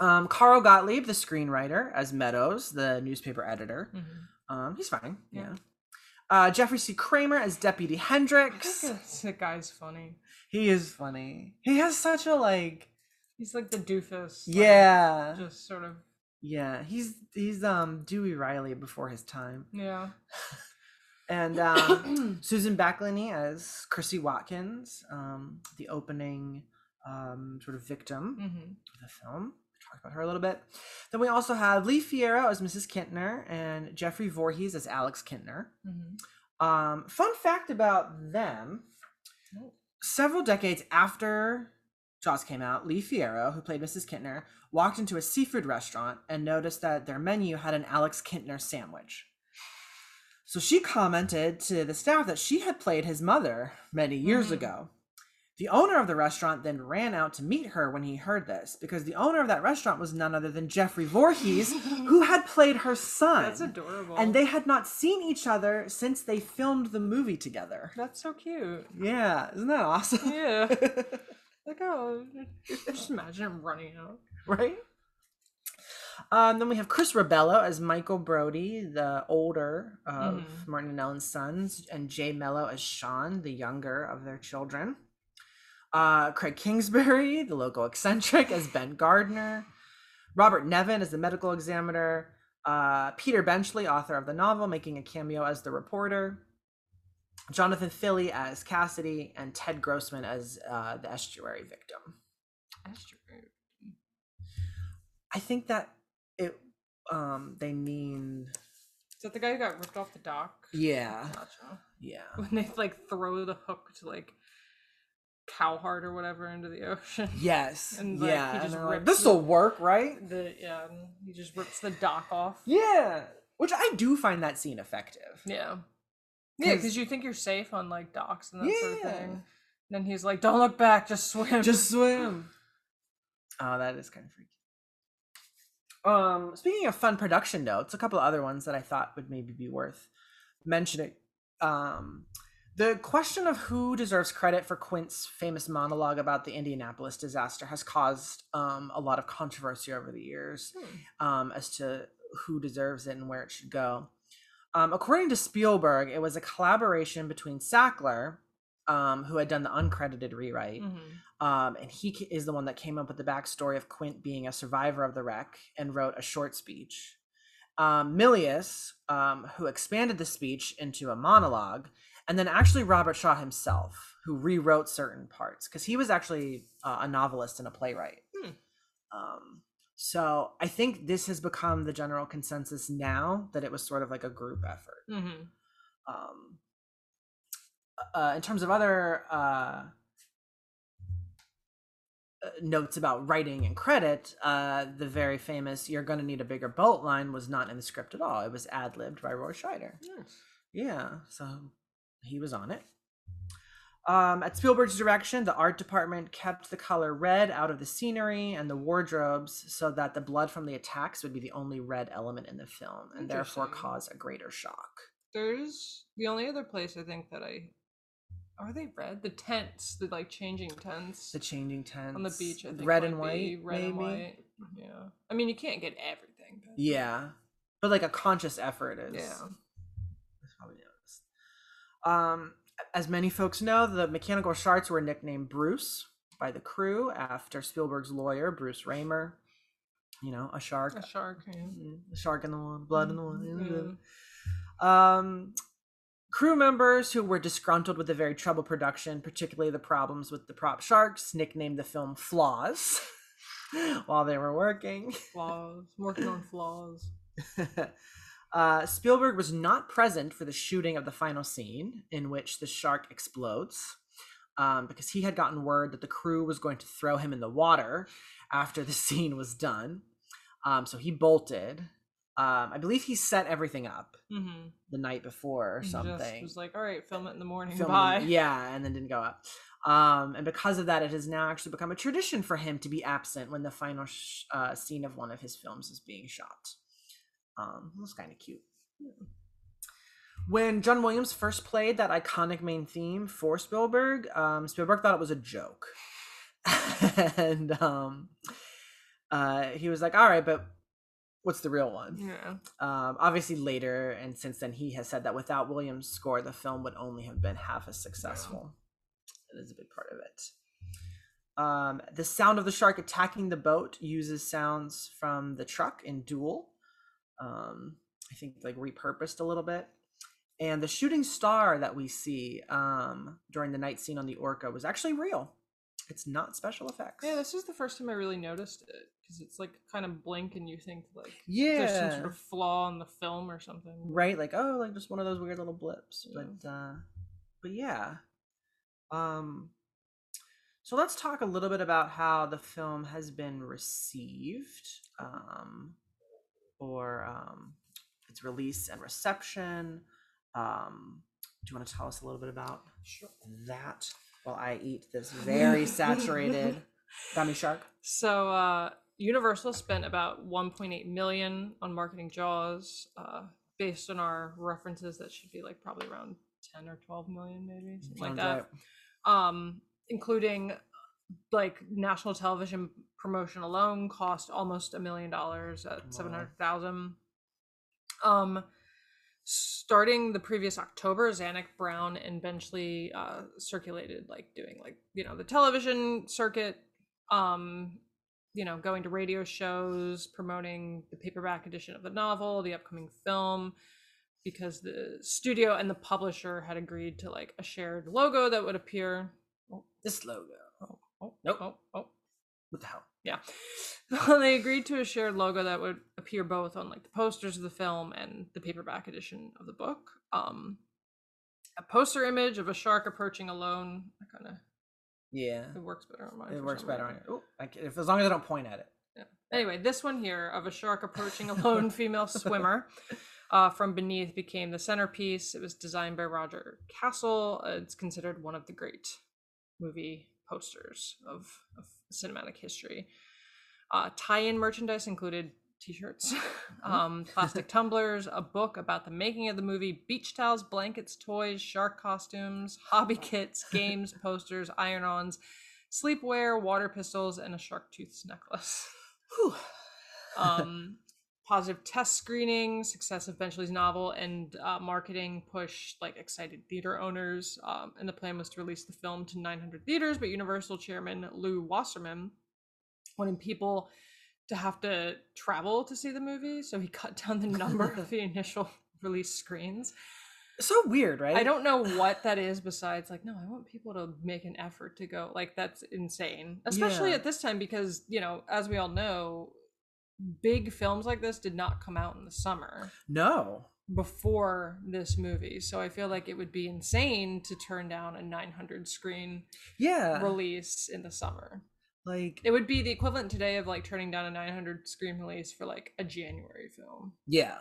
Um, Carl Gottlieb, the screenwriter, as Meadows, the newspaper editor. Um, he's fine. Yeah. Yeah. Uh, Jeffrey C. Kramer as Deputy Hendricks. the <laughs> guy's funny He is funny. He has such a like. he's like the doofus like, Yeah. just sort of Yeah. He's he's um Dewey Riley before his time. yeah <laughs> And um, <coughs> Susan Backlinie as Chrissy Watkins, um, the opening um, sort of victim hmm of the film. Talk about her a little bit. Then we also have Lee Fierro as Mrs. Kintner and Jeffrey Voorhees as Alex Kintner. hmm Um, fun fact about them: Oh. several decades after Jaws came out, Lee Fierro, who played Mrs. Kintner, walked into a seafood restaurant and noticed that their menu had an Alex Kintner sandwich. So she commented to the staff that she had played his mother many years Mhm. ago. The owner of the restaurant then ran out to meet her when he heard this, because the owner of that restaurant was none other than Jeffrey Voorhees, who <laughs> had played her son. that's adorable And they had not seen each other since they filmed the movie together. that's so cute Yeah, isn't that awesome? yeah <laughs> like oh just imagine him running out right? Um, then we have Chris Rebello as Michael Brody, the older of Mhm. Martin and Ellen's sons, and Jay Mello as Sean, the younger of their children. Uh, Craig Kingsbury, <laughs> the local eccentric, as Ben Gardner. Robert Nevin as the medical examiner. Uh, Peter Benchley, author of the novel, making a cameo as the reporter. Jonathan Filley as Cassidy, and Ted Grossman as uh, the estuary victim. true I think that it um they mean is that the guy who got ripped off the dock yeah Gotcha. yeah when they like throw the hook to like Cowheart or whatever into the ocean. <laughs> yes And, like, yeah he and just they're like, rips this the- will work right The yeah, he just rips the dock off. yeah which I do find that scene effective Yeah. Yeah, 'Cause- because you think you're safe on like docks and that sort of Yeah. thing. then he's like, "Don't look back, just swim." just <laughs> swim oh that is kind of freaky Um, speaking of fun production notes, a couple of other ones that I thought would maybe be worth mentioning. Um, the question of who deserves credit for Quint's famous monologue about the Indianapolis disaster has caused um, a lot of controversy over the years um, as to who deserves it and where it should go. Um, according to Spielberg, it was a collaboration between Sackler, um, who had done the uncredited rewrite, Mhm. um, and he is the one that came up with the backstory of Quint being a survivor of the wreck and wrote a short speech. Um, Milius, um, who expanded the speech into a monologue, and then actually Robert Shaw himself, who rewrote certain parts because he was actually uh, a novelist and a playwright. Hmm. Um, so I think this has become the general consensus now that it was sort of like a group effort Mhm. um, uh, in terms of other uh, uh, notes about writing and credit, uh, the very famous "You're gonna need a bigger boat" line was not in the script at all. It was ad libbed by Roy Scheider. Yes. Yeah, so he was on it. Um, at Spielberg's direction, the art department kept the color red out of the scenery and the wardrobes so that the blood from the attacks would be the only red element in the film and therefore cause a greater shock. There's the only other place I think that I are they red? The tents, the like changing tents The changing tents on the beach. I think red and white, red maybe. and white. Yeah, I mean you can't get everything. But Yeah, but like a conscious effort is. Yeah. Is probably noticed. Um, as many folks know, the mechanical sharks were nicknamed Bruce by the crew after Spielberg's lawyer, Bruce Ramer. You know, a shark, a shark. Yeah. Mm, the shark in the water, blood in the. Yeah. Um, crew members who were disgruntled with the very troubled production, particularly the problems with the prop sharks, nicknamed the film Flaws <laughs> while they were working. Flaws. Working on flaws. <laughs> uh, Spielberg was not present for the shooting of the final scene in which the shark explodes um, because he had gotten word that the crew was going to throw him in the water after <laughs> the scene was done. Um, so he bolted. Um, I believe he set everything up Mm-hmm. the night before or Just something. was like, all right, film it in the morning. Film Bye. them- yeah, and then didn't go up. Um, and because of that, it has now actually become a tradition for him to be absent when the final sh- uh, scene of one of his films is being shot. Um, it was kind of cute. When John Williams first played that iconic main theme for Spielberg, um, Spielberg thought it was a joke, <laughs> and um, uh, he was like, "All right, but what's the real one?" Yeah. Um, obviously, later and since then, he has said that without Williams' score, the film would only have been half as successful. It is a big part of it. Um, the sound of the shark attacking the boat uses sounds from the truck in Duel. Um, I think like repurposed a little bit. And the shooting star that we see um, during the night scene on the Orca was actually real. It's not special effects. Yeah, this is the first time I really noticed it because it's like kind of blink and you think like yeah, there's some sort of flaw in the film or something. right like oh like just one of those weird little blips Yeah. but uh but yeah um so let's talk a little bit about how the film has been received um or um its release and reception um do you want to tell us a little bit about that while i eat this very <laughs> saturated gummy shark So uh, Universal spent about 1.8 million on marketing Jaws. Uh, based on our references, that should be like probably around 10 or 12 million, maybe something like Sounds that. Um, including like national television promotion alone cost almost a million dollars at Wow. 700,000. Um, starting the previous October, Zanuck Brown and Benchley uh, circulated like doing like you know the television circuit, um, you know going to radio shows, promoting the paperback edition of the novel, the upcoming film, because the studio and the publisher had agreed to like a shared logo that would appear. this logo Oh, Nope. oh, oh. what the hell Yeah. <laughs> they agreed to a shared logo that would appear both on like the posters of the film and the paperback edition of the book. Um a poster image of a shark approaching alone. That kind of yeah it works better on mine. it works better on reason. your Ooh, I ca- if as long as i don't point at it Yeah. Anyway, this one here of a shark approaching <laughs> a lone female swimmer <laughs> uh, from beneath became the centerpiece. It was designed by Roger Kastel. Uh, it's considered one of the great movie posters of, of cinematic history. Uh, tie-in merchandise included t-shirts, <laughs> um, plastic tumblers, a book about the making of the movie, beach towels, blankets, toys, shark costumes, <laughs> hobby kits, games, posters, iron-ons, sleepwear, water pistols, and a shark tooth necklace. Whew. um, positive test screening, success of Benchley's novel, and uh, marketing push like excited theater owners. Um, and the plan was to release the film to 900 theaters, but Universal chairman Lew Wasserman wanted people to have to travel to see the movie, so he <laughs> cut down the number of <laughs> the initial release screens. So weird, right? I don't know what that is besides like no, I want people to make an effort to go. Like that's insane. Especially Yeah. at this time because, you know, as we all know, big films like this did not come out in the summer No. before this movie. So I feel like it would be insane to turn down a 900 screen Yeah. release in the summer. Like It would be the equivalent today of like turning down a 900 screen release for like a January film. yeah.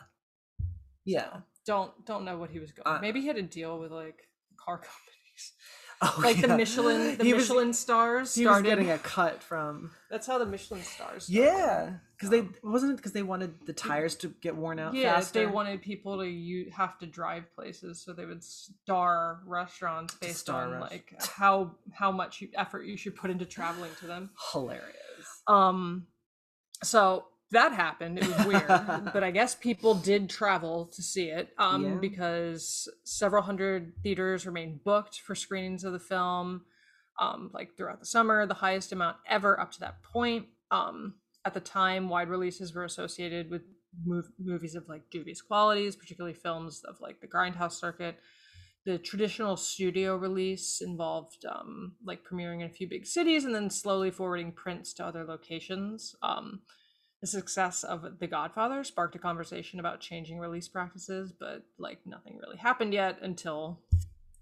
Yeah. Don't don't know what he was going. Uh, Maybe he had a deal with like car <laughs> companies. Oh, like the. Michelin, the He was- Michelin stars He was getting a cut from That's how the Michelin stars. Started. Yeah, because they wasn't it because they wanted the tires to get worn out Yeah, faster. they wanted people to you have to drive places, so they would star restaurants based star on like how how much effort you should put into traveling to them. hilarious. Um, so that happened. It was weird, <laughs> but I guess people did travel to see it. Um, Yeah. because several hundred theaters remained booked for screenings of the film. Um, like throughout the summer, the highest amount ever up to that point. Um, at the time, wide releases were associated with mov- movies of like dubious qualities, particularly films of like the grindhouse circuit. The traditional studio release involved um, like premiering in a few big cities and then slowly forwarding prints to other locations. The success of The Godfather sparked a conversation about changing release practices, but like nothing really happened yet until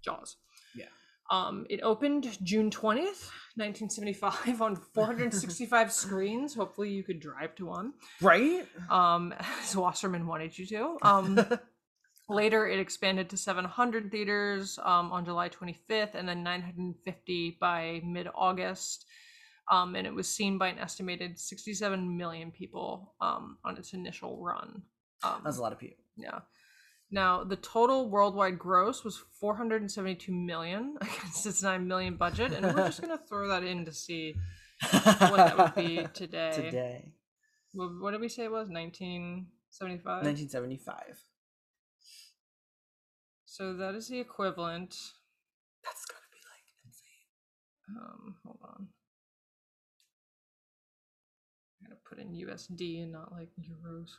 Jaws. Yeah. Um, it opened June 20th, 1975 on <laughs> 465 screens. Hopefully you could drive to one. Right? Um, <laughs> as Wasserman wanted you to. Um, <laughs> later it expanded to 700 theaters um, on July 25th and then 950 by mid-August. Um, and it was seen by an estimated 67 million people um, on its initial run. Um, That's a lot of people. yeah. Now, the total worldwide gross was 472 million <laughs> against its 9 million budget, and we're just going to throw that in to see what that would be <laughs> today. Today, What, what did we say it was? 1975? 1975. So that is the equivalent. That's gotta be like insane. Um, hold on. Put in USD and not like euros.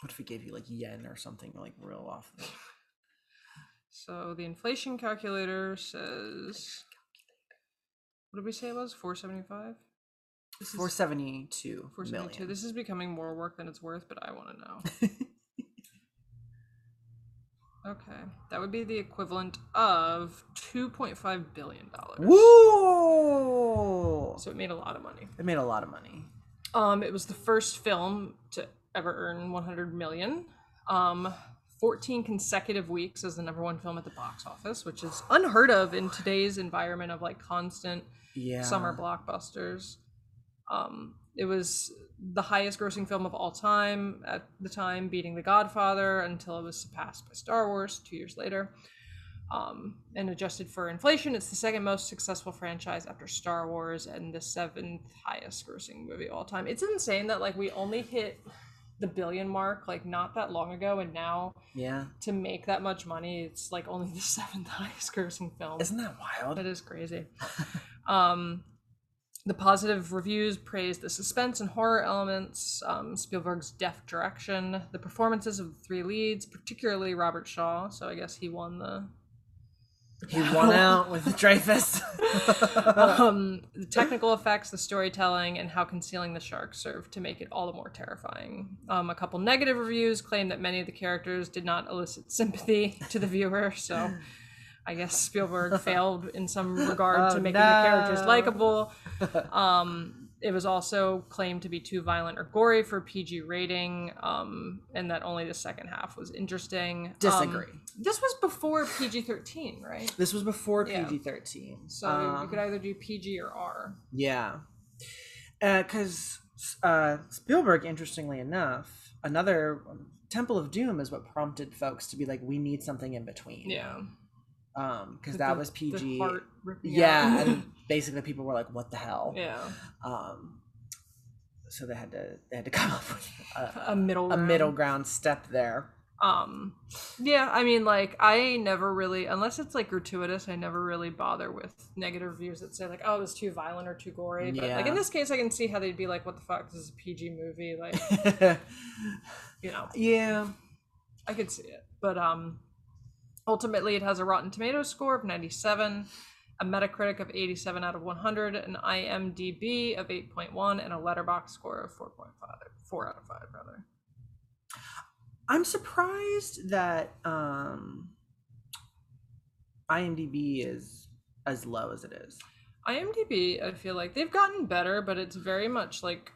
What if we gave you like yen or something like real off? <sighs> So the inflation calculator says. What did we say it was? 475? This 472. 472. million. This is becoming more work than it's worth, but I want to know. <laughs> Okay. That would be the equivalent of $2.5 billion. Woo! So it made a lot of money. It made a lot of money. Um, it was the first film to ever earn 100 million. Um, 14 consecutive weeks as the number one film at the box office, which is unheard of in today's environment of like constant Yeah. summer blockbusters. Um, it was the highest grossing film of all time at the time, beating The Godfather until it was surpassed by Star Wars two years later. Um, and adjusted for inflation, it's the second most successful franchise after Star Wars and the seventh highest grossing movie of all time. It's insane that like we only hit the billion mark like not that long ago, and now Yeah. to make that much money, it's like only the <laughs> seventh highest grossing film. Isn't that wild? That is crazy. <laughs> um, the positive reviews praised the suspense and horror elements, um, Spielberg's deft direction, the performances of the three leads, particularly Robert Shaw. So I guess he won the. He won <laughs> out with Dreyfuss. <laughs> um, the technical effects, the storytelling, and how concealing the shark served to make it all the more terrifying. Um, a couple negative reviews claim that many of the characters did not elicit sympathy to the viewer, so <laughs> I guess Spielberg <laughs> failed in some regard to Oh, making the characters likable. <laughs> Um, it was also claimed to be too violent or gory for PG rating, um, and that only the second half was interesting. Um, Disagree. this was before PG 13, right? this was before Yeah. PG 13. So you could either do PG or R. Yeah. Because S- Uh, Spielberg, interestingly enough, another um, Temple of Doom is what prompted folks to be like, we need something in between. Yeah. Um, because that the- was PG. Yeah, and <laughs> basically people were like, what the hell? yeah. Um, so they had to they had to <laughs> come up with a, A middle. a ground. middle ground step there. Um, yeah, I mean, like, I never really, unless it's like gratuitous, I never really bother with negative reviews that say like, "Oh, it was too violent or too gory." But like in this case, I can see how they'd be like, "What the fuck? This is a PG movie." Like, <laughs> you know, yeah. I could see it. But um, ultimately, it has a Rotten Tomatoes score of ninety-seven, a Metacritic of eighty-seven out of one hundred, an IMDb of eight point one, and a Letterboxd score of four point five, four out of five, rather. I'm surprised that um IMDb is as low as it is. IMDb, I feel like they've gotten better, but it's very much like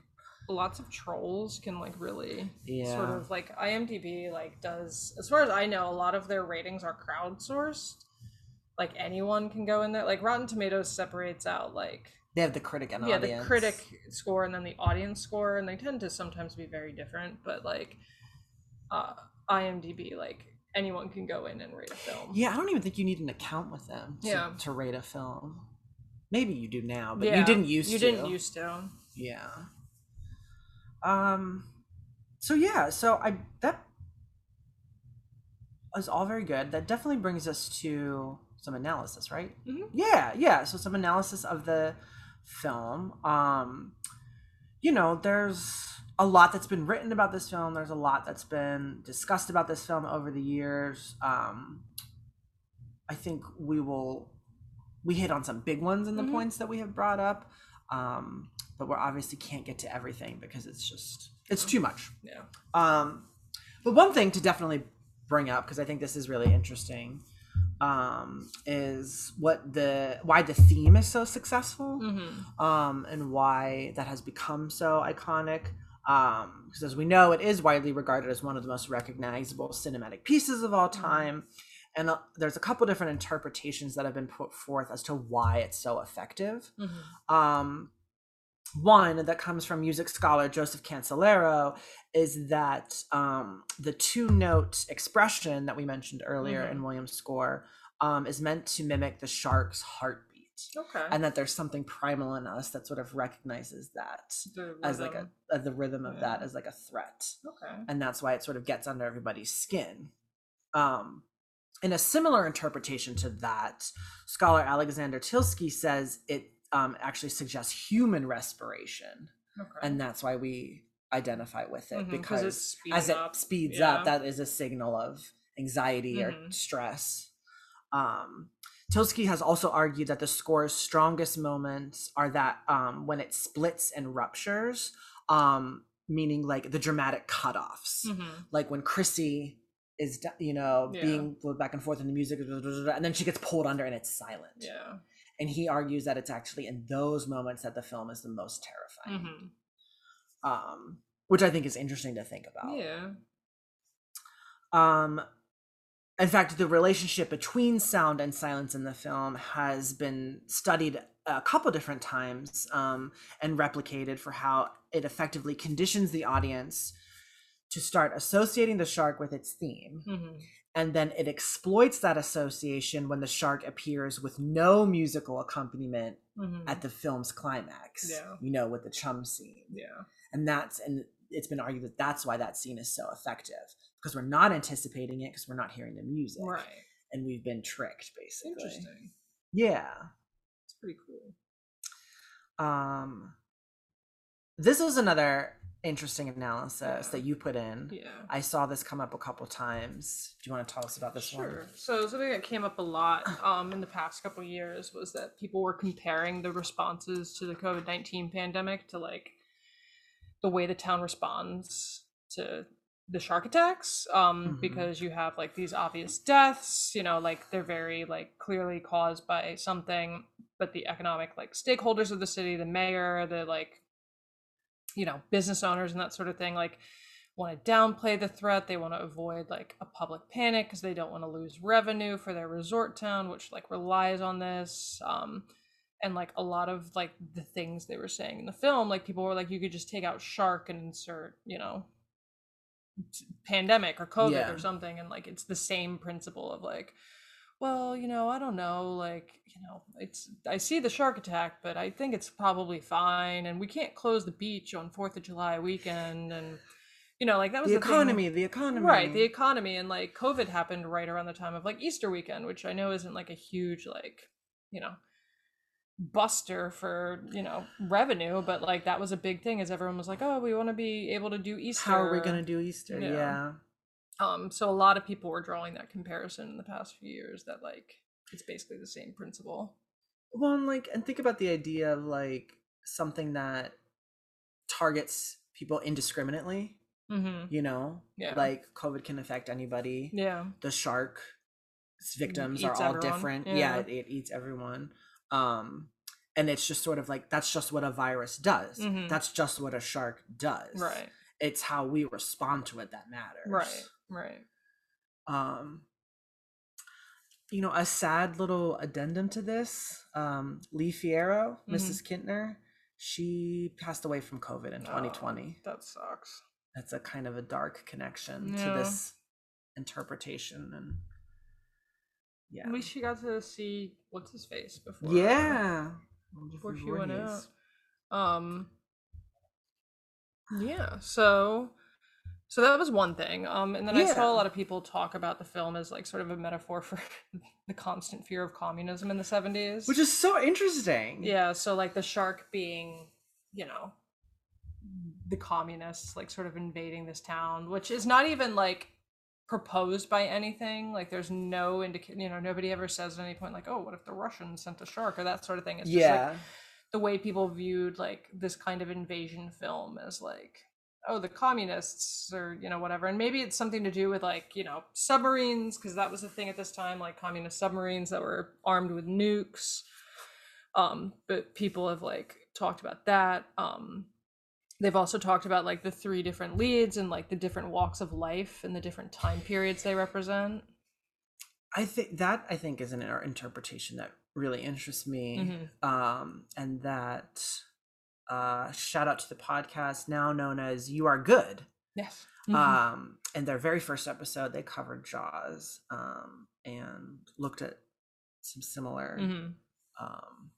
lots of trolls can like really yeah. sort of like IMDb like does as far as I know, a lot of their ratings are crowdsourced. Like anyone can go in there. Like Rotten Tomatoes separates out like They have the critic and yeah, audience. the critic score and then the audience score, and they tend to sometimes be very different. But like uh IMDb, like anyone can go in and rate a film. Yeah, I don't even think you need an account with them to, Yeah. to rate a film. Maybe you do now, but Yeah, you didn't used you to. didn't used to. Yeah. Um so yeah, so I that is all very good. That definitely brings us to some analysis, right? Mhm. Yeah, yeah. So some analysis of the film. Um you know, there's a lot that's been written about this film. There's a lot that's been discussed about this film over the years. Um I think we will we hit on some big ones in the Mhm. points that we have brought up. Um but we obviously can't get to everything because it's just it's too much. Yeah. Um, but one thing to definitely bring up because I think this is really interesting um, is what the why the theme is so successful Mm-hmm. um, and why that has become so iconic. Because as we know, it is widely regarded as one of the most recognizable cinematic pieces of all time. And uh, there's a couple different interpretations that have been put forth as to why it's so effective. Mm-hmm. Um, one that comes from music scholar Joseph Cancellaro is that um, the two note expression that we mentioned earlier Mhm. in Williams' score um, is meant to mimic the shark's heartbeat. Okay. And that there's something primal in us that sort of recognizes that as like a uh, the rhythm of that as like a threat okay. and that's why it sort of gets under everybody's skin. Um, in a similar interpretation to that, scholar Alexander Tylski says it um, actually suggests human respiration, Okay. and that's why we identify with it Mhm, 'cause because speeding as it up, speeds yeah. up, that is a signal of anxiety or Mhm. stress. Um, Tylski has also argued that the score's strongest moments are that um, when it splits and ruptures, um, meaning like the dramatic cutoffs, Mhm. like when Chrissy is, you know, Yeah. being pulled back and forth in the music, and then she gets pulled under and it's silent. Yeah. And he argues that it's actually in those moments that the film is the most terrifying, hmm um, which I think is interesting to think about. Yeah. Um, in fact, the relationship between sound and silence in the film has been studied a couple different times um, and replicated for how it effectively conditions the audience to start associating the shark with its theme. hmm And then it exploits that association when the shark appears with no musical accompaniment hmm at the film's climax. Yeah. You know, with the chum scene Yeah. and that's and it's been argued that that's why that scene is so effective because we're not anticipating it because we're not hearing the music Right. and we've been tricked basically Interesting. yeah It's pretty cool. um this was another interesting analysis Yeah. that you put in Yeah. i saw this come up a couple times do you want to tell us about this one? Sure. one So something that came up a lot um, in the past couple years was that people were comparing the responses to the COVID nineteen pandemic to like the way the town responds to the shark attacks um Mhm. because you have like these obvious deaths you know like they're very like clearly caused by something but the economic like stakeholders of the city the mayor the like you know business owners and that sort of thing like want to downplay the threat they want to avoid like a public panic because they don't want to lose revenue for their resort town which like relies on this um and like a lot of like the things they were saying in the film like people were like you could just take out shark and insert you know pandemic or covid Yeah. or something and like it's the same principle of like well you know i don't know like you know it's i see the shark attack but i think it's probably fine and we can't close the beach on fourth of july weekend and you know like that was the the thing- economy, the economy. right the economy and like covid happened right around the time of like easter weekend which i know isn't like a huge like you know buster for you know revenue but like that was a big thing as everyone was like oh we want to be able to do easter How are we gonna do Easter? Yeah. Yeah. Um so a lot of people were drawing that comparison in the past few years that like it's basically the same principle Well, and like, and think about the idea of like something that targets people indiscriminately. mm-hmm You know, Yeah. like COVID can affect anybody. yeah The shark victims are all everyone. different. Yeah. Yeah, it, it eats everyone. Um, and it's just sort of like that's just what a virus does. Mhm. That's just what a shark does. right It's how we respond to it that matters. right right. Um you know a sad little addendum to this um lee fierro Mhm. mrs kintner she passed away from covid in 2020 Oh, that sucks. That's a kind of a dark connection Yeah. to this interpretation and yeah. At least she got to see what's his face before uh, yeah. Before she went out. Um yeah, so so that was one thing. Um and then I saw a lot of people talk about the film as like sort of a metaphor for <laughs> the constant fear of communism in the 70s. which is so interesting yeah, so like the shark being, you know, the communists like sort of invading this town, which is not even like proposed by anything. Like there's no indication, you know, nobody ever says at any point like, "Oh, what if the Russians sent a shark?" or that sort of thing. It's just like yeah the way people viewed like this kind of invasion film as like oh the communists or you know whatever and maybe it's something to do with like you know submarines because that was the thing at this time like communist submarines that were armed with nukes um but people have like talked about that um they've also talked about like the three different leads and like the different walks of life and the different time periods they represent I think that I think is an inter- interpretation that really interests me. Mhm. Um, and that uh, shout out to the podcast now known as "You Are Good." yes Um, in their very first episode, they covered Jaws um, and looked at some similar. Mhm. Um,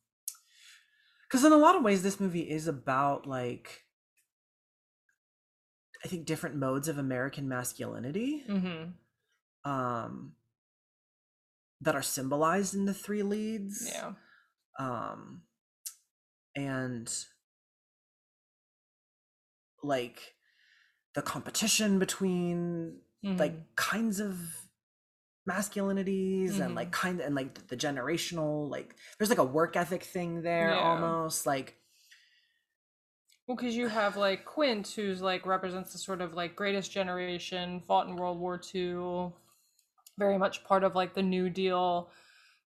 because in a lot of ways, this movie is about like. I think different modes of American masculinity Mhm. um that are symbolized in the three leads yeah um and like the competition between Mhm. like kinds of masculinities and like Mhm. kind and like the generational like there's like a work ethic thing there Yeah. almost like Well, because you have like Quint, who's like represents the sort of like greatest generation, fought in World War II, very much part of like the New Deal,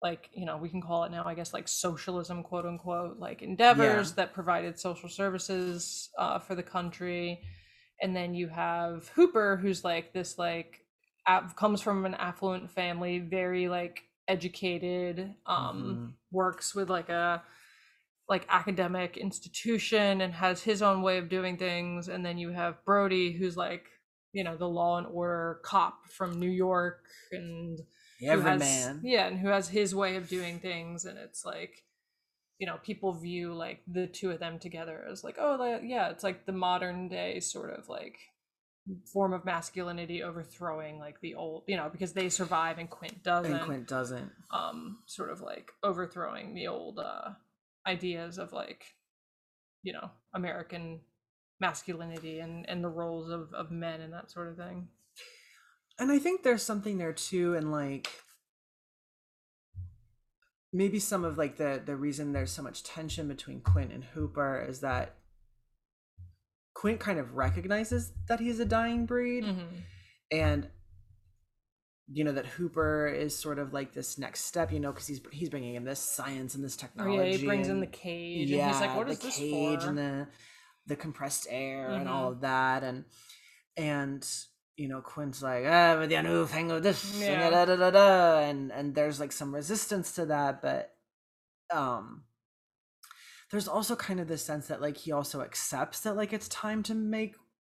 like you know we can call it now, I guess like socialism, quote unquote, like endeavors that provided social services uh, for the country, and then you have Hooper, who's like this like comes from an affluent family, very like educated, um, works with like a like academic institution and has his own way of doing things. And then you have brody who's like you know the law and order cop from new york and who every has- man. yeah and who has his way of doing things and it's like you know people view like the two of them together as like oh yeah it's like the modern day sort of like form of masculinity overthrowing like the old you know because they survive and quint doesn't and quint doesn't. um sort of like overthrowing the old uh ideas of like you know american masculinity and and the roles of of men and that sort of thing and i think there's something there too and like maybe some of like the the reason there's so much tension between quint and hooper is that quint kind of recognizes that he's a dying breed Mhm. and you know that hooper is sort of like this next step you know because he's he's bringing in this science and this oh technology yeah he brings in the and- cage and he's like what the is this cage for and the the compressed air and all Mhm. of that and and you know Quint's like ah with your new fangled this and da, da, da, da, and and there's like some resistance to that but um there's also kind of this sense that like he also accepts that like it's time to make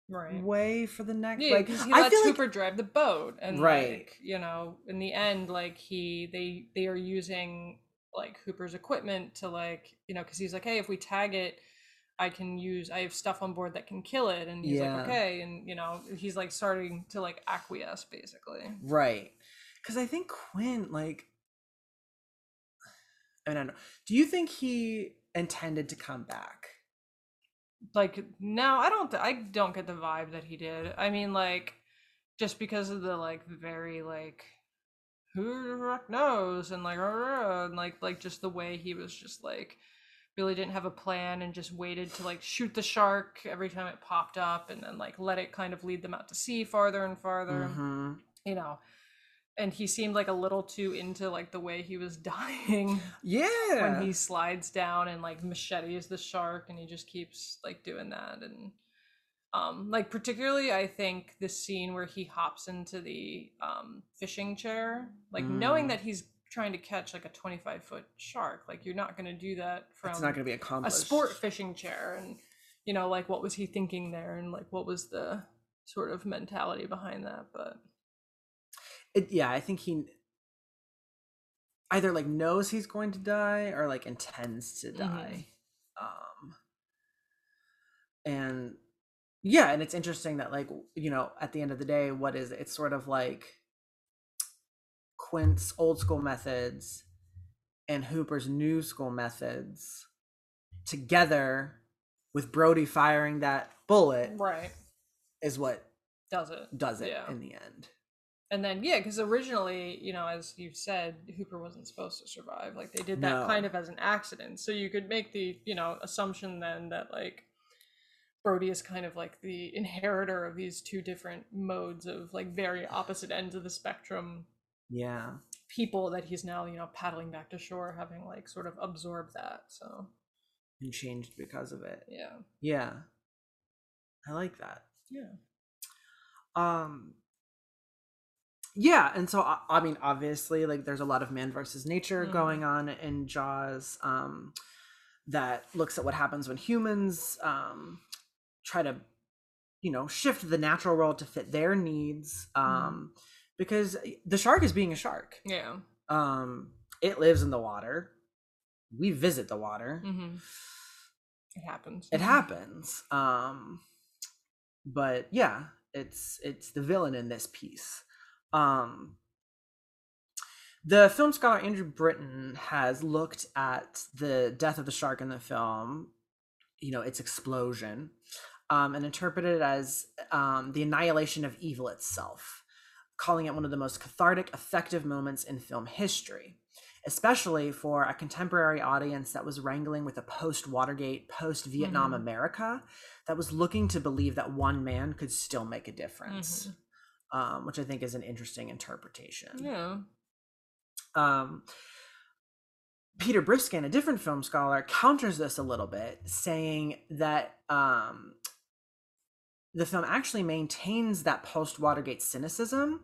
right way for the next yeah like he I lets feel like Hooper drive the boat and Right. like you know in the end like he they they are using like Hooper's equipment to like you know because he's like hey if we tag it I can use I have stuff on board that can kill it and he's Yeah. like okay and you know he's like starting to like acquiesce basically right because I think Quint like I don't know. Do you think he intended to come back? like no i don't th- i don't get the vibe that he did i mean like just because of the like very like who the fuck knows and like "Arr," and like like just the way he was just like really didn't have a plan and just waited to like shoot the shark every time it popped up and then like let it kind of lead them out to sea farther and farther Mhm. you know and he seemed like a little too into like the way he was <laughs> dying Yeah. when he slides down and like machetes the shark and he just keeps like doing that and um like particularly i think the scene where he hops into the um fishing chair like knowing Mm. that he's trying to catch like a 25 foot shark like you're not going to do that from it's not going to be accomplished. a sport fishing chair and you know like what was he thinking there and like what was the sort of mentality behind that but it, yeah, I think he either like knows he's going to die or like intends to die. Um and yeah, and it's interesting that like you know, at the end of the day, what is it? It's sort of like Quint's old school methods and Hooper's new school methods together with Brody firing that bullet right is what does it does it Yeah. in the end. And then yeah, because originally, you know, as you said, Hooper wasn't supposed to survive. Like they did that No. kind of as an accident. So you could make the, you know, assumption then that like Brody is kind of like the inheritor of these two different modes of like very opposite ends of the spectrum Yeah. people that he's now, you know, paddling back to shore, having like sort of absorbed that. So And changed because of it. yeah. Yeah. I like that. Yeah. Um yeah, and so I, I mean obviously like there's a lot of man versus nature Mhm. going on in Jaws um that looks at what happens when humans um try to you know shift the natural world to fit their needs um because the shark is being a shark. Yeah. Um it lives in the water. We visit the water. Mm-hmm. It happens. it happens um but yeah it's it's the villain in this piece um the film scholar andrew britton has looked at the death of the shark in the film you know its explosion um, and interpreted it as um, the annihilation of evil itself calling it one of the most cathartic effective moments in film history especially for a contemporary audience that was wrangling with a post Watergate, post Vietnam Mhm. America that was looking to believe that one man could still make a difference, um, which I think is an interesting interpretation. Yeah. Um, Peter Biskind, a different film scholar, counters this a little bit, saying that um, the film actually maintains that post Watergate cynicism,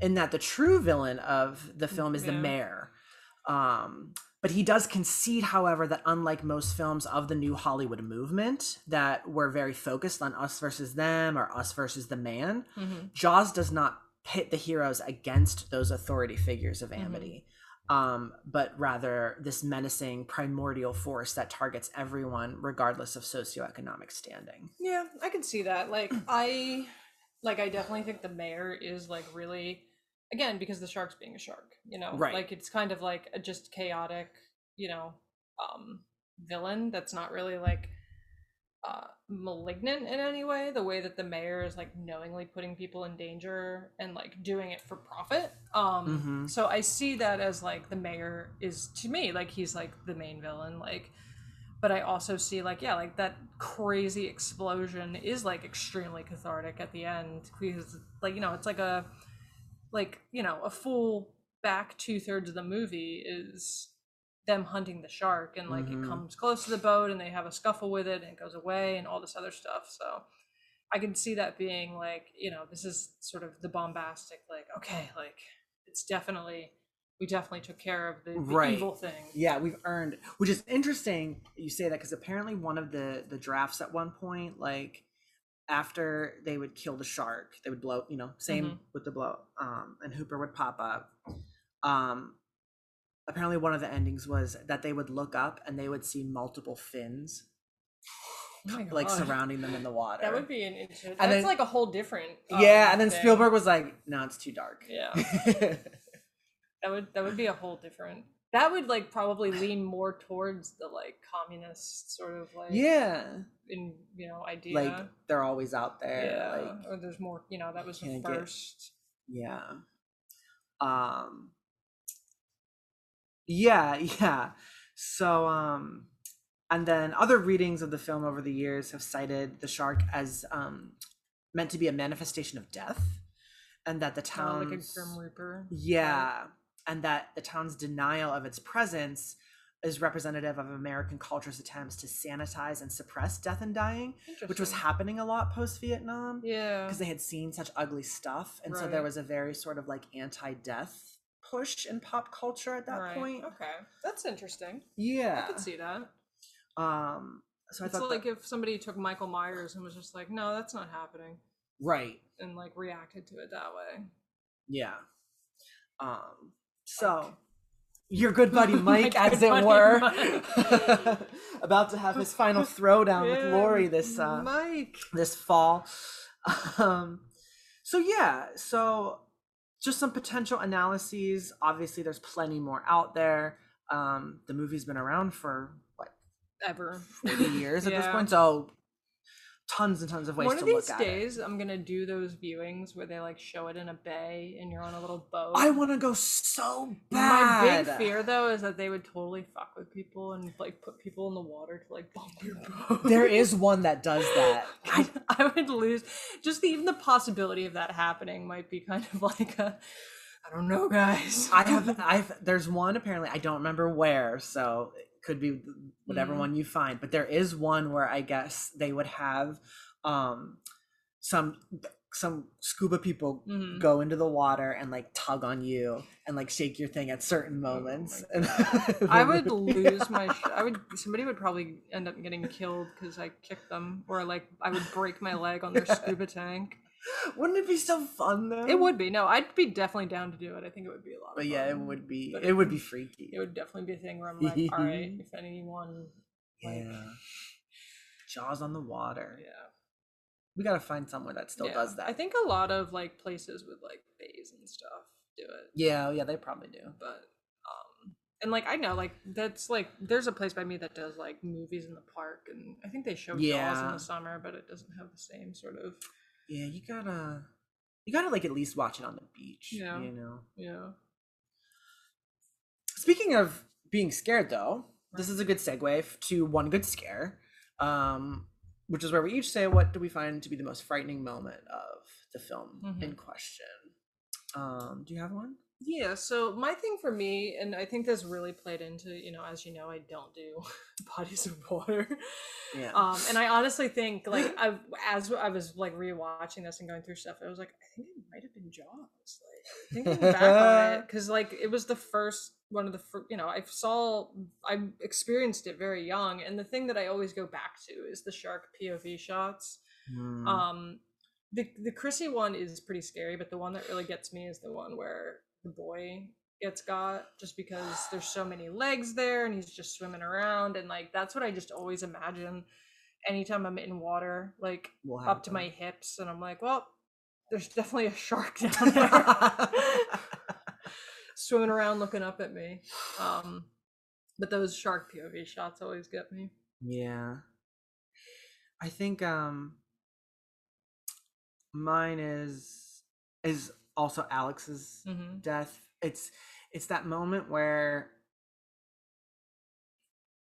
in that the true villain of the film is the mayor. Um, but he does concede, however, that unlike most films of the new Hollywood movement that were very focused on us versus them or us versus the man, Mm-hmm. Jaws does not pit the heroes against those authority figures of Mhm. Amity, um, but rather this menacing primordial force that targets everyone regardless of socioeconomic standing. Yeah, I can see that. Like <clears throat> I like I definitely think the mayor is like really again because the shark's being a shark, you know. Right. Like it's kind of like a just chaotic, you know, um villain that's not really like uh malignant in any way the way that the mayor is like knowingly putting people in danger and like doing it for profit um Mhm. so i see that as like the mayor is to me like he's like the main villain like but I also see like yeah, like that crazy explosion is like extremely cathartic at the end because like you know it's like a like you know a full back two thirds of the movie is them hunting the shark and like Mhm. it comes close to the boat and they have a scuffle with it and it goes away and all this other stuff so I can see that being like you know this is sort of the bombastic like okay like it's definitely we definitely took care of the, the Right. evil thing. Yeah, we've earned, which is interesting. You say that because apparently one of the the drafts at one point, like after they would kill the shark, they would blow. You know, same Mhm. with the blow. Um, and Hooper would pop up. Um, apparently one of the endings was that they would look up and they would see multiple fins Oh like surrounding them in the water. That would be an interesting. And That's then- like a whole different. um, yeah, and then thing. Spielberg was like, "No, it's too dark." Yeah. <laughs> That would that would be a whole different. That would like probably lean more towards the like communist sort of like yeah, in you know idea. like they're always out there. yeah, Like or there's more. You know, that was the can't get- first. Yeah. Um Yeah, <laughs> yeah. So um and then other readings of the film over the years have cited the shark as um meant to be a manifestation of death and that the town, like a grim reaper. Yeah, and that the town's denial of its presence is representative of American culture's attempts to sanitize and suppress death and dying, which was happening a lot post Vietnam Yeah. because they had seen such ugly stuff and so there was a very sort of like anti-death push in pop culture at that Right. point Okay, that's interesting. yeah I could see that. um so i It's thought like that, if somebody took Michael Myers and was just like, "No, that's not happening," right and like reacted to it that way. yeah um so your good buddy <laughs> mike as it were <laughs> about to have his final throwdown with <laughs> Yeah, Laurie this uh Mike. this fall. Um, so yeah, so just some potential analyses. Obviously, there's plenty more out there. Um, the movie's been around for what Ever. 40 years at this <laughs> point, so tons and tons of ways One to of look these at it. days, I'm gonna do those viewings where they like show it in a bay and you're on a little boat. I want to go so bad. My big fear though is that they would totally fuck with people and like put people in the water to like bump your <laughs> boat. There is one that does that. <laughs> I, I would lose just the, even the possibility of that happening might be kind of like a I don't know, guys. I have <laughs> I've there's one apparently I don't remember where, so could be whatever Mhm. one you find, but there is one where I guess they would have um some some scuba people Mhm. go into the water and like tug on you and like shake your thing at certain moments. and Oh <laughs> I would lose my. <laughs> Sh- I would. Somebody would probably end up getting killed because I kicked them, or like I would break my leg on their <laughs> scuba tank. Wouldn't it be so fun though? It would be no. I'd be definitely down to do it. I think it would be a lot. But of yeah, it would be But it would be freaky. It would definitely be a thing where I'm like, <laughs> all right, if anyone, like, yeah. Jaws on the water. yeah, We gotta find somewhere that still yeah. does that. I think a lot of like places with like bays and stuff do it, Yeah, yeah, they probably do. but um, and like I know like that's like there's a place by me that does like movies in the park, and I think they show Jaws in the summer, but it doesn't have the same sort of Yeah, you gotta you gotta like at least watch it on the beach. Yeah. You know. yeah. Speaking of being scared though, this is a good segue to one good scare. Um which is where we each say what do we find to be the most frightening moment of the film in Mhm. question. Um, do you have one? Yeah, so my thing for me, and I think this really played into, you know, as you know, I don't do <laughs> bodies of water. Yeah. Um, and I honestly think, like, <laughs> I as I was like rewatching this and going through stuff, I was like, I think it might have been Jaws. Like thinking back on it, <laughs> because like it was the first one of the, fir- you know, I saw, I experienced it very young, and the thing that I always go back to is the shark POV shots. Hmm. Um, the the Chrissy one is pretty scary, but the one that really gets me is the one where the boy gets got, just because there's so many legs there and he's just swimming around, and like that's what I just always imagine. Anytime I'm in water, like Will up to happen. my hips, and I'm like, well, there's definitely a shark <laughs> down there <laughs> swimming around, looking up at me. Um, but those shark POV shots always get me. Yeah. I think um mine is is also Alex's hmm death. It's it's that moment where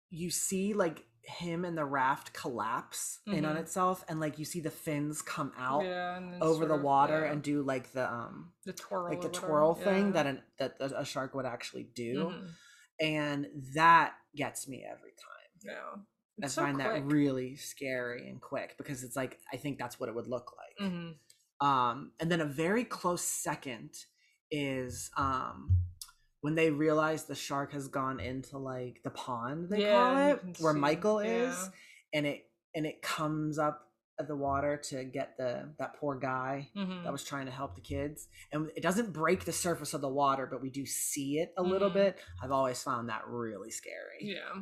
you see like him and the raft collapse in on Mhm. itself and like you see the fins come out Yeah, over the of, water yeah, and do like the um the twirl, like the whatever, twirl thing yeah. that an that a shark would actually do Mhm. and that gets me every time Yeah. I It's so find that really scary and quick because it's like I think that's what it would look like. Mhm. Um, and then a very close second is um, when they realize the shark has gone into like the pond they Yeah, call it where see- michael is and it and it comes up the water to get the that poor guy Mhm. that was trying to help the kids and it doesn't break the surface of the water but we do see it a little Mhm. bit i've always found that really scary Yeah.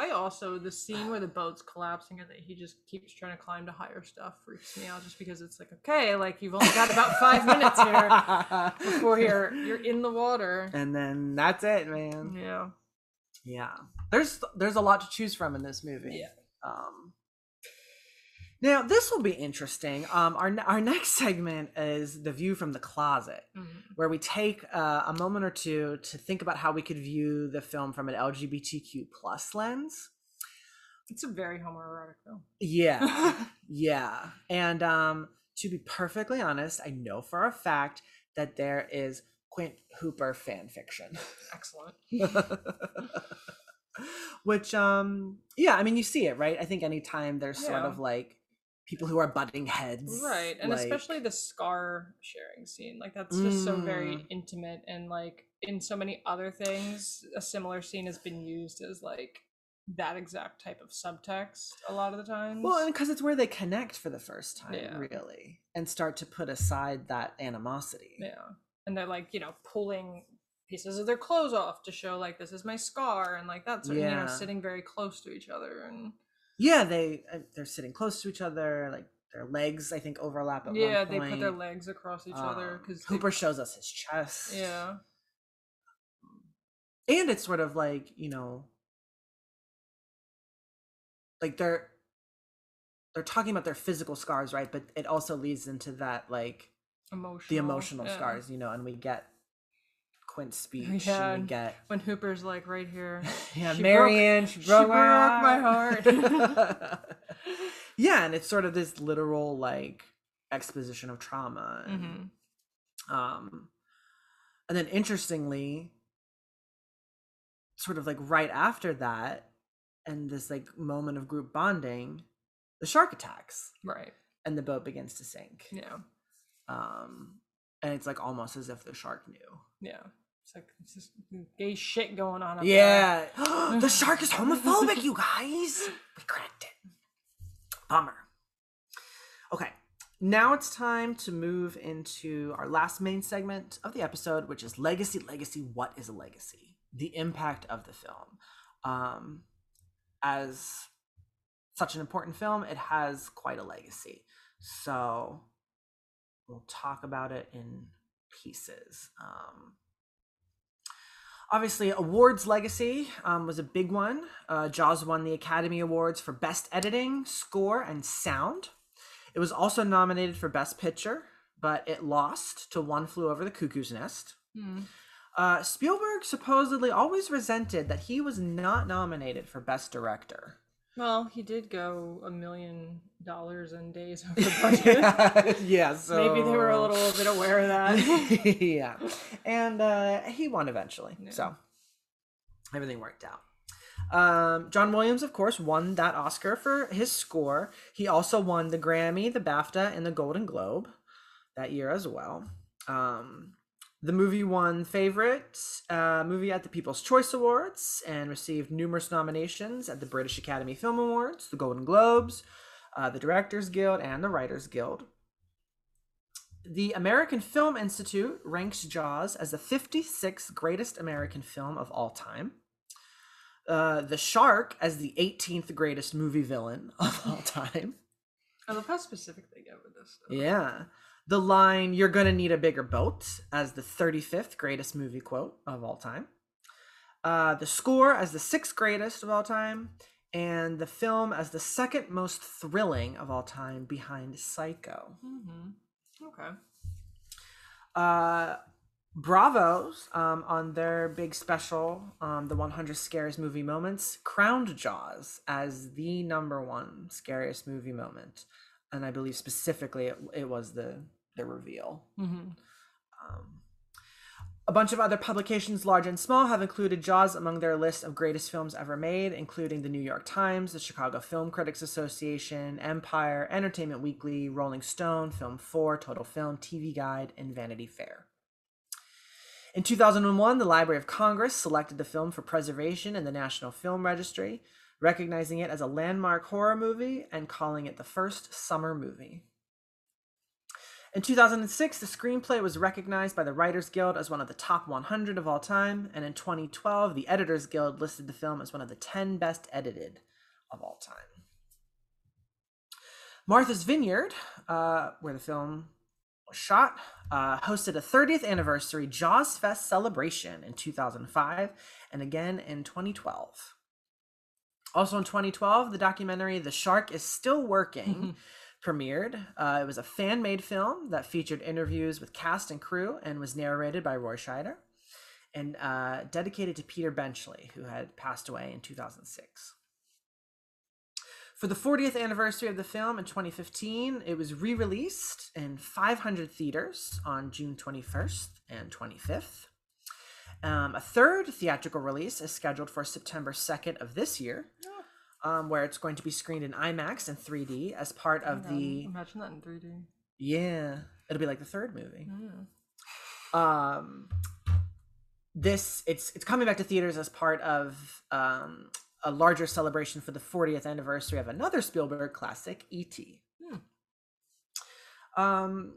I also the scene where the <sighs> boat's collapsing and that he just keeps trying to climb to higher stuff freaks me out just because it's like okay like you've only got about five minutes here before <laughs> you're you're in the water. and then that's it man Yeah. yeah there's there's a lot to choose from in this movie Yeah. um now this will be interesting. Um our our <laughs> next segment is the view from the closet Mhm. where we take uh, a moment or two to think about how we could view the film from an lgbtq plus lens. It's a very homoerotic film. yeah. <laughs> Yeah. And um to be perfectly honest i know for a fact that there is quint hooper fan fiction. Excellent. <laughs> which um yeah i mean you see it right? I think anytime there's sort of like people who are butting heads Right. And like- especially the scar sharing scene. Like that's just so very Mm. intimate and like in so many other things, a similar scene has been used as like that exact type of subtext a lot of the times. well and because it's where they connect for the first time Yeah. really and start to put aside that animosity Yeah. And they're like, you know, pulling pieces of their clothes off to show like this is my scar and like that's you Yeah. know, sitting very close to each other and yeah they uh, they're sitting close to each other like their legs i think overlap at yeah, one they put their legs across each other Um, because hooper shows us his chest Yeah. and it's sort of like you know like they're they're talking about their physical scars right but it also leads into that like Emotional. the emotional yeah. scars you know and we get quint's <laughs> speech Yeah, and we get When Hooper's like right here. <laughs> yeah she marion broke- she broke, my, broke my heart. <laughs> yeah and it's sort of this literal like exposition of trauma and, Mhm. um and then interestingly sort of like right after that and this like moment of group bonding the shark attacks Right. and the boat begins to sink Yeah. um and it's like almost as if the shark knew Yeah. It's like it's just gay shit going on. Up yeah. <gasps> The shark is homophobic you guys. <laughs> We cracked it. Bummer. Okay. Now it's time to move into our last main segment of the episode which is legacy legacy what is a legacy? The impact of the film. Um as such an important film it has quite a legacy. So we'll talk about it in pieces um Obviously, awards legacy um, was a big one. Uh, Jaws won the Academy Awards for Best Editing, Score, and Sound. It was also nominated for Best Picture, but it lost to One Flew Over the Cuckoo's Nest. Hmm. Uh, Spielberg supposedly always resented that he was not nominated for Best Director. Well, he did go a million dollars in days over <laughs> budget. <laughs> yeah, so Maybe they were a little bit aware of that. <laughs> yeah, and uh, he won eventually, Yeah. so everything worked out. Um, John Williams, of course, won that Oscar for his score. He also won the Grammy, the BAFTA, and the Golden Globe that year as well. Um, the movie won favorite uh, movie at the People's Choice Awards and received numerous nominations at the British Academy Film Awards, the Golden Globes, uh, the Directors Guild, and the Writers Guild. The American Film Institute ranks Jaws as the 56th greatest American film of all time. Uh, the Shark as the 18th greatest movie villain <laughs> of all time. I love how specific they get with this stuff. Yeah. The line, you're gonna need a bigger boat, as the 35th greatest movie quote of all time. Uh, the score as the sixth greatest of all time. And the film as the second most thrilling of all time behind Psycho. Mm-hmm. Okay. Uh, Bravos um, on their big special, um, the 100 scariest movie moments, crowned Jaws as the number one scariest movie moment, and I believe specifically it, it was the the reveal. Mm-hmm. Um, a bunch of other publications, large and small, have included Jaws among their list of greatest films ever made, including the New York Times, the Chicago Film Critics Association, Empire, Entertainment Weekly, Rolling Stone, Film 4, Total Film, TV Guide, and Vanity Fair. In 2001, the Library of Congress selected the film for preservation in the National Film Registry, recognizing it as a landmark horror movie and calling it the first summer movie. In 2006, the screenplay was recognized by the Writers Guild as one of the top 100 of all time, and in 2012, the Editors Guild listed the film as one of the 10 best edited of all time. Martha's Vineyard, uh, where the film was shot, uh, hosted a 30th anniversary Jaws Fest celebration in 2005 and again in 2012. Also in 2012, the documentary The Shark is Still Working <laughs> <laughs> premiered. Uh, it was a fan made film that featured interviews with cast and crew and was narrated by Roy Scheider and uh, dedicated to Peter Benchley, who had passed away in 2006. For the 40th anniversary of the film in 2015, it was re released in 500 theaters on June 21st and 25th. Um, a third theatrical release is scheduled for September 2nd of this year, um, where it's going to be screened in IMAX and 3D as part of the. Imagine that in 3D. Yeah, it'll be like the third movie. Um, this it's it's coming back to theaters as part of um, a larger celebration for the 40th anniversary of another Spielberg classic, E.T. Um,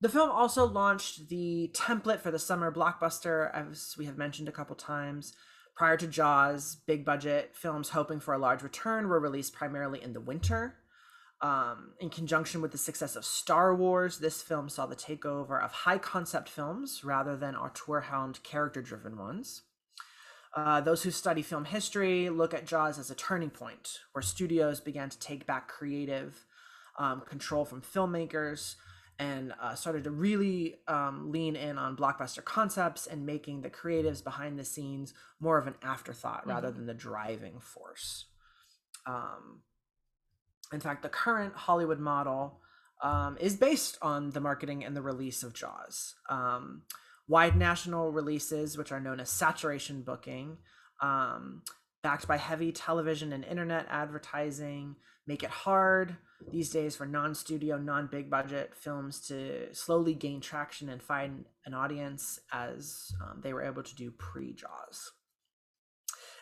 the film also launched the template for the summer blockbuster, as we have mentioned a couple times. Prior to Jaws, big budget films hoping for a large return were released primarily in the winter. Um, in conjunction with the success of Star Wars, this film saw the takeover of high concept films rather than auteur hound character driven ones. Uh, those who study film history look at Jaws as a turning point where studios began to take back creative um, control from filmmakers and uh, started to really um, lean in on blockbuster concepts and making the creatives behind the scenes more of an afterthought rather than the driving force. Um, in fact, the current Hollywood model um, is based on the marketing and the release of Jaws. Um, wide national releases, which are known as saturation booking, um, backed by heavy television and internet advertising, make it hard these days for non studio, non big budget films to slowly gain traction and find an audience as um, they were able to do pre Jaws.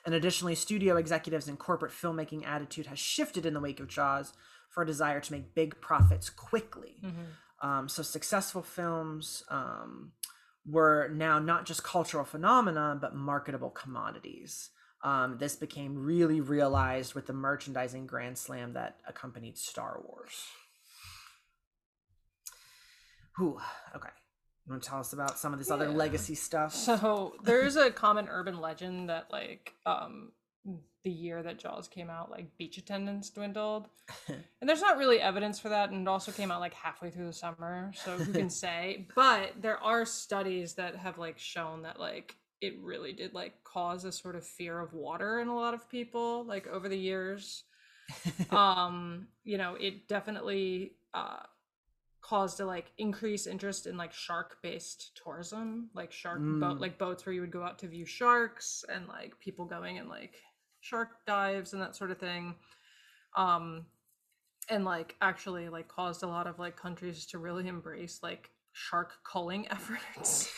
And additionally, studio executives and corporate filmmaking attitude has shifted in the wake of Jaws for a desire to make big profits quickly. Um, so successful films um, were now not just cultural phenomena, but marketable commodities. Um, this became really realized with the merchandising grand slam that accompanied Star Wars. Whew, okay. You want to tell us about some of this other legacy stuff? So there is a common urban legend that like um the year that Jaws came out, like beach attendance dwindled. <laughs> and there's not really evidence for that, and it also came out like halfway through the summer, so who can <laughs> say? But there are studies that have like shown that like it really did like cause a sort of fear of water in a lot of people, like over the years. <laughs> um, you know, it definitely uh caused a like increase interest in like shark based tourism like shark boat Mm. like boats where you would go out to view sharks and like people going and like shark dives and that sort of thing um and like actually like caused a lot of like countries to really embrace like shark culling <laughs> efforts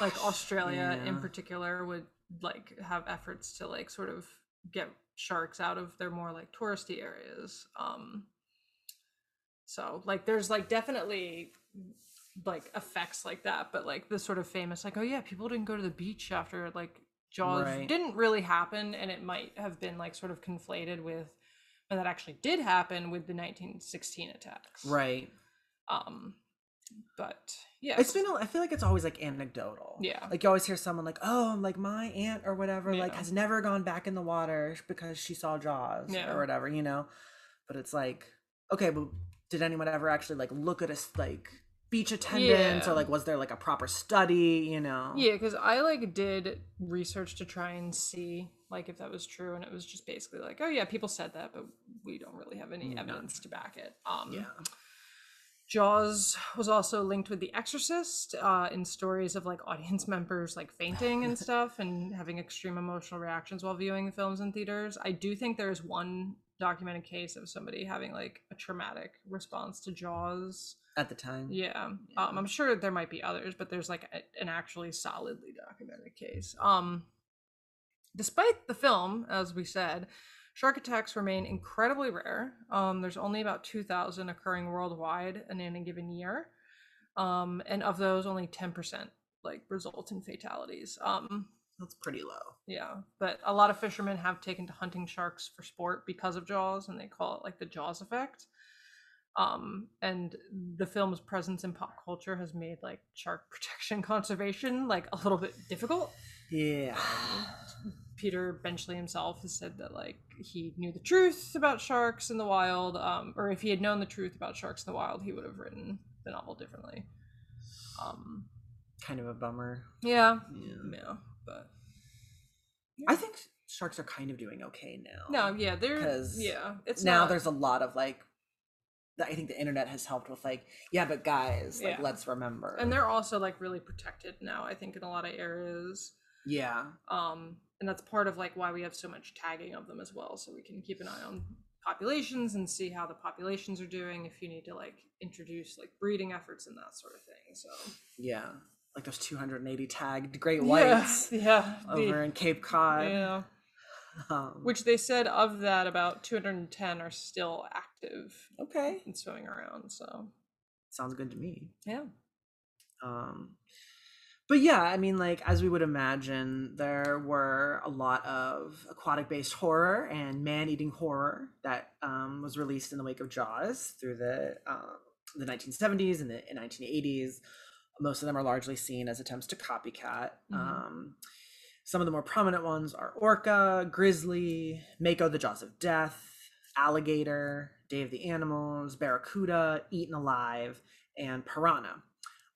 like australia in particular would like have efforts to like sort of get sharks out of their more like touristy areas um so like there's like definitely like effects like that, but like the sort of famous like oh yeah, people didn't go to the beach after like Jaws Right. didn't really happen, and it might have been like sort of conflated with that actually did happen with the 1916 attacks. right. Um, but yeah, It's been, a- I feel like it's always like anecdotal. Yeah. Like you always hear someone like, oh, like my aunt or whatever, like has never gone back in the water because she saw Jaws Yeah. or whatever, you know? But it's like, okay, but did anyone ever actually like look at us like beach attendants Yeah. or like was there like a proper study, you know? Yeah, because I like did research to try and see like if that was true, and it was just basically like, oh yeah, people said that, but we don't really have any evidence to back it. Um, Yeah. Jaws was also linked with The Exorcist uh, in stories of like audience <laughs> members like fainting and <laughs> stuff and having extreme emotional reactions while viewing the films in theaters. I do think there's one documented case of somebody having like a traumatic response to Jaws. At the time. Yeah, Yeah. Um, I'm sure there might be others, but there's like a, an actually solidly documented case. Um, despite the film, as we said, shark attacks remain incredibly rare. Um, there's only about 2,000 occurring worldwide in any given year, um, and of those, only 10% like result in fatalities. Um, That's pretty low. yeah, but a lot of fishermen have taken to hunting sharks for sport because of Jaws, and they call it like the Jaws effect. Um, and the film's presence in pop culture has made like shark <laughs> protection conservation like a little bit difficult. Yeah. <sighs> <laughs> Peter Benchley himself has said that like he knew the truth about sharks in the wild, um, or if he had known the truth about sharks in the wild, he would have written the novel differently. Um, Kind of a bummer. yeah, Yeah. yeah, but I think sharks are kind of doing okay now. no, yeah, they're yeah, it's now not- there's a lot of like I think the internet has helped with like, yeah, but guys, like Yeah. let's remember. and they're also like really protected now i think in a lot of areas yeah. um and that's part of like why we have so much tagging of them as well so we can keep an eye on populations and see how the populations are doing if you need to like introduce like breeding efforts and that sort of thing so Yeah. Like those 280 tagged great whites <laughs> yeah the- over in Cape Cod. yeah Um, which they said of that about 210 are still active okay. and swimming around so Sounds good to me. yeah Um, but yeah, I mean, like as we would imagine, there were a lot of aquatic-based horror and man-eating horror that um, was released in the wake of Jaws through the um, the 1970s and the 1980s. Most of them are largely seen as attempts to copycat. Mhm. Um, some of the more prominent ones are Orca, Grizzly, Mako the Jaws of Death, Alligator, Day of the Animals, Barracuda, Eaten Alive, and Piranha,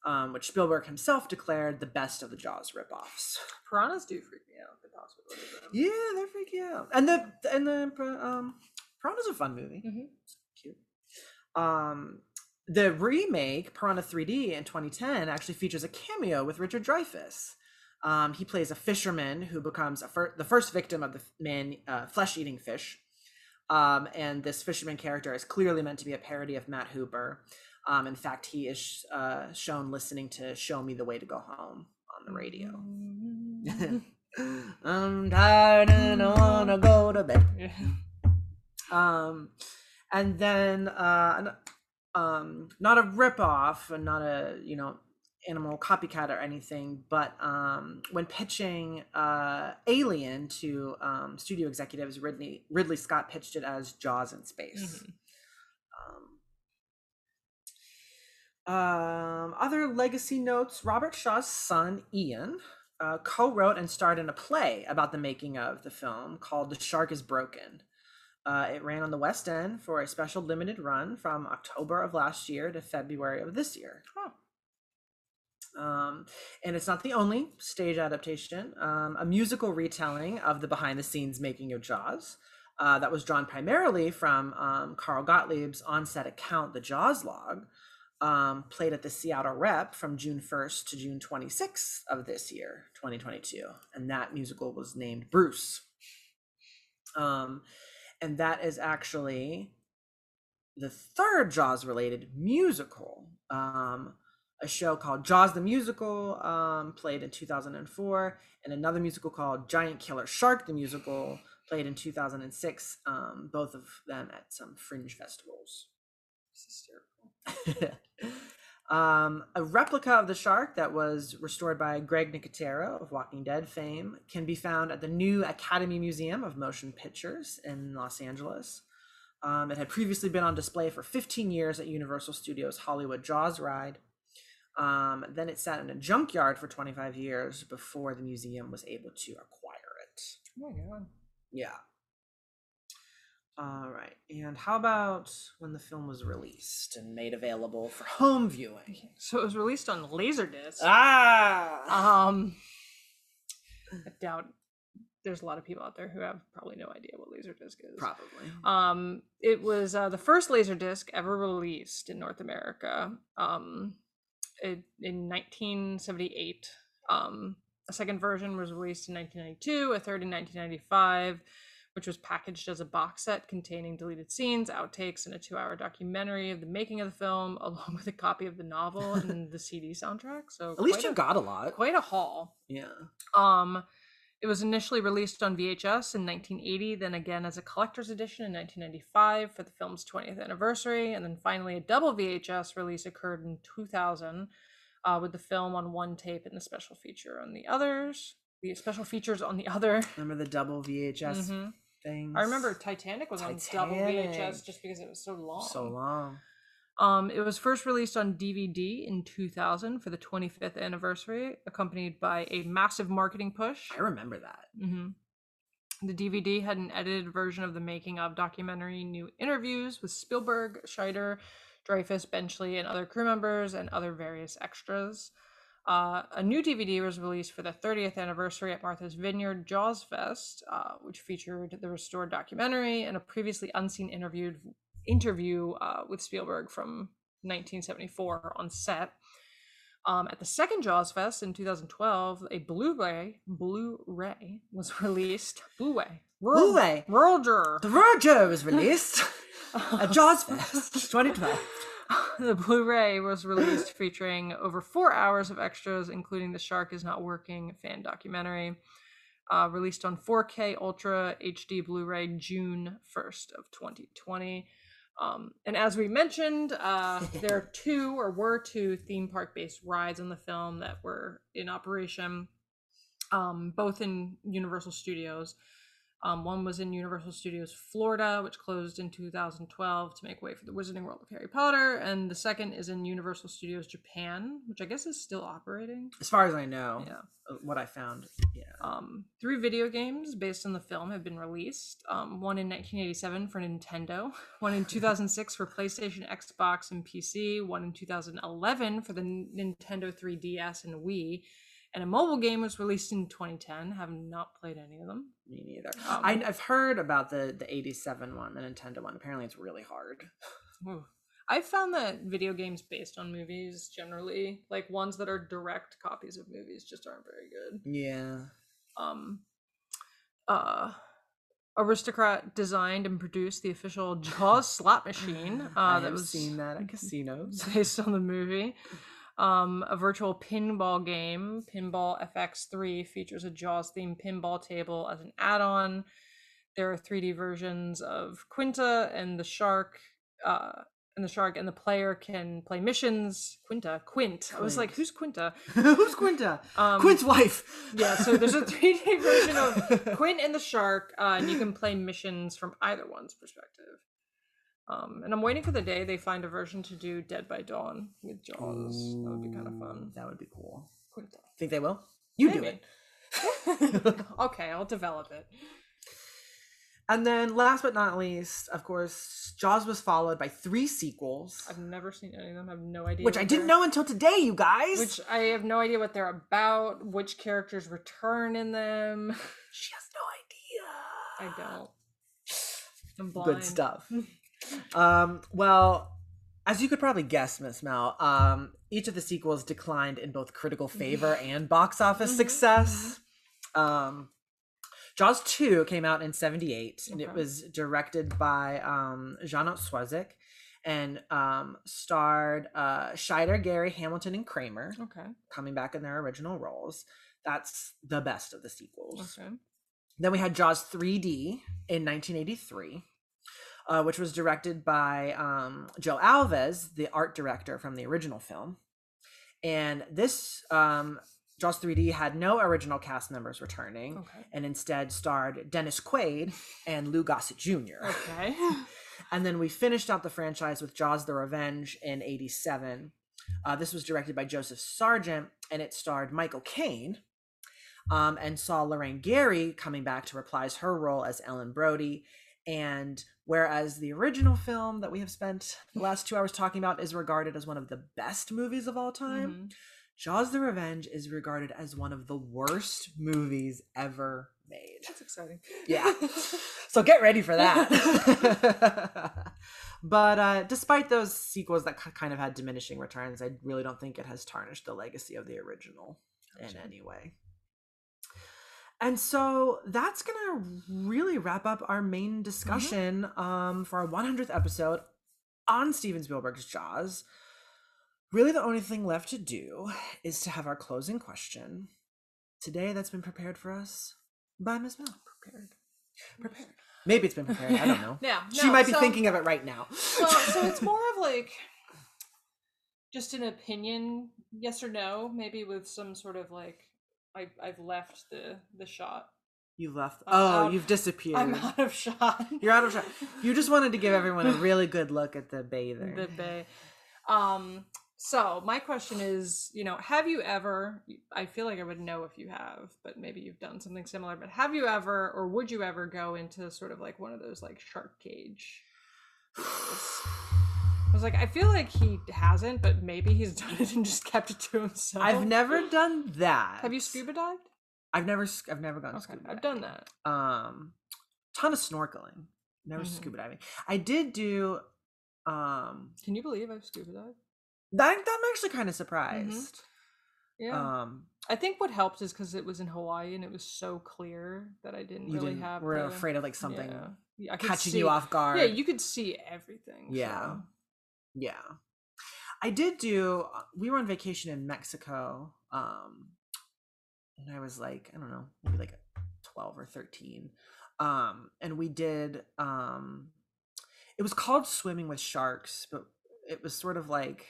um, which Spielberg himself declared the best of the Jaws ripoffs. piranhas do freak me out the possibility Yeah, they're freaky out, and the and the um, Piranha's a fun movie. Mhm. It's cute. Um, the remake Piranha 3D in 2010 actually features a cameo with Richard Dreyfuss. Um, he plays a fisherman who becomes a fir- the first victim of the man uh, flesh-eating fish. Um, and this fisherman character is clearly meant to be a parody of Matt Hooper. Um, in fact, he is sh- uh, shown listening to "Show Me the Way to Go Home" on the radio. <laughs> I'm tired and I wanna go to bed. yeah. <laughs> Um, and then uh, um, not a ripoff and not a you know animal copycat or anything, but um, when pitching uh, Alien to um, studio executives, Ridley Ridley Scott pitched it as Jaws in space. Um, um, other legacy notes: Robert Shaw's son Ian uh, co-wrote and starred in a play about the making of the film called "The Shark Is Broken." Uh, it ran on the West End for a special limited run from October of last year to February of this year. Um, and it's not the only stage adaptation. Um, a musical retelling of the behind-the-scenes making of Jaws uh, that was drawn primarily from um, Carl Gottlieb's on-set account, The Jaws Log, um, played at the Seattle Rep from June 1st to June 26th of this year, 2022. And that musical was named Bruce. Um, and that is actually the third Jaws related musical. Um, a show called Jaws the Musical, um, played in 2004, and another musical called Giant Killer Shark the Musical, played in 2006, um, both of them at some fringe festivals. <laughs> um, a replica of the shark that was restored by Greg Nicotero of Walking Dead fame can be found at the new Academy Museum of Motion Pictures in Los Angeles. Um, it had previously been on display for 15 years at Universal Studios Hollywood Jaws ride. Um, then it sat in a junkyard for 25 years before the museum was able to acquire it. oh my god Yeah. All right. And how about when the film was released and made available for home viewing? <laughs> so it was released on laserdisc Ah! Um, I doubt there's a lot of people out there who have probably no idea what Laserdisc is. Probably. Um, it was uh, the first Laserdisc ever released in North America. Um, it, in 1978. Um, a second version was released in 1992. A third in 1995, which was packaged as a box set containing deleted scenes, outtakes, and a two hour documentary of the making of the film, <laughs> along with a copy of the novel <laughs> and the CD soundtrack. So At least you a, got a lot. quite a haul. Yeah. Um, it was initially released on VHS in 1980, then again as a collector's edition in 1995 for the film's 20th anniversary, and then finally a double VHS release occurred in 2000 uh, with the film on one tape and the special feature on the others. The special features on the other. Remember the double VHS Mhm. Things? I remember Titanic was on double VHS just because it was so long. So long. Um, it was first released on DVD in 2000 for the 25th anniversary, accompanied by a massive marketing push. I remember that. hmm The DVD had an edited version of the making of documentary, new interviews with Spielberg, Scheider, Dreyfuss, Benchley, and other crew members, and other various extras. Uh, a new DVD was released for the 30th anniversary at Martha's Vineyard Jaws Fest, uh, which featured the restored documentary and a previously unseen interviewed interview uh, with Spielberg from 1974 on set. Um, at the second Jaws Fest in 2012, a Blu-ray Blu-ray was <laughs> released. Blu-ray. Blu-ray. Roger. The Roger was <laughs> released <laughs> at Jaws Fest 2012. <laughs> the Blu-ray was released featuring over four hours of extras, including the "Shark Is Not Working" fan documentary, uh, released on 4K Ultra HD Blu-ray June 1st of 2020. Um, and as we mentioned, uh, <laughs> there are two or were two theme park-based rides in the film that were in operation, um, both in Universal Studios. Um, one was in Universal Studios Florida, which closed in 2012 to make way for the Wizarding World of Harry Potter, and the second is in Universal Studios Japan, which I guess is still operating. As far as I know, Yeah. uh, what I found, yeah. Um, three video games based on the film have been released. Um, one in 1987 for Nintendo, <laughs> one in 2006 for PlayStation, Xbox, and PC, one in 2011 for the Nintendo 3DS and Wii, and a mobile game was released in 2010. Have not played any of them. Me neither. Um, I, I've heard about the the 87 one, the Nintendo one. Apparently, it's really hard. <laughs> Ooh. I found that video games based on movies generally, like ones that are direct copies of movies, just aren't very good. Yeah. Um, uh, Aristocrat designed and produced the official Jaws slot machine. <laughs> Uh, I that have was seen that at <laughs> casinos. based on the movie. Um, a virtual pinball game, Pinball FX3, features a Jaws themed pinball table as an add on. There are 3D versions of Quinta and the Shark, uh, and the Shark, and the player can play missions. Quinta, Quint. I was like, who's Quinta? <laughs> Who's Quinta? Um, Quint's wife. <laughs> Yeah, so there's a <laughs> 3D version of Quint and the Shark, uh, and you can play missions from either one's perspective. Um, and I'm waiting for the day they find a version to do Dead by Dawn with Jaws. That would be kind of fun. That would be cool. Think they will? You do it. <laughs> okay, I'll develop it. And then, last but not least, of course, Jaws was followed by three sequels, I've never seen any of them. I have no idea. which I didn't know until today, you guys. Which I have no idea what they're about. Which characters return in them. she has no idea. I don't. I'm blind. Good stuff. <laughs> um, well, as you could probably guess, Miss Mel, um, each of the sequels declined in both critical favor and box office Mhm, success. Um, Jaws 2 came out in 78, and it was directed by um, Jeannot Szwarc and um, starred uh, Scheider, Gary, Hamilton, and Kramer Okay. coming back in their original roles. That's the best of the sequels. Okay. Then we had Jaws 3D in 1983, uh, which was directed by um, Joe Alves, the art director from the original film. And this um, Jaws 3D had no original cast members returning Okay. and instead starred Dennis Quaid and Lou Gossett Jr. Okay. <laughs> <laughs> And then we finished out the franchise with Jaws the Revenge in 87. Uh, this was directed by Joseph Sargent and it starred Michael Caine um, and saw Lorraine Gary coming back to reprise her role as Ellen Brody. And whereas the original film that we have spent the last two hours talking about is regarded as one of the best movies of all time, Mhm. Jaws the Revenge is regarded as one of the worst movies ever made. That's exciting. Yeah. <laughs> so get ready for that. <laughs> <laughs> but uh, despite those sequels that kind of had diminishing returns, I really don't think it has tarnished the legacy of the original in any way. And so that's gonna really wrap up our main discussion um, for our 100th episode on Steven Spielberg's Jaws. Really, the only thing left to do is to have our closing question today. That's been prepared for us by Miss Mel. Prepared, prepared. Maybe it's been prepared. I don't know. <laughs> Yeah, she might be so- thinking of it right now. <laughs> well, so it's more of <laughs> like just an opinion, yes or no, maybe with some sort of like I I've left the the shot. you left. I'm Oh, out- you've disappeared. I'm out of shot. You're out of shot. <laughs> You just wanted to give everyone a really good look at the bather. the bay. Um so my question is, you know, have you ever I feel like I would know if you have, but maybe you've done something similar, but have you ever or would you ever go into sort of like one of those like shark cage? <sighs> I was like, I feel like he hasn't, but maybe he's <laughs> done it and just kept it to himself. I've never done that. Have you scuba dived? I've never. I've never gone Okay, scuba. I've done that. Um, ton of snorkeling. Never Mhm. scuba diving. I did do. Um, Can you believe I've scuba dived? that I'm actually kind of surprised. Yeah. Um, I think what helped is because it was in Hawaii and it was so clear that I didn't you really didn't. have. Were the- afraid of like something Yeah. Yeah, catching see- you off guard. Yeah, you could see everything. Yeah. so- Yeah. I did do uh, we were on vacation in Mexico. Um and I was like, I don't know, maybe like 12 or 13. Um and we did um it was called swimming with sharks, but it was sort of like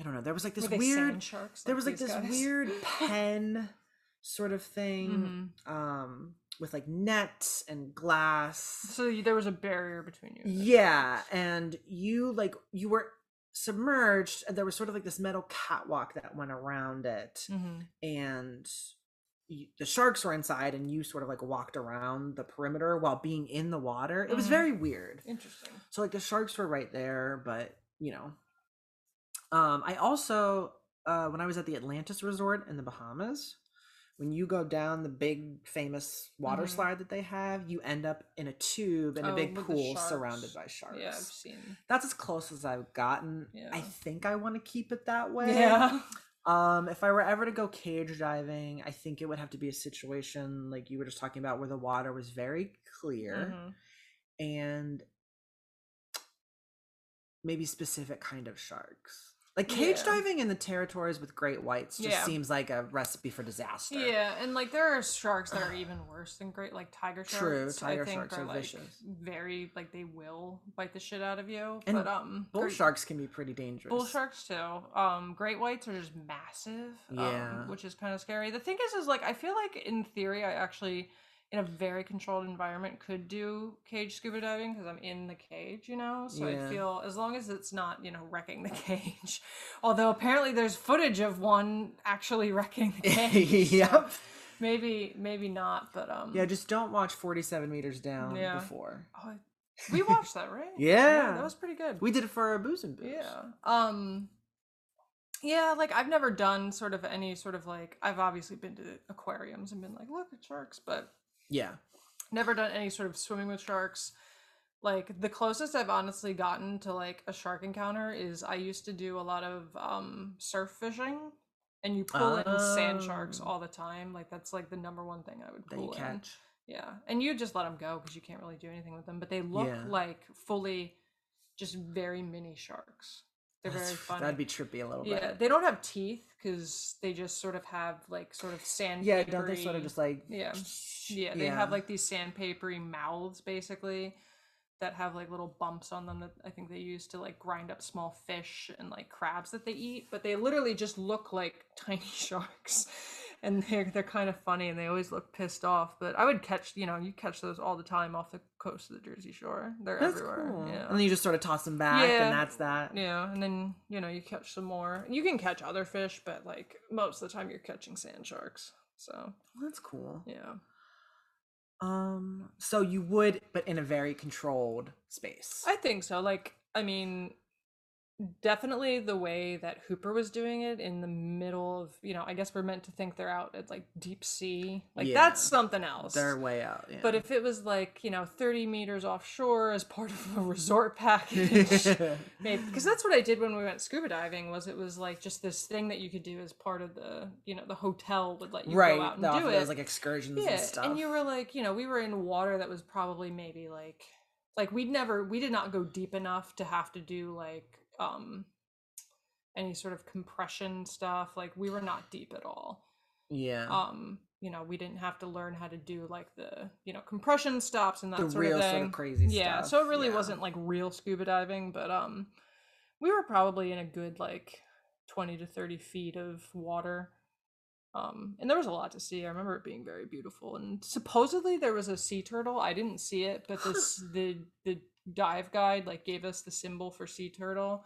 I don't know, there was like this weird sharks there was like this guys? weird <laughs> pen sort of thing Mhm. um with like nets and glass So there was a barrier between you. yeah, and you like you were submerged, and there was sort of like this metal catwalk that went around it. Mhm. and you, the sharks were inside, and you sort of like walked around the perimeter while being in the water. It was Mhm. very weird. Interesting. So like the sharks were right there, but you know, um, I also uh, when I was at the Atlantis Resort in the Bahamas. When you go down the big famous water Mhm. slide that they have, you end up in a tube in a Oh, big pool surrounded by sharks. Yeah, I've seen. That's as close as I've gotten. I think I want to keep it that way. Yeah. Um, if I were ever to go cage diving, I think it would have to be a situation like you were just talking about where the water was very clear Mhm. and maybe specific kind of sharks. Like cage Yeah. diving in the territories with great whites just Yeah. seems like a recipe for disaster. Yeah, and like there are sharks that are <sighs> even worse than great, like tiger sharks. True, tiger I think sharks are, are like, vicious. Very like they will bite the shit out of you. And but um, Bull great- sharks can be pretty dangerous. Bull sharks too. Um, great whites are just massive. Yeah. Um, which is kind of scary. The thing is, is like I feel like in theory, I actually, in a very controlled environment, could do cage scuba diving because I'm in the cage, you know. So Yeah. I feel as long as it's not, you know, wrecking the <laughs> cage. Although apparently there's footage of one actually <laughs> wrecking the cage. <laughs> so yep. Maybe, maybe not. But um. Yeah, just don't watch 47 meters down Yeah. before. oh, we watched that, right? Yeah. that was pretty good. We did it for our booze and booze. Yeah. Um yeah, like I've never done sort of any sort of like I've obviously been to aquariums and been like, look at sharks, but Yeah. never done any sort of swimming with sharks. Like the closest I've honestly gotten to like a shark encounter is I used to do a lot of um surf fishing and you pull in sand sharks Oh. all the time. Like that's like the number one thing I would pull in. catch. Yeah, and you just let them go because you can't really do anything with them. But they look Yeah. like fully, just very mini sharks. They're very funny. That'd be trippy a little yeah, bit. they don't have teeth because they just sort of have like sort of sand. Yeah, don't they sort of just like yeah, yeah. They have like these sandpapery mouths basically that have like little bumps on them that I think they use to like grind up small fish and like crabs that they eat. But they literally just look like <laughs> tiny sharks. And they're they're kind of funny, and they always look pissed off. But I would catch, you know, you catch those all the time off the coast of the Jersey Shore. They're That's everywhere. cool. Yeah. And then you just sort of toss them back, Yeah. and that's that. Yeah, and then you know you catch some more. You can catch other fish, but like most of the time you're catching sand sharks. So That's cool. yeah, Um, so you would, but in a very controlled space. I think so. Like I mean, definitely the way that Hooper was doing it in the middle of, you know, I guess we're meant to think they're out at like deep sea. Like Yeah. that's something else. They're way out. Yeah. But if it was like, you know, 30 meters offshore as part of a <laughs> resort package, <laughs> maybe because that's what I did when we went scuba diving was it was like just this thing that you could do as part of the, you know, the hotel would let you right, go out and the- do those it. like excursions yeah, and stuff. and you were like, you know, we were in water that was probably maybe like like we'd never we did not go deep enough to have to do like um any sort of compression stuff. Like we were not deep at all yeah. um you know we didn't have to learn how to do like the you know compression stops and that The sort real of sort of thing crazy yeah stuff, so it really yeah. wasn't like real scuba diving but um we were probably in a good like 20 to 30 feet of water um and there was a lot to see i remember it being very beautiful and supposedly there was a sea turtle i didn't see it but this the the dive guide like gave us the symbol for sea turtle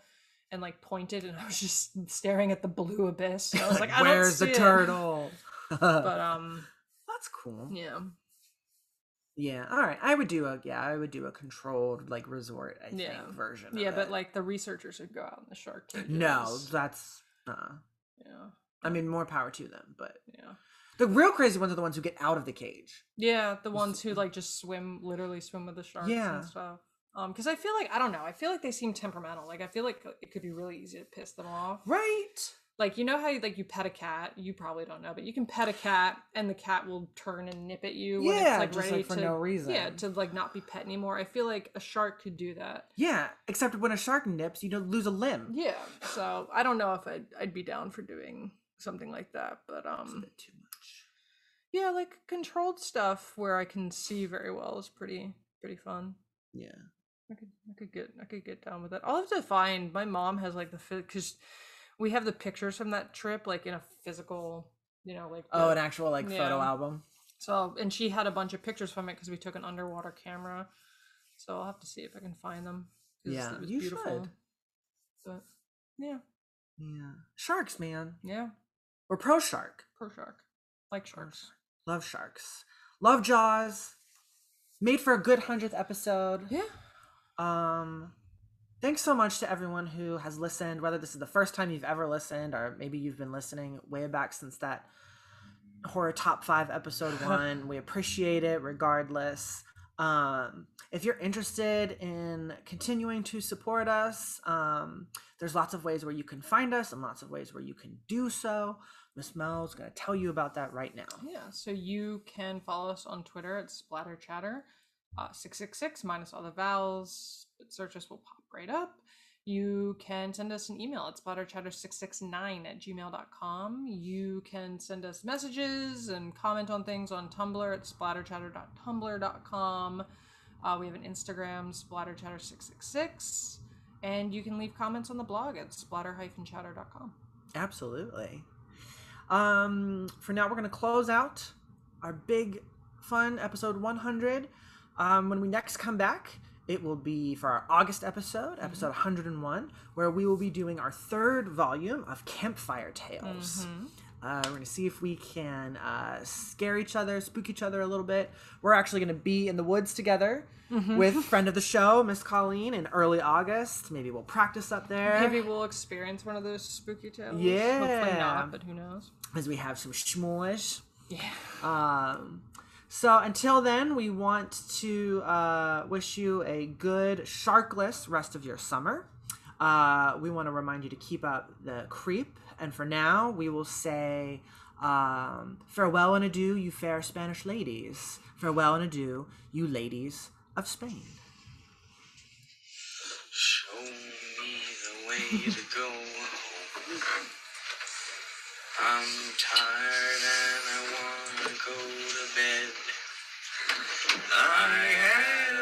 and like pointed and <laughs> i was just staring at the blue abyss and i was like, I don't where's the it." turtle? <laughs> but um <laughs> That's cool. yeah Yeah. All right. I would do a yeah. I would do a controlled like resort. I Yeah. think version. yeah but it. like the researchers would go out in the shark cages. no, that's uh. yeah I mean, more power to them. But yeah the real crazy ones are the ones who get out of the cage. yeah the ones who like just swim literally swim with the sharks Yeah. and stuff um because i feel like i don't know i feel like they seem temperamental like i feel like it could be really easy to piss them off Right. like you know how you, like you pet a cat you probably don't know but you can pet a cat and the cat will turn and nip at you when Yeah, it's like ready like, for to no reason. yeah to like not be pet anymore i feel like a shark could do that Yeah. Except when a shark nips, you don't lose a limb. yeah so i don't know if i'd, I'd be down for doing something like that but um bit too much. yeah like controlled stuff where i can see very well is pretty pretty fun Yeah. I could i could get i could get down with that i'll have to find my mom has like the because we have the pictures from that trip like in a physical you know like Oh, the- an actual like photo album. so and she had a bunch of pictures from it because we took an underwater camera so i'll have to see if i can find them Yeah, it was you beautiful should. but yeah Yeah. Sharks, man. yeah We're pro shark. pro shark like sharks Love sharks. Love Jaws. Made for a good hundredth episode. yeah Um, thanks so much to everyone who has listened, whether this is the first time you've ever listened or maybe you've been listening way back since that horror top five episode <laughs> one. we appreciate it regardless. Um, if you're interested in continuing to support us, um, there's lots of ways where you can find us and lots of ways where you can do so. Miss Mel is going to tell you about that right now. Yeah, so you can follow us on Twitter at Splatter Chatter, uh, 666 minus all the vowels. Search us will pop right up. You can send us an email at splatterchatter669 at gmail.com. You can send us messages and comment on things on Tumblr at splatterchatter.tumblr.com. Uh, we have an Instagram, splatterchatter666. And you can leave comments on the blog at splatter-chatter.com. Absolutely. Um, for now, we're going to close out our big, fun episode 100. Um, when we next come back, it will be for our August episode, episode 101, where we will be doing our third volume of Campfire Tales. Uh, we're going to see if we can uh, scare each other, spook each other a little bit. We're actually going to be in the woods together with a <laughs> friend of the show, Miss Colleen, in early August. Maybe we'll practice up there. Maybe we'll experience one of those spooky tales. Yeah. Hopefully not, but who knows? Because we have some schmoish. Yeah. Um, so until then, we want to uh, wish you a good sharkless rest of your summer. Uh, we want to remind you to keep up the creep, and for now, we will say um, farewell and adieu, you fair Spanish ladies. Farewell and adieu, you ladies of Spain. Show me the way to go home. I'm tired and I wanna go to bed. I had